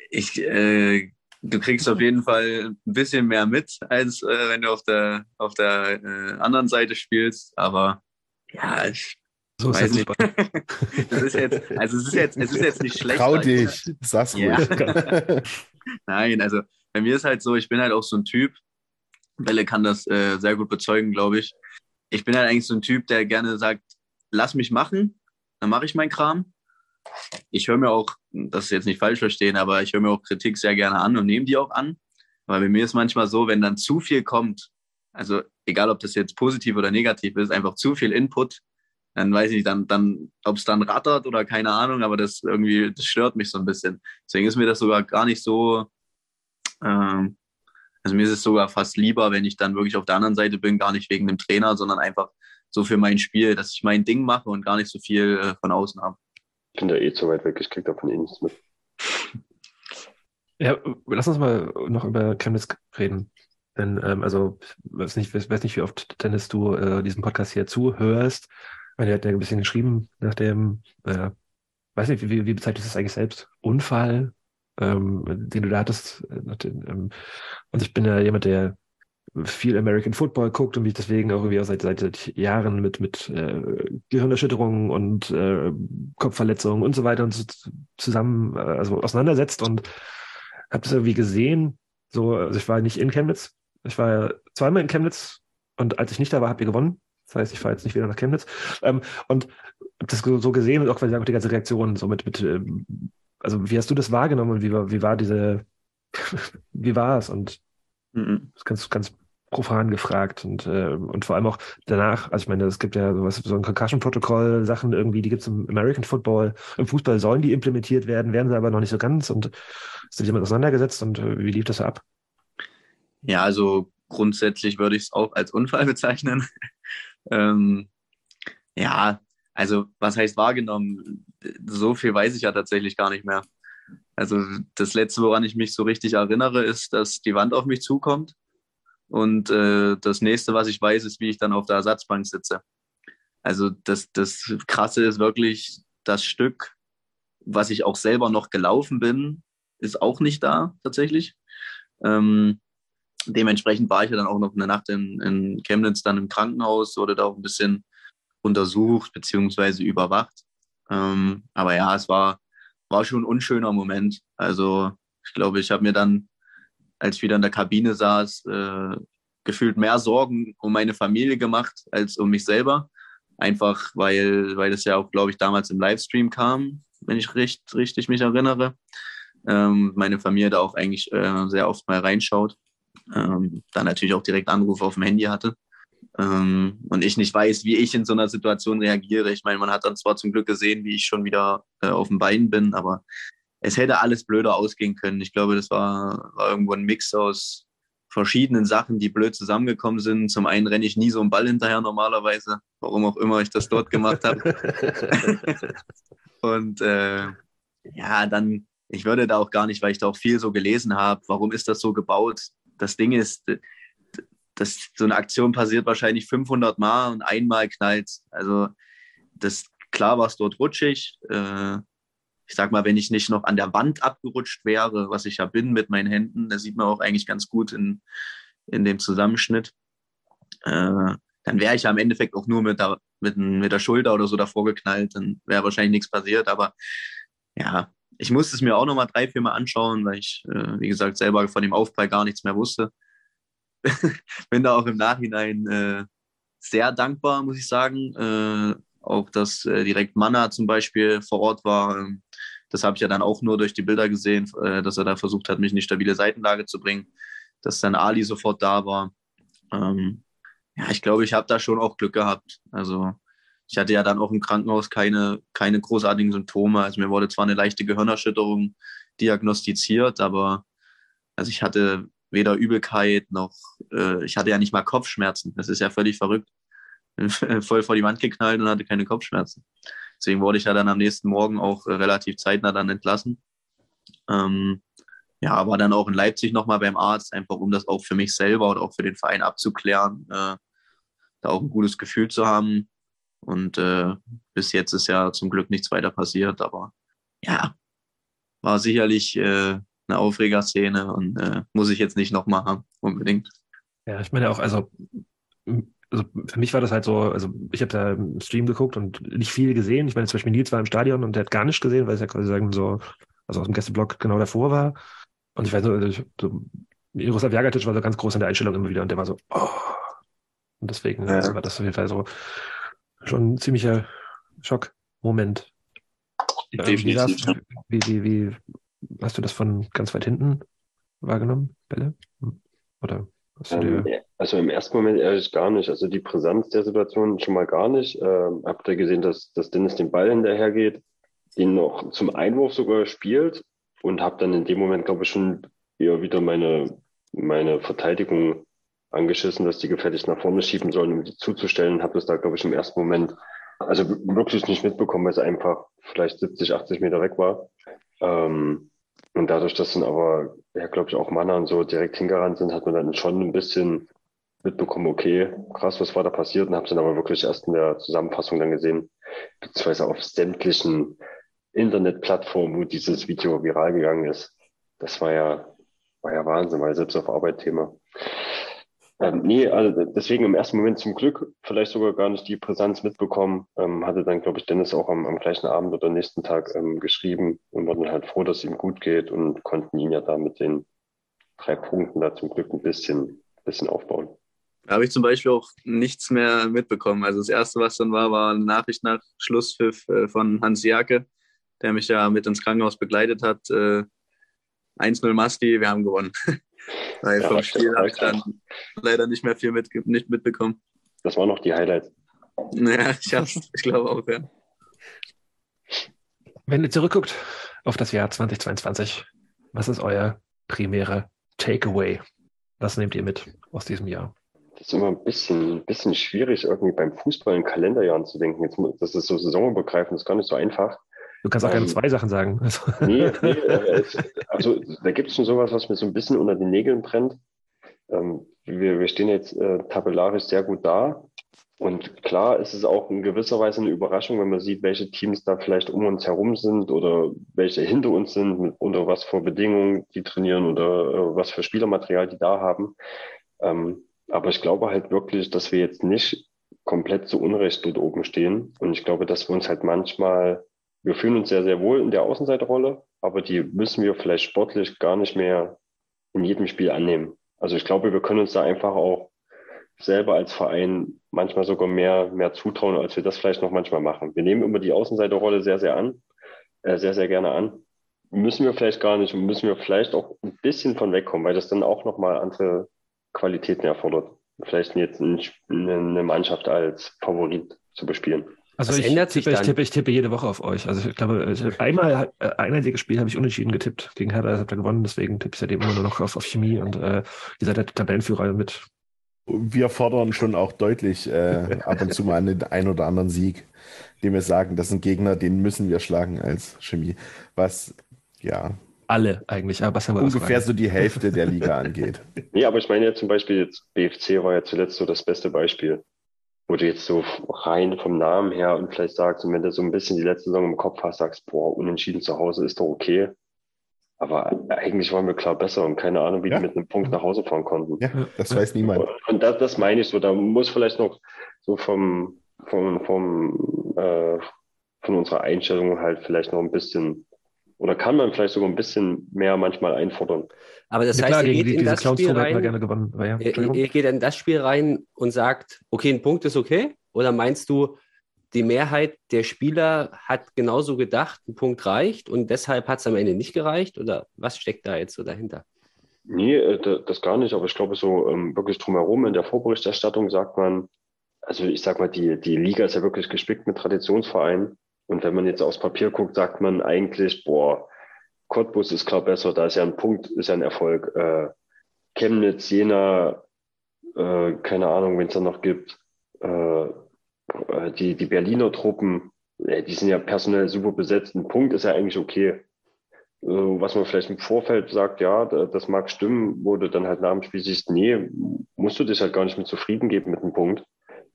ich, äh, du kriegst auf jeden Fall ein bisschen mehr mit, als äh, wenn du auf der, auf der äh, anderen Seite spielst. Aber ja, ich So ist weiß nicht. das ist jetzt, also es ist jetzt, es ist jetzt nicht schlecht. Trau dich, sag's Ja. ruhig. Nein, also bei mir ist halt so, ich bin halt auch so ein Typ, Belle kann das äh, sehr gut bezeugen, glaube ich. Ich bin halt eigentlich so ein Typ, der gerne sagt, lass mich machen, dann mache ich meinen Kram. Ich höre mir auch, das ist jetzt nicht falsch verstehen, aber ich höre mir auch Kritik sehr gerne an und nehme die auch an. Weil bei mir ist manchmal so, wenn dann zu viel kommt, also egal ob das jetzt positiv oder negativ ist, einfach zu viel Input, dann weiß ich dann, dann, ob es dann rattert oder keine Ahnung, aber das irgendwie, das stört mich so ein bisschen. Deswegen ist mir das sogar gar nicht so, ähm, also mir ist es sogar fast lieber, wenn ich dann wirklich auf der anderen Seite bin, gar nicht wegen dem Trainer, sondern einfach so für mein Spiel, dass ich mein Ding mache und gar nicht so viel äh, von außen habe. Bin da eh zu weit weg, ich krieg davon eh nichts mit. Ja, lass uns mal noch über Chemnitz reden. Denn, ähm, also, weiß nicht, weiß nicht, wie oft, Dennis, du äh, diesem Podcast hier zuhörst. Er hat ja ein bisschen geschrieben nach dem, äh, weiß nicht, wie, wie bezeichnest du das eigentlich selbst? Unfall, ähm, den du da hattest. äh, dem, ähm, und ich bin ja jemand, der viel American Football guckt und mich deswegen auch irgendwie auch seit, seit Jahren mit, mit äh, Gehirnerschütterungen und äh, Kopfverletzungen und so weiter und so zusammen, äh, also auseinandersetzt und habe das irgendwie gesehen. So, also ich war nicht in Chemnitz. Ich war zweimal in Chemnitz und als ich nicht da war, habt ihr gewonnen. Das heißt, ich fahre jetzt nicht wieder nach Chemnitz. Ähm, und das so gesehen und auch quasi die ganze Reaktion so mit, mit ähm, also wie hast du das wahrgenommen und wie war, wie war diese, wie war es? Und Mhm. das ist ganz, ganz profan gefragt und, äh, und vor allem auch danach, also ich meine, es gibt ja sowas, so ein Concussion-Protokoll, Sachen irgendwie, die gibt es im American Football, im Fußball sollen die implementiert werden, werden sie aber noch nicht so ganz und ist sich damit auseinandergesetzt und äh, wie lief das ab? Ja, also grundsätzlich würde ich es auch als Unfall bezeichnen. ähm, ja, also was heißt wahrgenommen? So viel weiß ich ja tatsächlich gar nicht mehr. Also das Letzte, woran ich mich so richtig erinnere, ist, dass die Wand auf mich zukommt Und äh, das nächste, was ich weiß, ist, wie ich dann auf der Ersatzbank sitze. Also das, das Krasse ist wirklich, das Stück, was ich auch selber noch gelaufen bin, ist auch nicht da tatsächlich. Ähm, dementsprechend war ich ja dann auch noch eine Nacht in, in Chemnitz dann im Krankenhaus, wurde da auch ein bisschen untersucht beziehungsweise überwacht. Ähm, aber ja, es war, war schon ein unschöner Moment. Also ich glaube, ich habe mir dann, als ich wieder in der Kabine saß, äh, gefühlt mehr Sorgen um meine Familie gemacht als um mich selber. Einfach weil, weil das ja auch, glaube ich, damals im Livestream kam, wenn ich recht, richtig mich erinnere. Ähm, meine Familie da auch eigentlich äh, sehr oft mal reinschaut. Ähm, dann natürlich auch direkt Anrufe auf dem Handy hatte. Ähm, und ich nicht weiß, wie ich in so einer Situation reagiere. Ich meine, man hat dann zwar zum Glück gesehen, wie ich schon wieder äh, auf dem Bein bin, aber es hätte alles blöder ausgehen können. Ich glaube, das war, war irgendwo ein Mix aus verschiedenen Sachen, die blöd zusammengekommen sind. Zum einen renne ich nie so einen Ball hinterher normalerweise, warum auch immer ich das dort gemacht habe. und äh, ja, dann, ich würde da auch gar nicht, weil ich da auch viel so gelesen habe, warum ist das so gebaut? Das Ding ist, dass so eine Aktion passiert wahrscheinlich 500 Mal und einmal knallt. Also das klar war es dort rutschig. Äh, ich sag mal, wenn ich nicht noch an der Wand abgerutscht wäre, was ich ja bin mit meinen Händen, das sieht man auch eigentlich ganz gut in, in dem Zusammenschnitt, äh, dann wäre ich ja im Endeffekt auch nur mit der, mit, mit der Schulter oder so davor geknallt, dann wäre wahrscheinlich nichts passiert. Aber ja, ich musste es mir auch nochmal drei, vier Mal anschauen, weil ich, äh, wie gesagt, selber von dem Aufprall gar nichts mehr wusste. Bin da auch im Nachhinein äh, sehr dankbar, muss ich sagen. Äh, auch, dass äh, direkt Manna zum Beispiel vor Ort war. Ähm, das habe ich ja dann auch nur durch die Bilder gesehen, äh, dass er da versucht hat, mich in die stabile Seitenlage zu bringen. Dass dann Ali sofort da war. Ähm, ja, ich glaube, ich habe da schon auch Glück gehabt. Also ich hatte ja dann auch im Krankenhaus keine, keine großartigen Symptome. Also mir wurde zwar eine leichte Gehirnerschütterung diagnostiziert, aber also ich hatte weder Übelkeit noch, äh, ich hatte ja nicht mal Kopfschmerzen. Das ist ja völlig verrückt. Voll vor die Wand geknallt und hatte keine Kopfschmerzen. Deswegen wurde ich ja dann am nächsten Morgen auch äh, relativ zeitnah dann entlassen. Ähm, ja, war dann auch in Leipzig nochmal beim Arzt, einfach um das auch für mich selber und auch für den Verein abzuklären, äh, da auch ein gutes Gefühl zu haben. Und äh, bis jetzt ist ja zum Glück nichts weiter passiert, aber ja, war sicherlich äh, eine Aufregerszene und äh, muss ich jetzt nicht nochmal haben, unbedingt. Ja, ich meine auch, also, also für mich war das halt so, also ich habe da im Stream geguckt und nicht viel gesehen. Ich meine, zum Beispiel Nils war im Stadion und der hat gar nichts gesehen, weil es ja quasi sagen so, also aus dem Gästeblock genau davor war. Und ich weiß so, also so Miroslav Jagatic war so ganz groß in der Einstellung immer wieder und der war so, oh. Und deswegen ja. war das auf jeden Fall so schon ein ziemlicher Schockmoment. Ähm, Definitiv. Wie, wie, wie, Hast du das von ganz weit hinten wahrgenommen, Bälle? Oder hast du ähm. Also im ersten Moment ehrlich gar nicht. Also die Präsenz der Situation schon mal gar nicht. Ähm, habt ihr gesehen, dass, dass Dennis den Ball hinterher geht, den noch zum Einwurf sogar spielt und habe dann in dem Moment, glaube ich, schon eher wieder meine, meine Verteidigung angeschissen, dass die gefälligst nach vorne schieben sollen, um die zuzustellen. Habe das da, glaube ich, im ersten Moment also wirklich nicht mitbekommen, weil es einfach vielleicht 70, 80 Meter weg war. Ähm, und dadurch, dass dann aber, ja, glaube ich, auch Manner und so direkt hingerannt sind, hat man dann schon ein bisschen mitbekommen, okay, krass, was war da passiert und habe es dann aber wirklich erst in der Zusammenfassung dann gesehen, beziehungsweise auf sämtlichen Internetplattformen, wo dieses Video viral gegangen ist. Das war ja, war ja Wahnsinn, war ja selbst auf Arbeit Thema. Ähm, nee, also deswegen im ersten Moment zum Glück vielleicht sogar gar nicht die Präsenz mitbekommen. Ähm, hatte dann, glaube ich, Dennis auch am, am gleichen Abend oder nächsten Tag ähm, geschrieben und war dann halt froh, dass es ihm gut geht und konnten ihn ja da mit den drei Punkten da zum Glück ein bisschen, bisschen aufbauen. Da habe ich zum Beispiel auch nichts mehr mitbekommen. Also das Erste, was dann war, war eine Nachricht nach Schlusspfiff äh, von Hans Jake, der mich ja mit ins Krankenhaus begleitet hat. Äh, 1-0 Masti, wir haben gewonnen. Weil ja, vom Spiel habe ich dann leider nicht mehr viel mit, nicht mitbekommen. Das waren noch die Highlights. Naja, ich, ich glaube auch, ja. Wenn ihr zurückguckt auf das Jahr 2022, was ist euer primärer Takeaway? Was nehmt ihr mit aus diesem Jahr? Das ist immer ein bisschen, ein bisschen schwierig, irgendwie beim Fußball in Kalenderjahren zu denken. Jetzt, das ist so saisonübergreifend, das ist gar nicht so einfach. Du kannst auch gerne ähm, zwei Sachen sagen. Nee, nee äh, es, also da gibt es schon sowas, was mir so ein bisschen unter den Nägeln brennt. ähm, wir, wir stehen jetzt äh, tabellarisch sehr gut da. Und klar ist es auch in gewisser Weise eine Überraschung, wenn man sieht, welche Teams da vielleicht um uns herum sind oder welche hinter uns sind, mit, unter was für Bedingungen die trainieren oder äh, was für Spielermaterial die da haben. Ähm, aber ich glaube halt wirklich, dass wir jetzt nicht komplett zu Unrecht dort oben stehen. Und ich glaube, dass wir uns halt manchmal, wir fühlen uns sehr, sehr wohl in der Außenseiterrolle, aber die müssen wir vielleicht sportlich gar nicht mehr in jedem Spiel annehmen. Also ich glaube, wir können uns da einfach auch selber als Verein manchmal sogar mehr, mehr zutrauen, als wir das vielleicht noch manchmal machen. Wir nehmen immer die Außenseiterrolle sehr, sehr an, äh, sehr, sehr gerne an. Müssen wir vielleicht gar nicht und müssen wir vielleicht auch ein bisschen von wegkommen, weil das dann auch nochmal andere Qualitäten erfordert. Vielleicht jetzt eine Mannschaft als Favorit zu bespielen. Also ich, ändert sich tippe, ich, tippe, ich tippe jede Woche auf euch. Also ich glaube, einmal äh, ein einziges Spiel habe ich unentschieden getippt. Gegen Hertha habt ihr gewonnen, deswegen tippe ich seitdem immer nur noch auf, auf Chemie und äh, ihr seid der Tabellenführer mit wir fordern schon auch deutlich äh, ab und zu mal einen ein oder anderen Sieg, dem wir sagen, das sind Gegner, den müssen wir schlagen als Chemie. Was, ja. Alle eigentlich, aber was haben wir ungefähr so die Hälfte der Liga angeht. Nee, aber ich meine ja zum Beispiel jetzt, BFC war ja zuletzt so das beste Beispiel, wo du jetzt so rein vom Namen her und vielleicht sagst, und wenn du so ein bisschen die letzte Saison im Kopf hast, sagst, boah, unentschieden zu Hause ist doch okay. Aber eigentlich waren wir klar besser und keine Ahnung, wie ja. die mit einem Punkt nach Hause fahren konnten. Ja, das weiß niemand. Und das, das meine ich so. Da muss vielleicht noch so vom, vom, vom äh, von unserer Einstellung halt vielleicht noch ein bisschen oder kann man vielleicht sogar ein bisschen mehr manchmal einfordern. Aber das ja, heißt, klar, ihr geht die, in das Spiel rein, gerne gewonnen. Ja, ihr, ihr geht in das Spiel rein und sagt, okay, ein Punkt ist okay? Oder meinst du, die Mehrheit der Spieler hat genauso gedacht, ein Punkt reicht und deshalb hat es am Ende nicht gereicht? Oder was steckt da jetzt so dahinter? Nee, äh, das gar nicht, aber ich glaube, so ähm, wirklich drumherum in der Vorberichterstattung sagt man, also ich sag mal, die, die Liga ist ja wirklich gespickt mit Traditionsvereinen. Und wenn man jetzt aufs Papier guckt, sagt man eigentlich, boah, Cottbus ist klar besser, da ist ja ein Punkt, ist ja ein Erfolg. Äh, Chemnitz, Jena, äh, keine Ahnung, wenn es da noch gibt, äh, die, die Berliner Truppen, äh, die sind ja personell super besetzt. Ein Punkt ist ja eigentlich okay. Was man vielleicht im Vorfeld sagt, ja, das mag stimmen, du dann halt nach dem Spiel siehst, nee, musst du dich halt gar nicht mit zufrieden geben mit einem Punkt.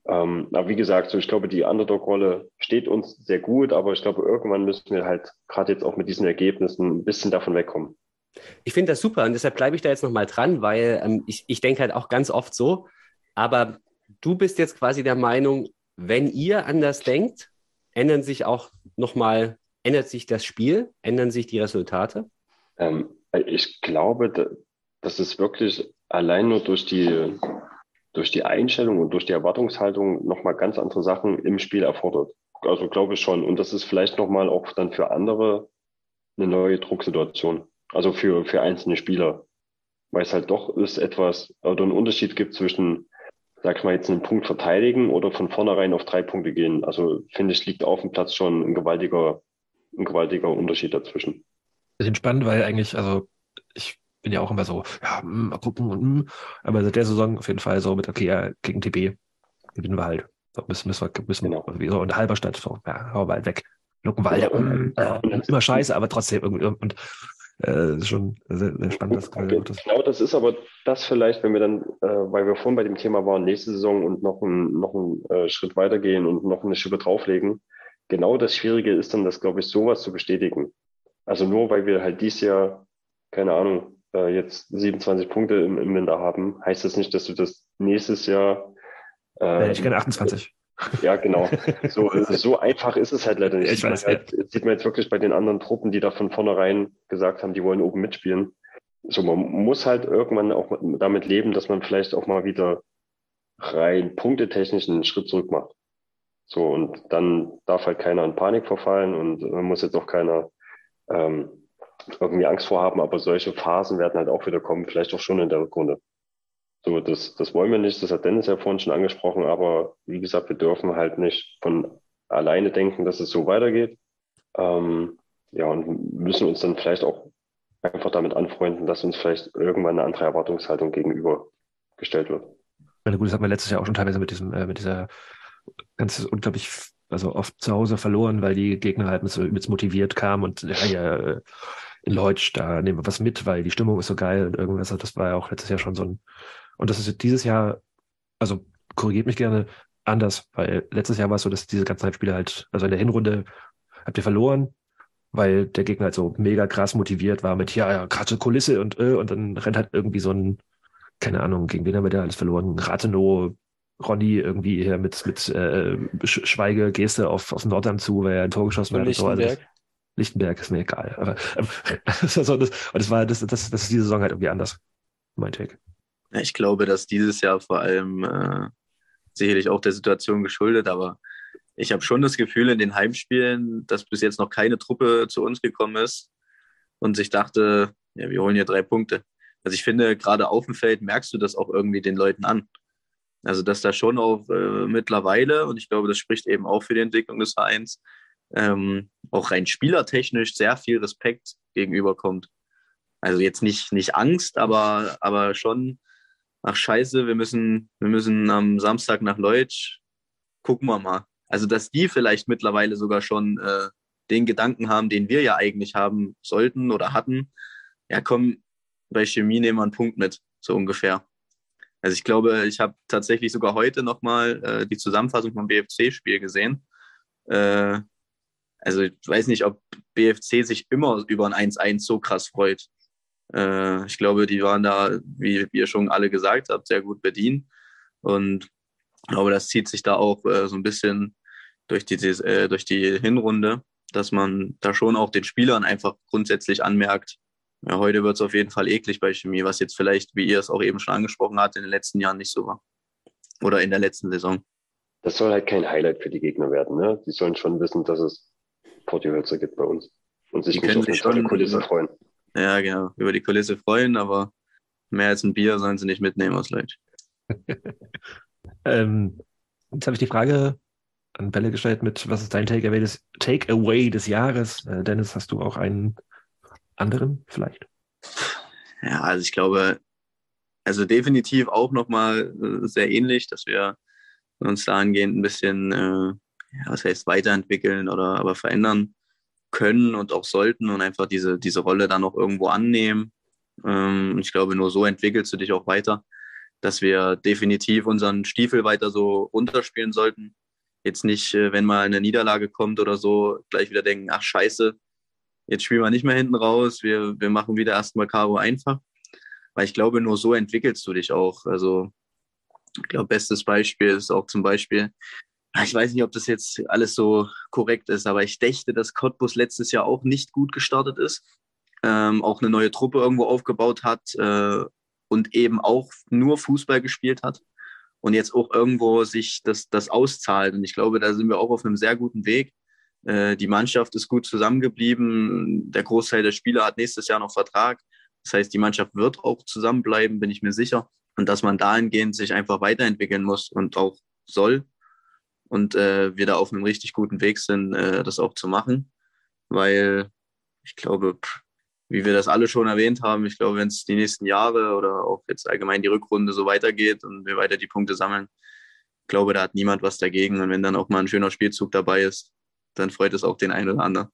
Ähm, aber wie gesagt, so ich glaube, die Underdog-Rolle steht uns sehr gut, aber ich glaube, irgendwann müssen wir halt gerade jetzt auch mit diesen Ergebnissen ein bisschen davon wegkommen. Ich finde das super und deshalb bleibe ich da jetzt nochmal dran, weil ähm, ich, ich denke halt auch ganz oft so, aber du bist jetzt quasi der Meinung, wenn ihr anders denkt, ändern sich auch nochmal, ändert sich das Spiel, ändern sich die Resultate? Ähm, ich glaube, dass es wirklich allein nur durch die, durch die Einstellung und durch die Erwartungshaltung nochmal ganz andere Sachen im Spiel erfordert. Also glaube ich schon. Und das ist vielleicht nochmal auch dann für andere eine neue Drucksituation. Also für, für einzelne Spieler. Weil es halt doch ist etwas, oder einen Unterschied gibt zwischen sag ich mal, jetzt einen Punkt verteidigen oder von vornherein auf drei Punkte gehen. Also finde ich, liegt auf dem Platz schon ein gewaltiger, ein gewaltiger Unterschied dazwischen. Bisschen spannend, weil eigentlich, also ich bin ja auch immer so, ja, hm, mal gucken und hm. aber seit der Saison auf jeden Fall so mit, okay, ja, gegen TB gewinnen wir halt. So, müssen, müssen wir, müssen genau. wir, so in Halberstadt, so, ja, hauen wir halt weg. Luckenwalde, ja. äh, immer scheiße, aber trotzdem irgendwie, und äh, schon sehr, sehr spannend. Das okay, genau, das ist aber das vielleicht, wenn wir dann, äh, weil wir vorhin bei dem Thema waren, nächste Saison und noch, ein, noch einen äh, Schritt weitergehen und noch eine Schippe drauflegen. Genau das Schwierige ist dann, das glaube ich, sowas zu bestätigen. Also nur weil wir halt dieses Jahr, keine Ahnung, äh, jetzt 27 Punkte im, im Winter haben, heißt das nicht, dass du das nächstes Jahr. Äh, ich kenne 28. Ja, genau. So, so einfach ist es halt leider nicht. Ich weiß, halt, ja. Sieht man jetzt wirklich bei den anderen Truppen, die da von vornherein gesagt haben, die wollen oben mitspielen. So, man muss halt irgendwann auch damit leben, dass man vielleicht auch mal wieder rein punktetechnisch einen Schritt zurück macht. So, und dann darf halt keiner in Panik verfallen und man muss jetzt auch keiner ähm, irgendwie Angst vorhaben, aber solche Phasen werden halt auch wieder kommen, vielleicht auch schon in der Rückrunde. So, das, das wollen wir nicht, das hat Dennis ja vorhin schon angesprochen, aber wie gesagt, wir dürfen halt nicht von alleine denken, dass es so weitergeht. Ähm, ja, und müssen uns dann vielleicht auch einfach damit anfreunden, dass uns vielleicht irgendwann eine andere Erwartungshaltung gegenübergestellt wird. Ja, gut, das hat man letztes Jahr auch schon teilweise mit diesem, äh, mit dieser ganz unglaublich, also oft zu Hause verloren, weil die Gegner halt mit übelst motiviert kamen und ja, ja, äh, in Leutsch, da nehmen wir was mit, weil die Stimmung ist so geil und irgendwas, das war ja auch letztes Jahr schon so ein Und das ist dieses Jahr, also korrigiert mich gerne, anders, weil letztes Jahr war es so, dass diese ganzen Heimspiele halt, also in der Hinrunde habt ihr verloren, weil der Gegner halt so mega krass motiviert war mit, ja, ja, krasse Kulisse und, äh, und dann rennt halt irgendwie so ein, keine Ahnung, gegen wen haben wir da alles verloren? Rathenow, Ronny irgendwie hier mit, mit äh, Sch- Schweige-Geste auf, auf Nordern zu, weil er ein Tor geschossen hat. und so. Also Lichtenberg? Ist mir egal. Aber ähm, das, und das war das, das, das ist diese Saison halt irgendwie anders. Mein Take. Ich glaube, dass dieses Jahr vor allem äh, sicherlich auch der Situation geschuldet, aber ich habe schon das Gefühl in den Heimspielen, dass bis jetzt noch keine Truppe zu uns gekommen ist und sich dachte, ja, wir holen hier drei Punkte. Also ich finde, gerade auf dem Feld merkst du das auch irgendwie den Leuten an. Also dass da schon auch äh, mittlerweile, und ich glaube, das spricht eben auch für die Entwicklung des Vereins, ähm, auch rein spielertechnisch sehr viel Respekt gegenüberkommt. Also jetzt nicht, nicht Angst, aber, aber schon, ach scheiße, wir müssen, wir müssen am Samstag nach Leutsch, gucken wir mal. Also dass die vielleicht mittlerweile sogar schon äh, den Gedanken haben, den wir ja eigentlich haben sollten oder hatten. Ja, komm, bei Chemie nehmen wir einen Punkt mit, so ungefähr. Also ich glaube, ich habe tatsächlich sogar heute nochmal äh, die Zusammenfassung vom BFC-Spiel gesehen. Äh, also ich weiß nicht, ob BFC sich immer über ein 1-1 so krass freut. Äh, ich glaube, die waren da, wie ihr schon alle gesagt habt, sehr gut bedient. Und ich glaube, das zieht sich da auch äh, so ein bisschen durch die, äh, durch die Hinrunde, dass man da schon auch den Spielern einfach grundsätzlich anmerkt, ja, heute wird es auf jeden Fall eklig bei Chemie, was jetzt vielleicht, wie ihr es auch eben schon angesprochen habt, in den letzten Jahren nicht so war. Oder in der letzten Saison. Das soll halt kein Highlight für die Gegner werden. Ne? Die sollen schon wissen, dass es Portihölzer gibt bei uns. Und sich Die nicht auf eine sich tolle Kulisse freuen. Ja, genau. Über die Kulisse freuen, aber mehr als ein Bier sollen sie nicht mitnehmen aus Leutsch. Ähm, jetzt habe ich die Frage an Bälle gestellt mit, was ist dein Takeaway des, Takeaway des Jahres? Äh, Dennis, hast du auch einen anderen vielleicht? Ja, also ich glaube, also definitiv auch nochmal äh, sehr ähnlich, dass wir uns dahingehend ein bisschen, äh, ja, was heißt weiterentwickeln oder aber verändern können und auch sollten und einfach diese, diese Rolle dann auch irgendwo annehmen. Ähm, ich glaube, nur so entwickelst du dich auch weiter, dass wir definitiv unseren Stiefel weiter so runterspielen sollten. Jetzt nicht, äh, wenn mal eine Niederlage kommt oder so, gleich wieder denken, ach scheiße, jetzt spielen wir nicht mehr hinten raus, wir, wir machen wieder erstmal Karo einfach. Weil ich glaube, nur so entwickelst du dich auch. Also, ich glaube, bestes Beispiel ist auch zum Beispiel, ich weiß nicht, ob das jetzt alles so korrekt ist, aber ich dächte, dass Cottbus letztes Jahr auch nicht gut gestartet ist, ähm, auch eine neue Truppe irgendwo aufgebaut hat äh, und eben auch nur Fußball gespielt hat und jetzt auch irgendwo sich das, das auszahlt. Und ich glaube, da sind wir auch auf einem sehr guten Weg. Äh, die Mannschaft ist gut zusammengeblieben. Der Großteil der Spieler hat nächstes Jahr noch Vertrag. Das heißt, die Mannschaft wird auch zusammenbleiben, bin ich mir sicher. Und dass man dahingehend sich einfach weiterentwickeln muss und auch soll. Und äh, wir da auf einem richtig guten Weg sind, äh, das auch zu machen. Weil ich glaube, wie wir das alle schon erwähnt haben, ich glaube, wenn es die nächsten Jahre oder auch jetzt allgemein die Rückrunde so weitergeht und wir weiter die Punkte sammeln, ich glaube, da hat niemand was dagegen. Und wenn dann auch mal ein schöner Spielzug dabei ist, dann freut es auch den einen oder anderen.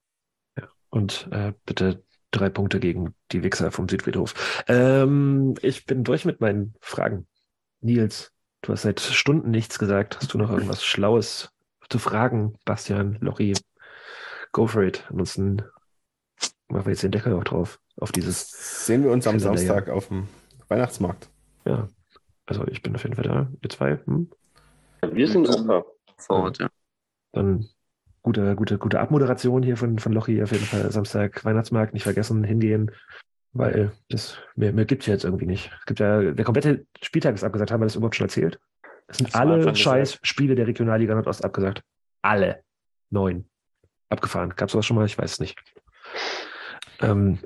Und äh, bitte drei Punkte gegen die Wichser vom Südfriedhof. Ähm, ich bin durch mit meinen Fragen. Nils, du hast seit Stunden nichts gesagt. Hast du noch irgendwas Schlaues zu fragen? Bastian, Lori, go for it. Ansonsten machen wir jetzt den Deckel auch drauf. Auf dieses. Sehen wir uns am Kalender, Samstag auf dem Weihnachtsmarkt. Ja. Also ich bin auf jeden Fall da. Ihr zwei. Hm? Wir sind auch da. Vor Ort, ja. Dann gute, gute, gute Abmoderation hier von, von Lochi auf jeden Fall. Samstag Weihnachtsmarkt, nicht vergessen, hingehen, weil das mehr, mehr gibt es ja jetzt irgendwie nicht. Es gibt ja, der komplette Spieltag ist abgesagt, haben wir das überhaupt schon erzählt? Es sind alle scheiß. Spiele der Regionalliga Nordost abgesagt. Alle. Neun. Abgefahren. Gab es sowas schon mal? Ich weiß es nicht. Ähm,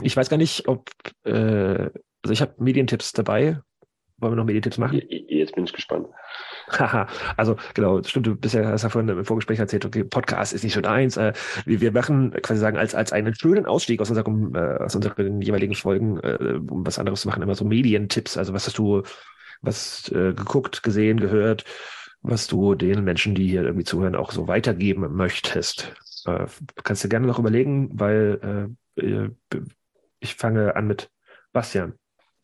ich weiß gar nicht, ob, äh, also ich habe Medientipps dabei. Wollen wir noch Medientipps machen? Jetzt bin ich gespannt. Haha, also genau, stimmt, du bist ja, hast ja vorhin im Vorgespräch erzählt, okay, Podcast ist nicht schon eins. Äh, wir, wir machen quasi sagen, als, als einen schönen Ausstieg aus, unserem, äh, aus unseren jeweiligen Folgen, äh, um was anderes zu machen, immer so Medientipps. Also was hast du was äh, geguckt, gesehen, gehört, was du den Menschen, die hier irgendwie zuhören, auch so weitergeben möchtest. Äh, kannst du gerne noch überlegen, weil äh, äh, ich fange an mit Bastian.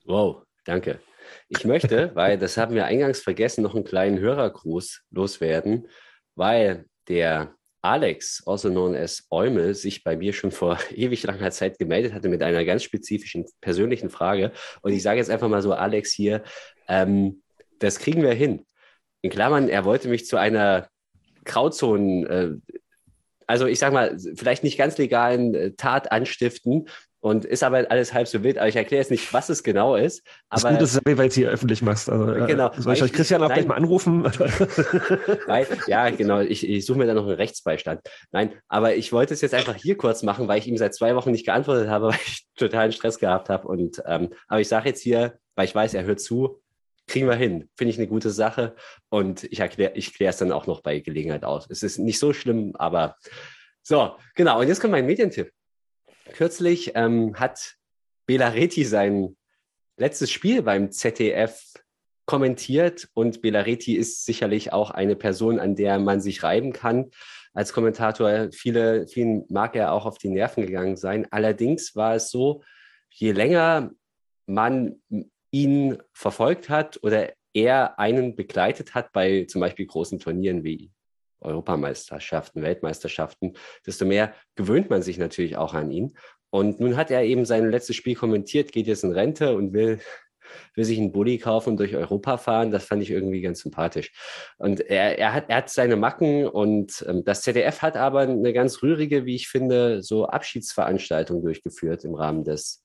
Wow, danke. Ich möchte, weil das haben wir eingangs vergessen, noch einen kleinen Hörergruß loswerden, weil der Alex, also known as Eumel, sich bei mir schon vor ewig langer Zeit gemeldet hatte mit einer ganz spezifischen persönlichen Frage. Und ich sage jetzt einfach mal so, Alex hier, ähm, das kriegen wir hin. In Klammern, er wollte mich zu einer Grauzonen, äh, also ich sage mal, vielleicht nicht ganz legalen äh, Tat anstiften, und ist aber alles halb so wild. Aber ich erkläre jetzt nicht, was es genau ist. Aber ist, weil du es hier öffentlich machst. Also, äh, genau. Soll ich euch Christian auch nein. gleich mal anrufen? weil, ja, genau. Ich, ich suche mir da noch einen Rechtsbeistand. Nein, aber ich wollte es jetzt einfach hier kurz machen, weil ich ihm seit zwei Wochen nicht geantwortet habe, weil ich totalen Stress gehabt habe. Und ähm, aber ich sage jetzt hier, weil ich weiß, er hört zu, kriegen wir hin. Finde ich eine gute Sache. Und ich erkläre ich kläre es dann auch noch bei Gelegenheit aus. Es ist nicht so schlimm, aber so, genau. Und jetzt kommt mein Medientipp. Kürzlich ähm, hat Belareti sein letztes Spiel beim ZDF kommentiert und Belareti ist sicherlich auch eine Person, an der man sich reiben kann als Kommentator. Viele, vielen mag er auch auf die Nerven gegangen sein. Allerdings war es so, je länger man ihn verfolgt hat oder er einen begleitet hat bei zum Beispiel großen Turnieren wie Europameisterschaften, Weltmeisterschaften, desto mehr gewöhnt man sich natürlich auch an ihn. Und nun hat er eben sein letztes Spiel kommentiert, geht jetzt in Rente und will, will sich einen Bulli kaufen und durch Europa fahren. Das fand ich irgendwie ganz sympathisch. Und er, er, hat, er hat seine Macken und ähm, das ZDF hat aber eine ganz rührige, wie ich finde, so Abschiedsveranstaltung durchgeführt im Rahmen des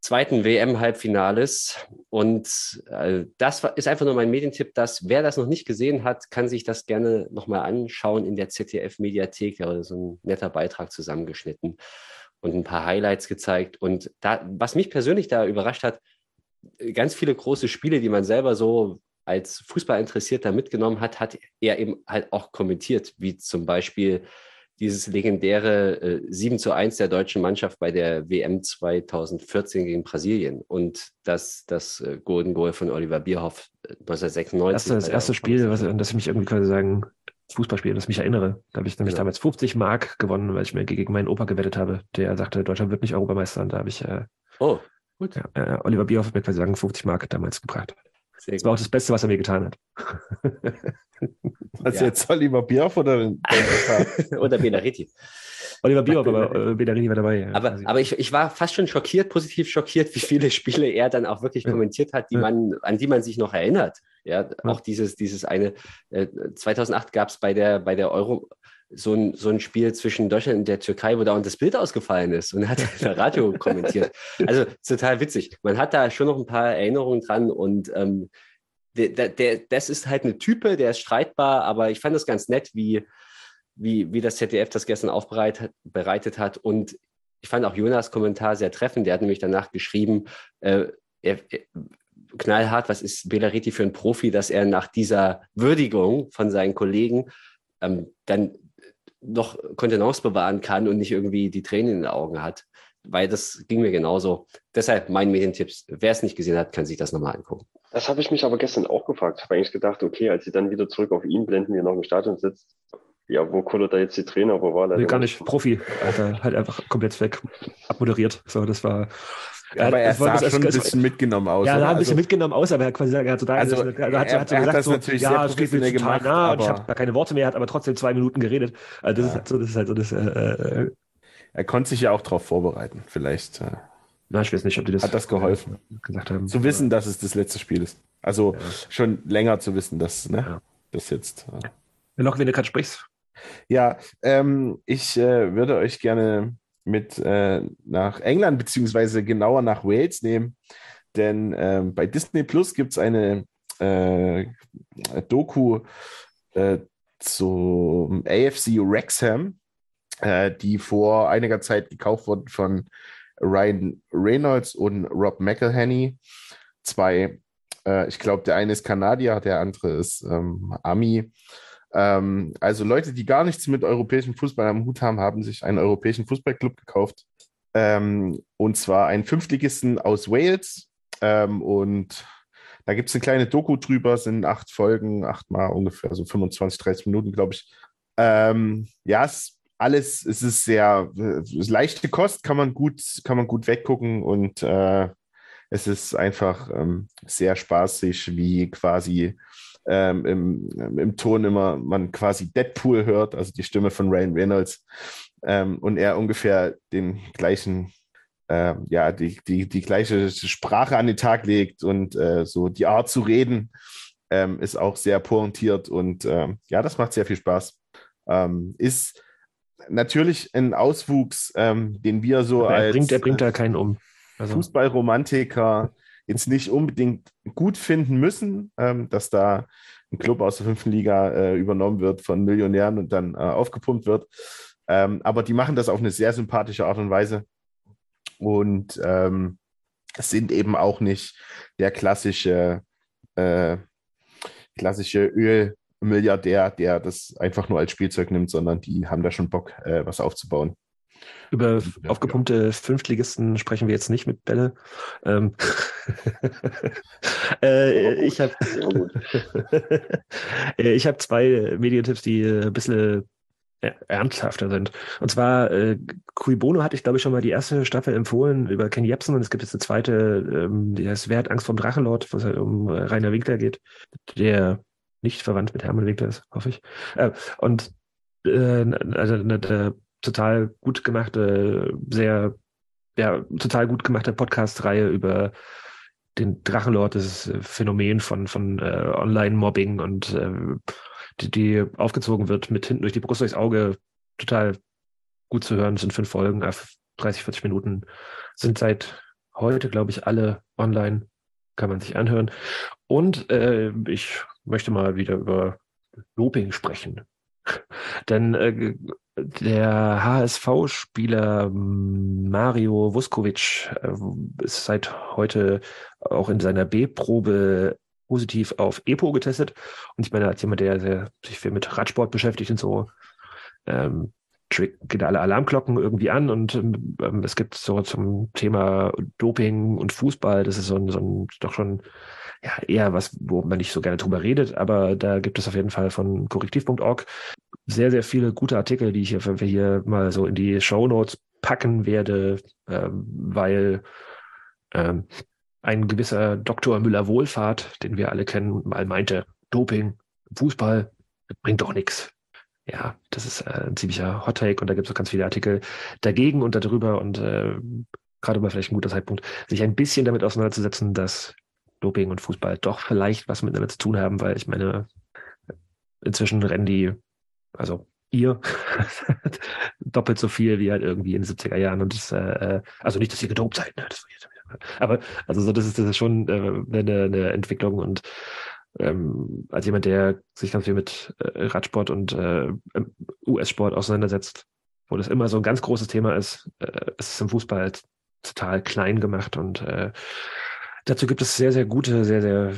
zweiten WM-Halbfinales. Und äh, das ist einfach nur mein Medientipp, dass wer das noch nicht gesehen hat, kann sich das gerne nochmal anschauen in der ZDF-Mediathek. Da ist so ein netter Beitrag zusammengeschnitten und ein paar Highlights gezeigt. Und da, was mich persönlich da überrascht hat, ganz viele große Spiele, die man selber so als Fußballinteressierter mitgenommen hat, hat er eben halt auch kommentiert, wie zum Beispiel dieses legendäre äh, 7 zu 1 der deutschen Mannschaft bei der WM 2014 gegen Brasilien und das, das äh, Golden Goal von Oliver Bierhoff 1996. Das, das erste Spiel, was, an das ich mich irgendwie quasi sagen, Fußballspiel, das mich erinnere. Da habe ich nämlich Genau. damals 50 Mark gewonnen, weil ich mir gegen meinen Opa gewettet habe, der sagte, Deutschland wird nicht Europameister. Und da habe ich äh, Oh, gut. ja, äh, Oliver Bierhoff hat mir quasi sagen 50 Mark damals gebracht. Das war auch das Beste, was er mir getan hat. Was Ja. jetzt Oliver Bierhoff oder Oder Belariti. Oliver Bierhoff, aber äh, war dabei. Ja. Aber, aber ich, ich war fast schon schockiert, positiv schockiert, wie viele Spiele er dann auch wirklich Ja. kommentiert hat, die man, an die man sich noch erinnert. Ja, auch dieses, dieses eine, äh, 2008 gab es bei der, bei der Euro so ein, so ein Spiel zwischen Deutschland und der Türkei, wo da und das Bild ausgefallen ist und hat das Radio kommentiert. Also total witzig. Man hat da schon noch ein paar Erinnerungen dran und ähm, der, der, der, das ist halt eine Type, der ist streitbar, aber ich fand das ganz nett, wie, wie, wie das ZDF das gestern aufbereitet bereitet hat. Und ich fand auch Jonas Kommentar sehr treffend. Der hat nämlich danach geschrieben, äh, er, er, knallhart, was ist Belariti für ein Profi, dass er nach dieser Würdigung von seinen Kollegen ähm, dann noch Kontenance bewahren kann und nicht irgendwie die Tränen in den Augen hat. Weil das ging mir genauso. Deshalb mein Medientipps. Wer es nicht gesehen hat, kann sich das nochmal angucken. Das habe ich mich aber gestern auch gefragt. Ich habe eigentlich gedacht, okay, als sie dann wieder zurück auf ihn blenden, wie er noch im Stadion sitzt, ja, wo kullert da jetzt die Trainer, wo war der? Nee, gar nicht. Profi. Alter, halt einfach komplett weg. Abmoderiert. So, das war. Aber er sah schon ein bisschen mitgenommen aus. Ja, er sah ein bisschen Also- mitgenommen aus, aber er hat quasi er hat so da, Also, er hat, so- er- hat so er hat gesagt, das so, natürlich ja, es geht mir total gemacht, nah und ich habe gar keine Worte mehr, er hat aber trotzdem zwei Minuten geredet. Also das, ist halt so, das ist halt so das. Äh, äh, Er konnte sich ja auch darauf vorbereiten. Vielleicht äh, na, ich weiß nicht, ob die das, hat das geholfen. gesagt haben. Zu wissen, dass es das letzte Spiel ist. Also schon länger zu wissen, dass ne, Ja. das jetzt. Äh, Ja, Noch, wenn du gerade sprichst. Ja, ähm, ich äh, würde euch gerne mit äh, nach England beziehungsweise genauer nach Wales nehmen, denn ähm, bei Disney Plus gibt es eine äh, Doku äh, zum AFC Wrexham, äh, die vor einiger Zeit gekauft wurde von Ryan Reynolds und Rob McElhenney. Zwei, äh, ich glaube, der eine ist Kanadier, der andere ist ähm, Ami. Ähm, also Leute, die gar nichts mit europäischem Fußball am Hut haben, haben sich einen europäischen Fußballclub gekauft. Ähm, und zwar einen Fünftligisten aus Wales. Ähm, und da gibt es eine kleine Doku drüber, sind acht Folgen, achtmal ungefähr so 25, 30 Minuten, glaube ich. Ähm, ja, es alles, es ist sehr äh, leichte Kost, kann man gut, kann man gut weggucken und äh, Es ist einfach ähm, sehr spaßig, wie quasi ähm, im, im Ton immer man quasi Deadpool hört, also die Stimme von Ryan Reynolds, ähm, und er ungefähr den gleichen, äh, ja, die, die, die gleiche Sprache an den Tag legt und äh, so die Art zu reden ähm, ist auch sehr pointiert und ähm, ja, das macht sehr viel Spaß. Ähm, ist natürlich ein Auswuchs, ähm, den wir so er als bringt, er bringt da keinen um. Also, Fußballromantiker jetzt nicht unbedingt gut finden müssen, ähm, dass da ein Club aus der fünften Liga äh, übernommen wird von Millionären und dann äh, aufgepumpt wird. Ähm, aber die machen das auf eine sehr sympathische Art und Weise und ähm, sind eben auch nicht der klassische, äh, klassische Ölmilliardär, der das einfach nur als Spielzeug nimmt, sondern die haben da schon Bock, äh, was aufzubauen. Über aufgepumpte Fünftligisten sprechen wir jetzt nicht mit Bälle. Ähm, äh, ich habe ich hab zwei Medientipps, die ein bisschen ernsthafter sind. Und zwar, äh, Cui Bono hatte ich, glaube ich, schon mal die erste Staffel empfohlen über Ken Jebsen und es gibt jetzt eine zweite, ähm, die heißt Wer hat Angst vom Drachenlord, wo es halt um Rainer Winkler geht, der nicht verwandt mit Hermann Winkler ist, hoffe ich. Äh, und äh, also eine, eine total gut gemachte, sehr, ja, total gut gemachte Podcast-Reihe über den Drachenlord, das Phänomen von, von äh, Online-Mobbing und äh, die, die aufgezogen wird mit hinten durch die Brust durchs Auge, total gut zu hören. Das sind fünf Folgen, 30, 40 Minuten, sind seit heute, glaube ich, alle online, kann man sich anhören. Und äh, ich möchte mal wieder über Doping sprechen. Denn äh, der HSV-Spieler Mario Vuskovic äh, ist seit heute auch in seiner B-Probe positiv auf EPO getestet. Und ich meine, als jemand, der sehr, sich viel mit Radsport beschäftigt und so, ähm, geht alle Alarmglocken irgendwie an und ähm, es gibt so zum Thema Doping und Fußball, das ist so ein, so ein doch schon ja, eher was, wo man nicht so gerne drüber redet, aber da gibt es auf jeden Fall von korrektiv.org sehr, sehr viele gute Artikel, die ich hier, hier mal so in die Show Notes packen werde, ähm, weil ähm, ein gewisser Dr. Müller-Wohlfahrt, den wir alle kennen, mal meinte, Doping, Fußball, bringt doch nichts. Ja, das ist äh, ein ziemlicher Hot Take und da gibt es auch ganz viele Artikel dagegen und darüber und äh, gerade mal vielleicht ein guter Zeitpunkt, sich ein bisschen damit auseinanderzusetzen, dass Doping und Fußball doch vielleicht was miteinander zu tun haben, weil ich meine, inzwischen rennen die, also ihr, doppelt so viel wie halt irgendwie in den 70er Jahren und das, äh, also nicht, dass ihr gedopt seid, ne? aber also so, das ist, das ist schon äh, eine, eine Entwicklung und ähm, als jemand, der sich ganz viel mit äh, Radsport und äh, US-Sport auseinandersetzt, wo das immer so ein ganz großes Thema ist, äh, ist es im Fußball halt total klein gemacht und äh, dazu gibt es sehr, sehr gute, sehr, sehr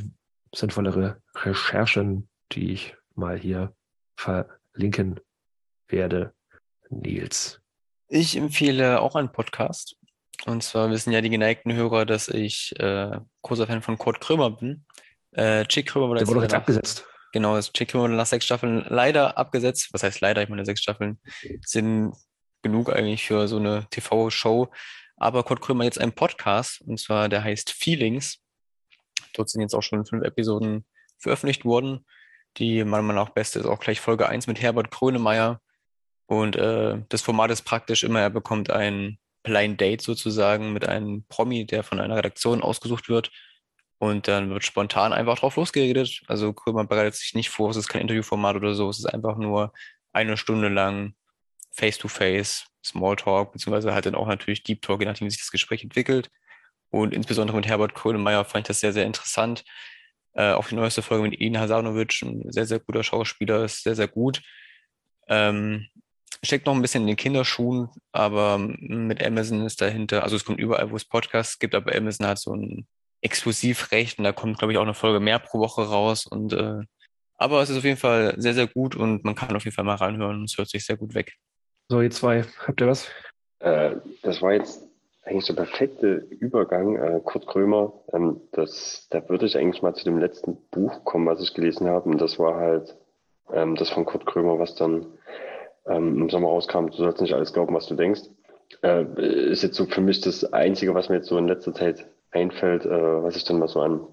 sinnvollere Recherchen, die ich mal hier verlinken werde. Nils. Ich empfehle auch einen Podcast. Und zwar wissen ja die geneigten Hörer, dass ich äh, großer Fan von Kurt Krömer bin. Äh, Chick Krömer wurde, Der wurde jetzt abgesetzt. Genau, das Chick Krömer wurde nach sechs Staffeln leider abgesetzt. Was heißt leider? Ich meine, sechs Staffeln sind genug eigentlich für so eine TV-Show. Aber Kurt Krömer jetzt einen Podcast, und zwar der heißt Feelings. Dort sind jetzt auch schon fünf Episoden veröffentlicht worden. Die meiner Meinung nach beste ist auch gleich Folge 1 mit Herbert Krönemeyer. Und äh, das Format ist praktisch immer, er bekommt ein Blind Date sozusagen mit einem Promi, der von einer Redaktion ausgesucht wird. Und dann wird spontan einfach drauf losgeredet. Also Krömer bereitet sich nicht vor, es ist kein Interviewformat oder so, es ist einfach nur eine Stunde lang Face-to-Face, Smalltalk, beziehungsweise halt dann auch natürlich Deep Talk, je nachdem, wie sich das Gespräch entwickelt. Und insbesondere mit Herbert Krönemeyer fand ich das sehr, sehr interessant. Äh, auch die neueste Folge mit Ian Hasanovic, ein sehr, sehr guter Schauspieler, ist sehr, sehr gut. Ähm, steckt noch ein bisschen in den Kinderschuhen, aber mit Amazon ist dahinter, also es kommt überall, wo es Podcasts gibt, aber Amazon hat so ein Exklusivrecht und da kommt, glaube ich, auch eine Folge mehr pro Woche raus. Und äh, aber es ist auf jeden Fall sehr, sehr gut und man kann auf jeden Fall mal reinhören. Es hört sich sehr gut weg. So, ihr zwei, habt ihr was? Äh, das war jetzt eigentlich der perfekte Übergang. Äh, Kurt Krömer, ähm, das, da würde ich eigentlich mal zu dem letzten Buch kommen, was ich gelesen habe. Und das war halt ähm, das von Kurt Krömer, was dann ähm, im Sommer rauskam. Du sollst nicht alles glauben, was du denkst. Äh, ist jetzt so für mich das Einzige, was mir jetzt so in letzter Zeit einfällt, äh, was ich dann mal so an,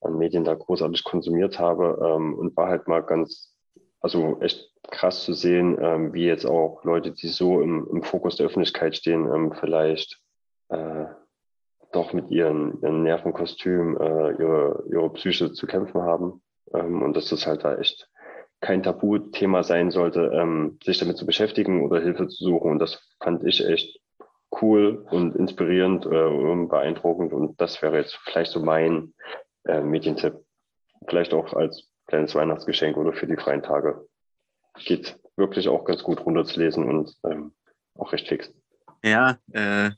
an Medien da großartig konsumiert habe ähm, und war halt mal ganz, also echt krass zu sehen, ähm, wie jetzt auch Leute, die so im, im Fokus der Öffentlichkeit stehen, ähm, vielleicht äh, doch mit ihren, ihren Nervenkostüm äh, ihre, ihre Psyche zu kämpfen haben ähm, und dass das halt da echt kein Tabuthema sein sollte, ähm, sich damit zu beschäftigen oder Hilfe zu suchen. Und das fand ich echt cool und inspirierend äh, und beeindruckend. Und das wäre jetzt vielleicht so mein äh, Medientipp. Vielleicht auch als kleines Weihnachtsgeschenk oder für die freien Tage. Geht wirklich auch ganz gut runterzulesen und ähm, auch recht fix. Ja, äh,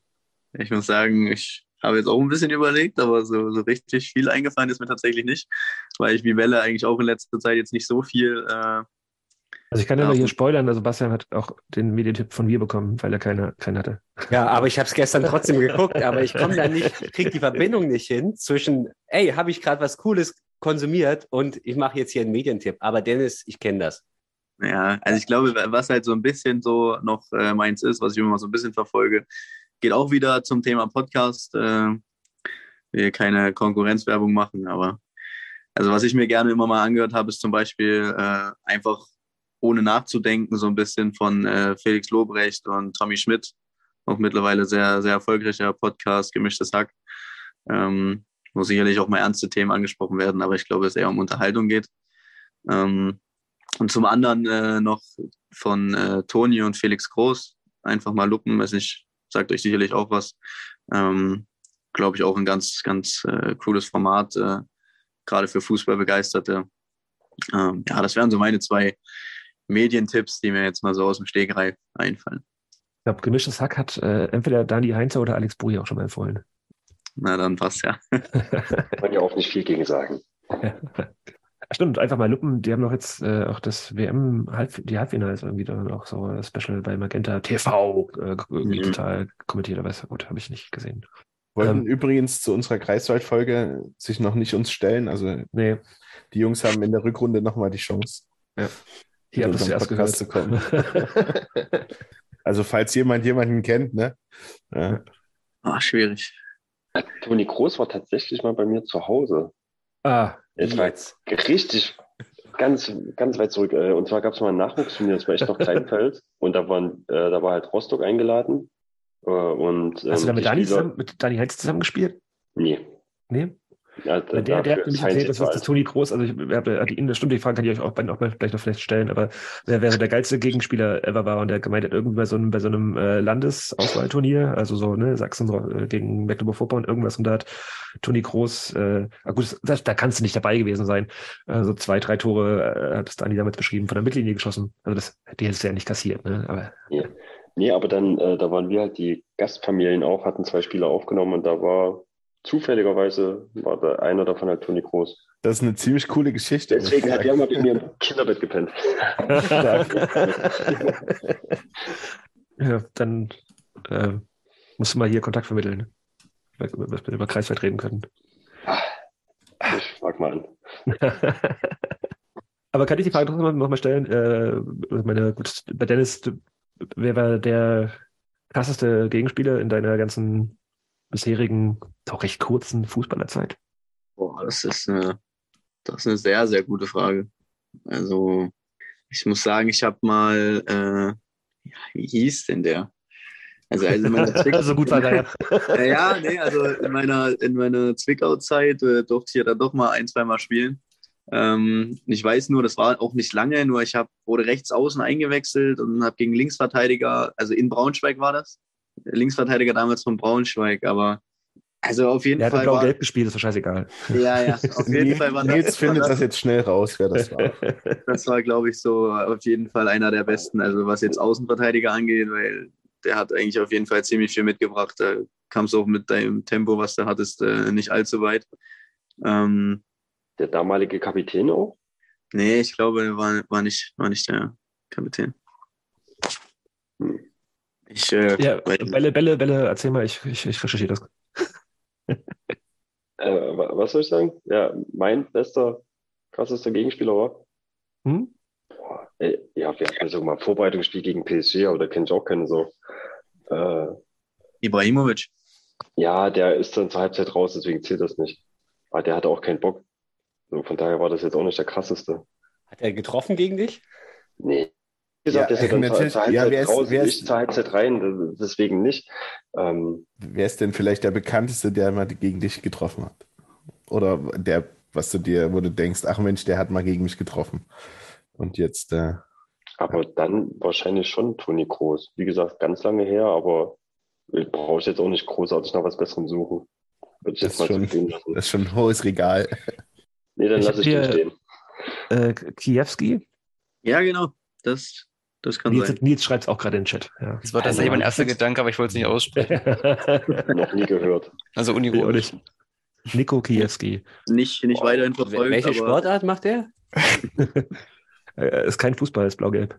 ich muss sagen, ich habe jetzt auch ein bisschen überlegt, aber so, so richtig viel eingefallen ist mir tatsächlich nicht, weil ich wie Welle eigentlich auch in letzter Zeit jetzt nicht so viel. Äh, also ich kann ja mal hier spoilern, also Bastian hat auch den Medientipp von mir bekommen, weil er keine, keinen hatte. Ja, aber ich habe es gestern trotzdem geguckt, aber ich komme da nicht, kriege die Verbindung nicht hin zwischen, ey, habe ich gerade was Cooles konsumiert und ich mache jetzt hier einen Medientipp. Aber Dennis, ich kenne das. Ja, also ich glaube, was halt so ein bisschen so noch äh, meins ist, was ich immer mal so ein bisschen verfolge, geht auch wieder zum Thema Podcast. Äh, will keine Konkurrenzwerbung machen, aber also was ich mir gerne immer mal angehört habe, ist zum Beispiel äh, einfach ohne nachzudenken so ein bisschen von äh, Felix Lobrecht und Tommy Schmidt, auch mittlerweile sehr, sehr erfolgreicher Podcast, Gemischtes Hack, ähm, wo sicherlich auch mal ernste Themen angesprochen werden, aber ich glaube, es eher um Unterhaltung geht. Ähm, und zum anderen äh, noch von äh, Toni und Felix Groß, einfach mal lupen, weiß nicht, sagt euch sicherlich auch was. Ähm, Glaube ich auch ein ganz, ganz äh, cooles Format, äh, gerade für Fußballbegeisterte. Ähm, ja, das wären so meine zwei Medientipps, die mir jetzt mal so aus dem Stegreif einfallen. Ich glaube, gemischtes Hack hat äh, entweder Dani Heinzer oder Alex Buri auch schon mal empfohlen. Na, dann passt ja. Kann ja auch nicht viel gegen sagen. Stimmt, einfach mal lupen. Die haben doch jetzt äh, auch das WM, -Halb die Halbfinals irgendwie dann auch so ein Special bei Magenta TV äh, irgendwie mhm. total kommentiert, aber ist gut, habe ich nicht gesehen. Wollten ähm, übrigens zu unserer Greifswald-Folge sich noch nicht uns stellen. Also nee. die Jungs haben in der Rückrunde nochmal die Chance. Ja. Hier habt ihr erst gehört. zu kommen. also falls jemand jemanden kennt, ne? Ja. Ah, schwierig. Toni Groß war tatsächlich mal bei mir zu Hause. Ah, es war jetzt richtig ganz, ganz weit zurück. Äh, und zwar gab es mal ein Nachwuchsturnier, das war echt noch Kleinfeld. und da, waren, äh, da war halt Rostock eingeladen. Äh, und, ähm, Hast du da mit Dani, zusammen, mit Dani Heinz zusammen gespielt? Nee. Nee? Ja, der, der, der hat nämlich erzählt, das ist das Toni Groß, also ich habe das stimmt, die Frage kann ich euch auch, auch mal vielleicht noch vielleicht stellen, aber wer wäre der geilste Gegenspieler ever war und der gemeint hat, irgendwie bei so einem, bei so einem äh, Landesauswahlturnier, also so, ne, Sachsen äh, gegen Mecklenburg-Vorpommern, irgendwas und da hat Toni Groß, äh, gut, das, da kannst du nicht dabei gewesen sein, also zwei, drei Tore äh, hat es Dani damals beschrieben, von der Mittellinie geschossen, also das, die hättest du ja nicht kassiert, ne, aber. Ja. Nee, aber dann, äh, da waren wir halt die Gastfamilien auch, hatten zwei Spieler aufgenommen und da war zufälligerweise war da einer davon halt Toni Groß. Das ist eine ziemlich coole Geschichte. Deswegen hat er mal mit mir im Kinderbett gepennt. ja, dann äh, musst du mal hier Kontakt vermitteln, was wir über Kreisweit reden können. Ich frag mal an. Aber kann ich die Frage trotzdem noch mal stellen? Äh, meine, gut, bei Dennis, wer war der krasseste Gegenspieler in deiner ganzen bisherigen, doch recht kurzen Fußballerzeit? Boah, das ist eine, das ist eine sehr, sehr gute Frage. Also, ich muss sagen, ich habe mal, äh, ja, wie hieß denn der? Also, also Zwickau so gut war der ja. ja, nee, also in meiner, in meiner Zwickau-Zeit äh, durfte ich ja dann doch mal ein, zwei Mal spielen. Ähm, ich weiß nur, das war auch nicht lange, nur ich hab, wurde rechts außen eingewechselt und habe gegen Linksverteidiger, also in Braunschweig war das, Linksverteidiger damals von Braunschweig, aber also auf jeden der Fall. Der hat blau-gelb gespielt, ist doch scheißegal. Ja, ja, auf jeden Fall war Nils findet das jetzt schnell raus, wer das war. Das war, glaube ich, so auf jeden Fall einer der besten, also was jetzt Außenverteidiger angeht, weil der hat eigentlich auf jeden Fall ziemlich viel mitgebracht. Da kam es auch mit deinem Tempo, was du hattest, äh, nicht allzu weit. Ähm, der damalige Kapitän auch? Nee, ich glaube, er war, war, nicht, war nicht der Kapitän. Hm. Ich, äh, ja, Bälle, Bälle, Bälle, erzähl mal, ich, ich, ich recherchiere das. äh, was soll ich sagen? Ja, mein bester, krassester Gegenspieler war. Hm? Boah, ey, ja, wir hatten also mal Vorbereitungsspiel gegen PSG, aber da kenne ich auch keinen so. Äh, Ibrahimovic. Ja, der ist dann zur Halbzeit raus, deswegen zählt das nicht. Aber der hatte auch keinen Bock. So, von daher war das jetzt auch nicht der krasseste. Hat er getroffen gegen dich? Nee. Wie gesagt, Ja, der ist ja dann zur, Halbzeit raus, wer ist- nicht zur Halbzeit rein, deswegen nicht. Ähm, Wer ist denn vielleicht der bekannteste, der mal gegen dich getroffen hat? Oder der, was du dir, wo du denkst, ach Mensch, der hat mal gegen mich getroffen. Und jetzt, äh, aber dann wahrscheinlich schon Toni Kroos. Wie gesagt, ganz lange her, aber brauche ich jetzt auch nicht großartig nach was Besserem suchen. Würde ich das jetzt ist, mal schon, lassen. das ist schon ein hohes Regal. Nee, dann Ich lasse ich den stehen. Äh, Kiewski? Ja, genau. Das, das kann Nils, sein. Nils schreibt es auch gerade in den Chat. Ja. Das war tatsächlich mein erster Gedanke, aber ich wollte es nicht aussprechen. Noch nie gehört. Also unironisch. nicht. Nico Kiewski. Nicht, nicht weiterhin Wel- verfolgt, Welche aber Sportart macht er? Äh, ist kein Fußball, ist blau-gelb.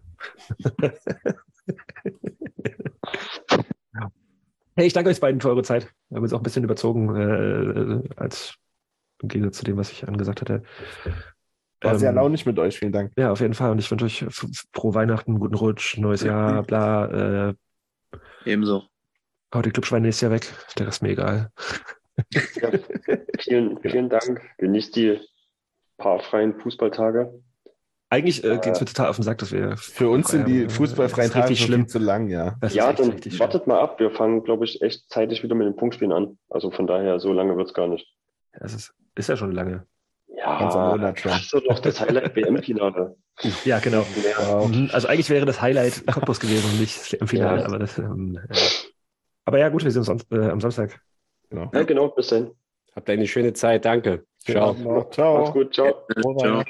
hey, ich danke euch beiden für eure Zeit. Wir haben uns auch ein bisschen überzogen, äh, als im Gegensatz zu dem, was ich angesagt hatte. War sehr Ähm, launig mit euch, vielen Dank. Ja, auf jeden Fall. Und ich wünsche euch frohe Weihnachten, guten Rutsch, neues Jahr, bla. Äh, ebenso. haut die Clubschweine nächstes Jahr weg. Der ist mir egal. Ja, vielen, vielen Dank. Genießt die paar freien Fußballtage. Eigentlich äh, geht es Äh, mir total auf den Sack, dass wir. Für uns sind die fußballfreien Das ist Tage richtig schlimm. viel zu lang, ja. Das ja, dann schlimm. wartet mal ab. Wir fangen, glaube ich, echt zeitig wieder mit den Punktspielen an. Also von daher, so lange wird es gar nicht. Das ist, ist ja schon lange. Ja, Monat schon. hast du noch das Highlight WM-Finale. Ja, genau. Ja. Mhm, Also eigentlich wäre das Highlight Cottbus gewesen und nicht im Finale, Ja. aber das. Ähm, ja. Aber ja, gut, wir sehen uns äh, am Samstag. Genau. ja, genau. Bis dann. Habt eine schöne Zeit, danke. Ciao. Ciao. Macht's gut. Ciao. Ciao.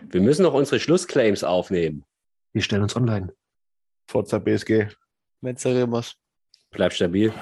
Wir müssen noch unsere Schlussclaims aufnehmen. Wir stellen uns online. Forza BSG. Metzeremos. Bleib stabil.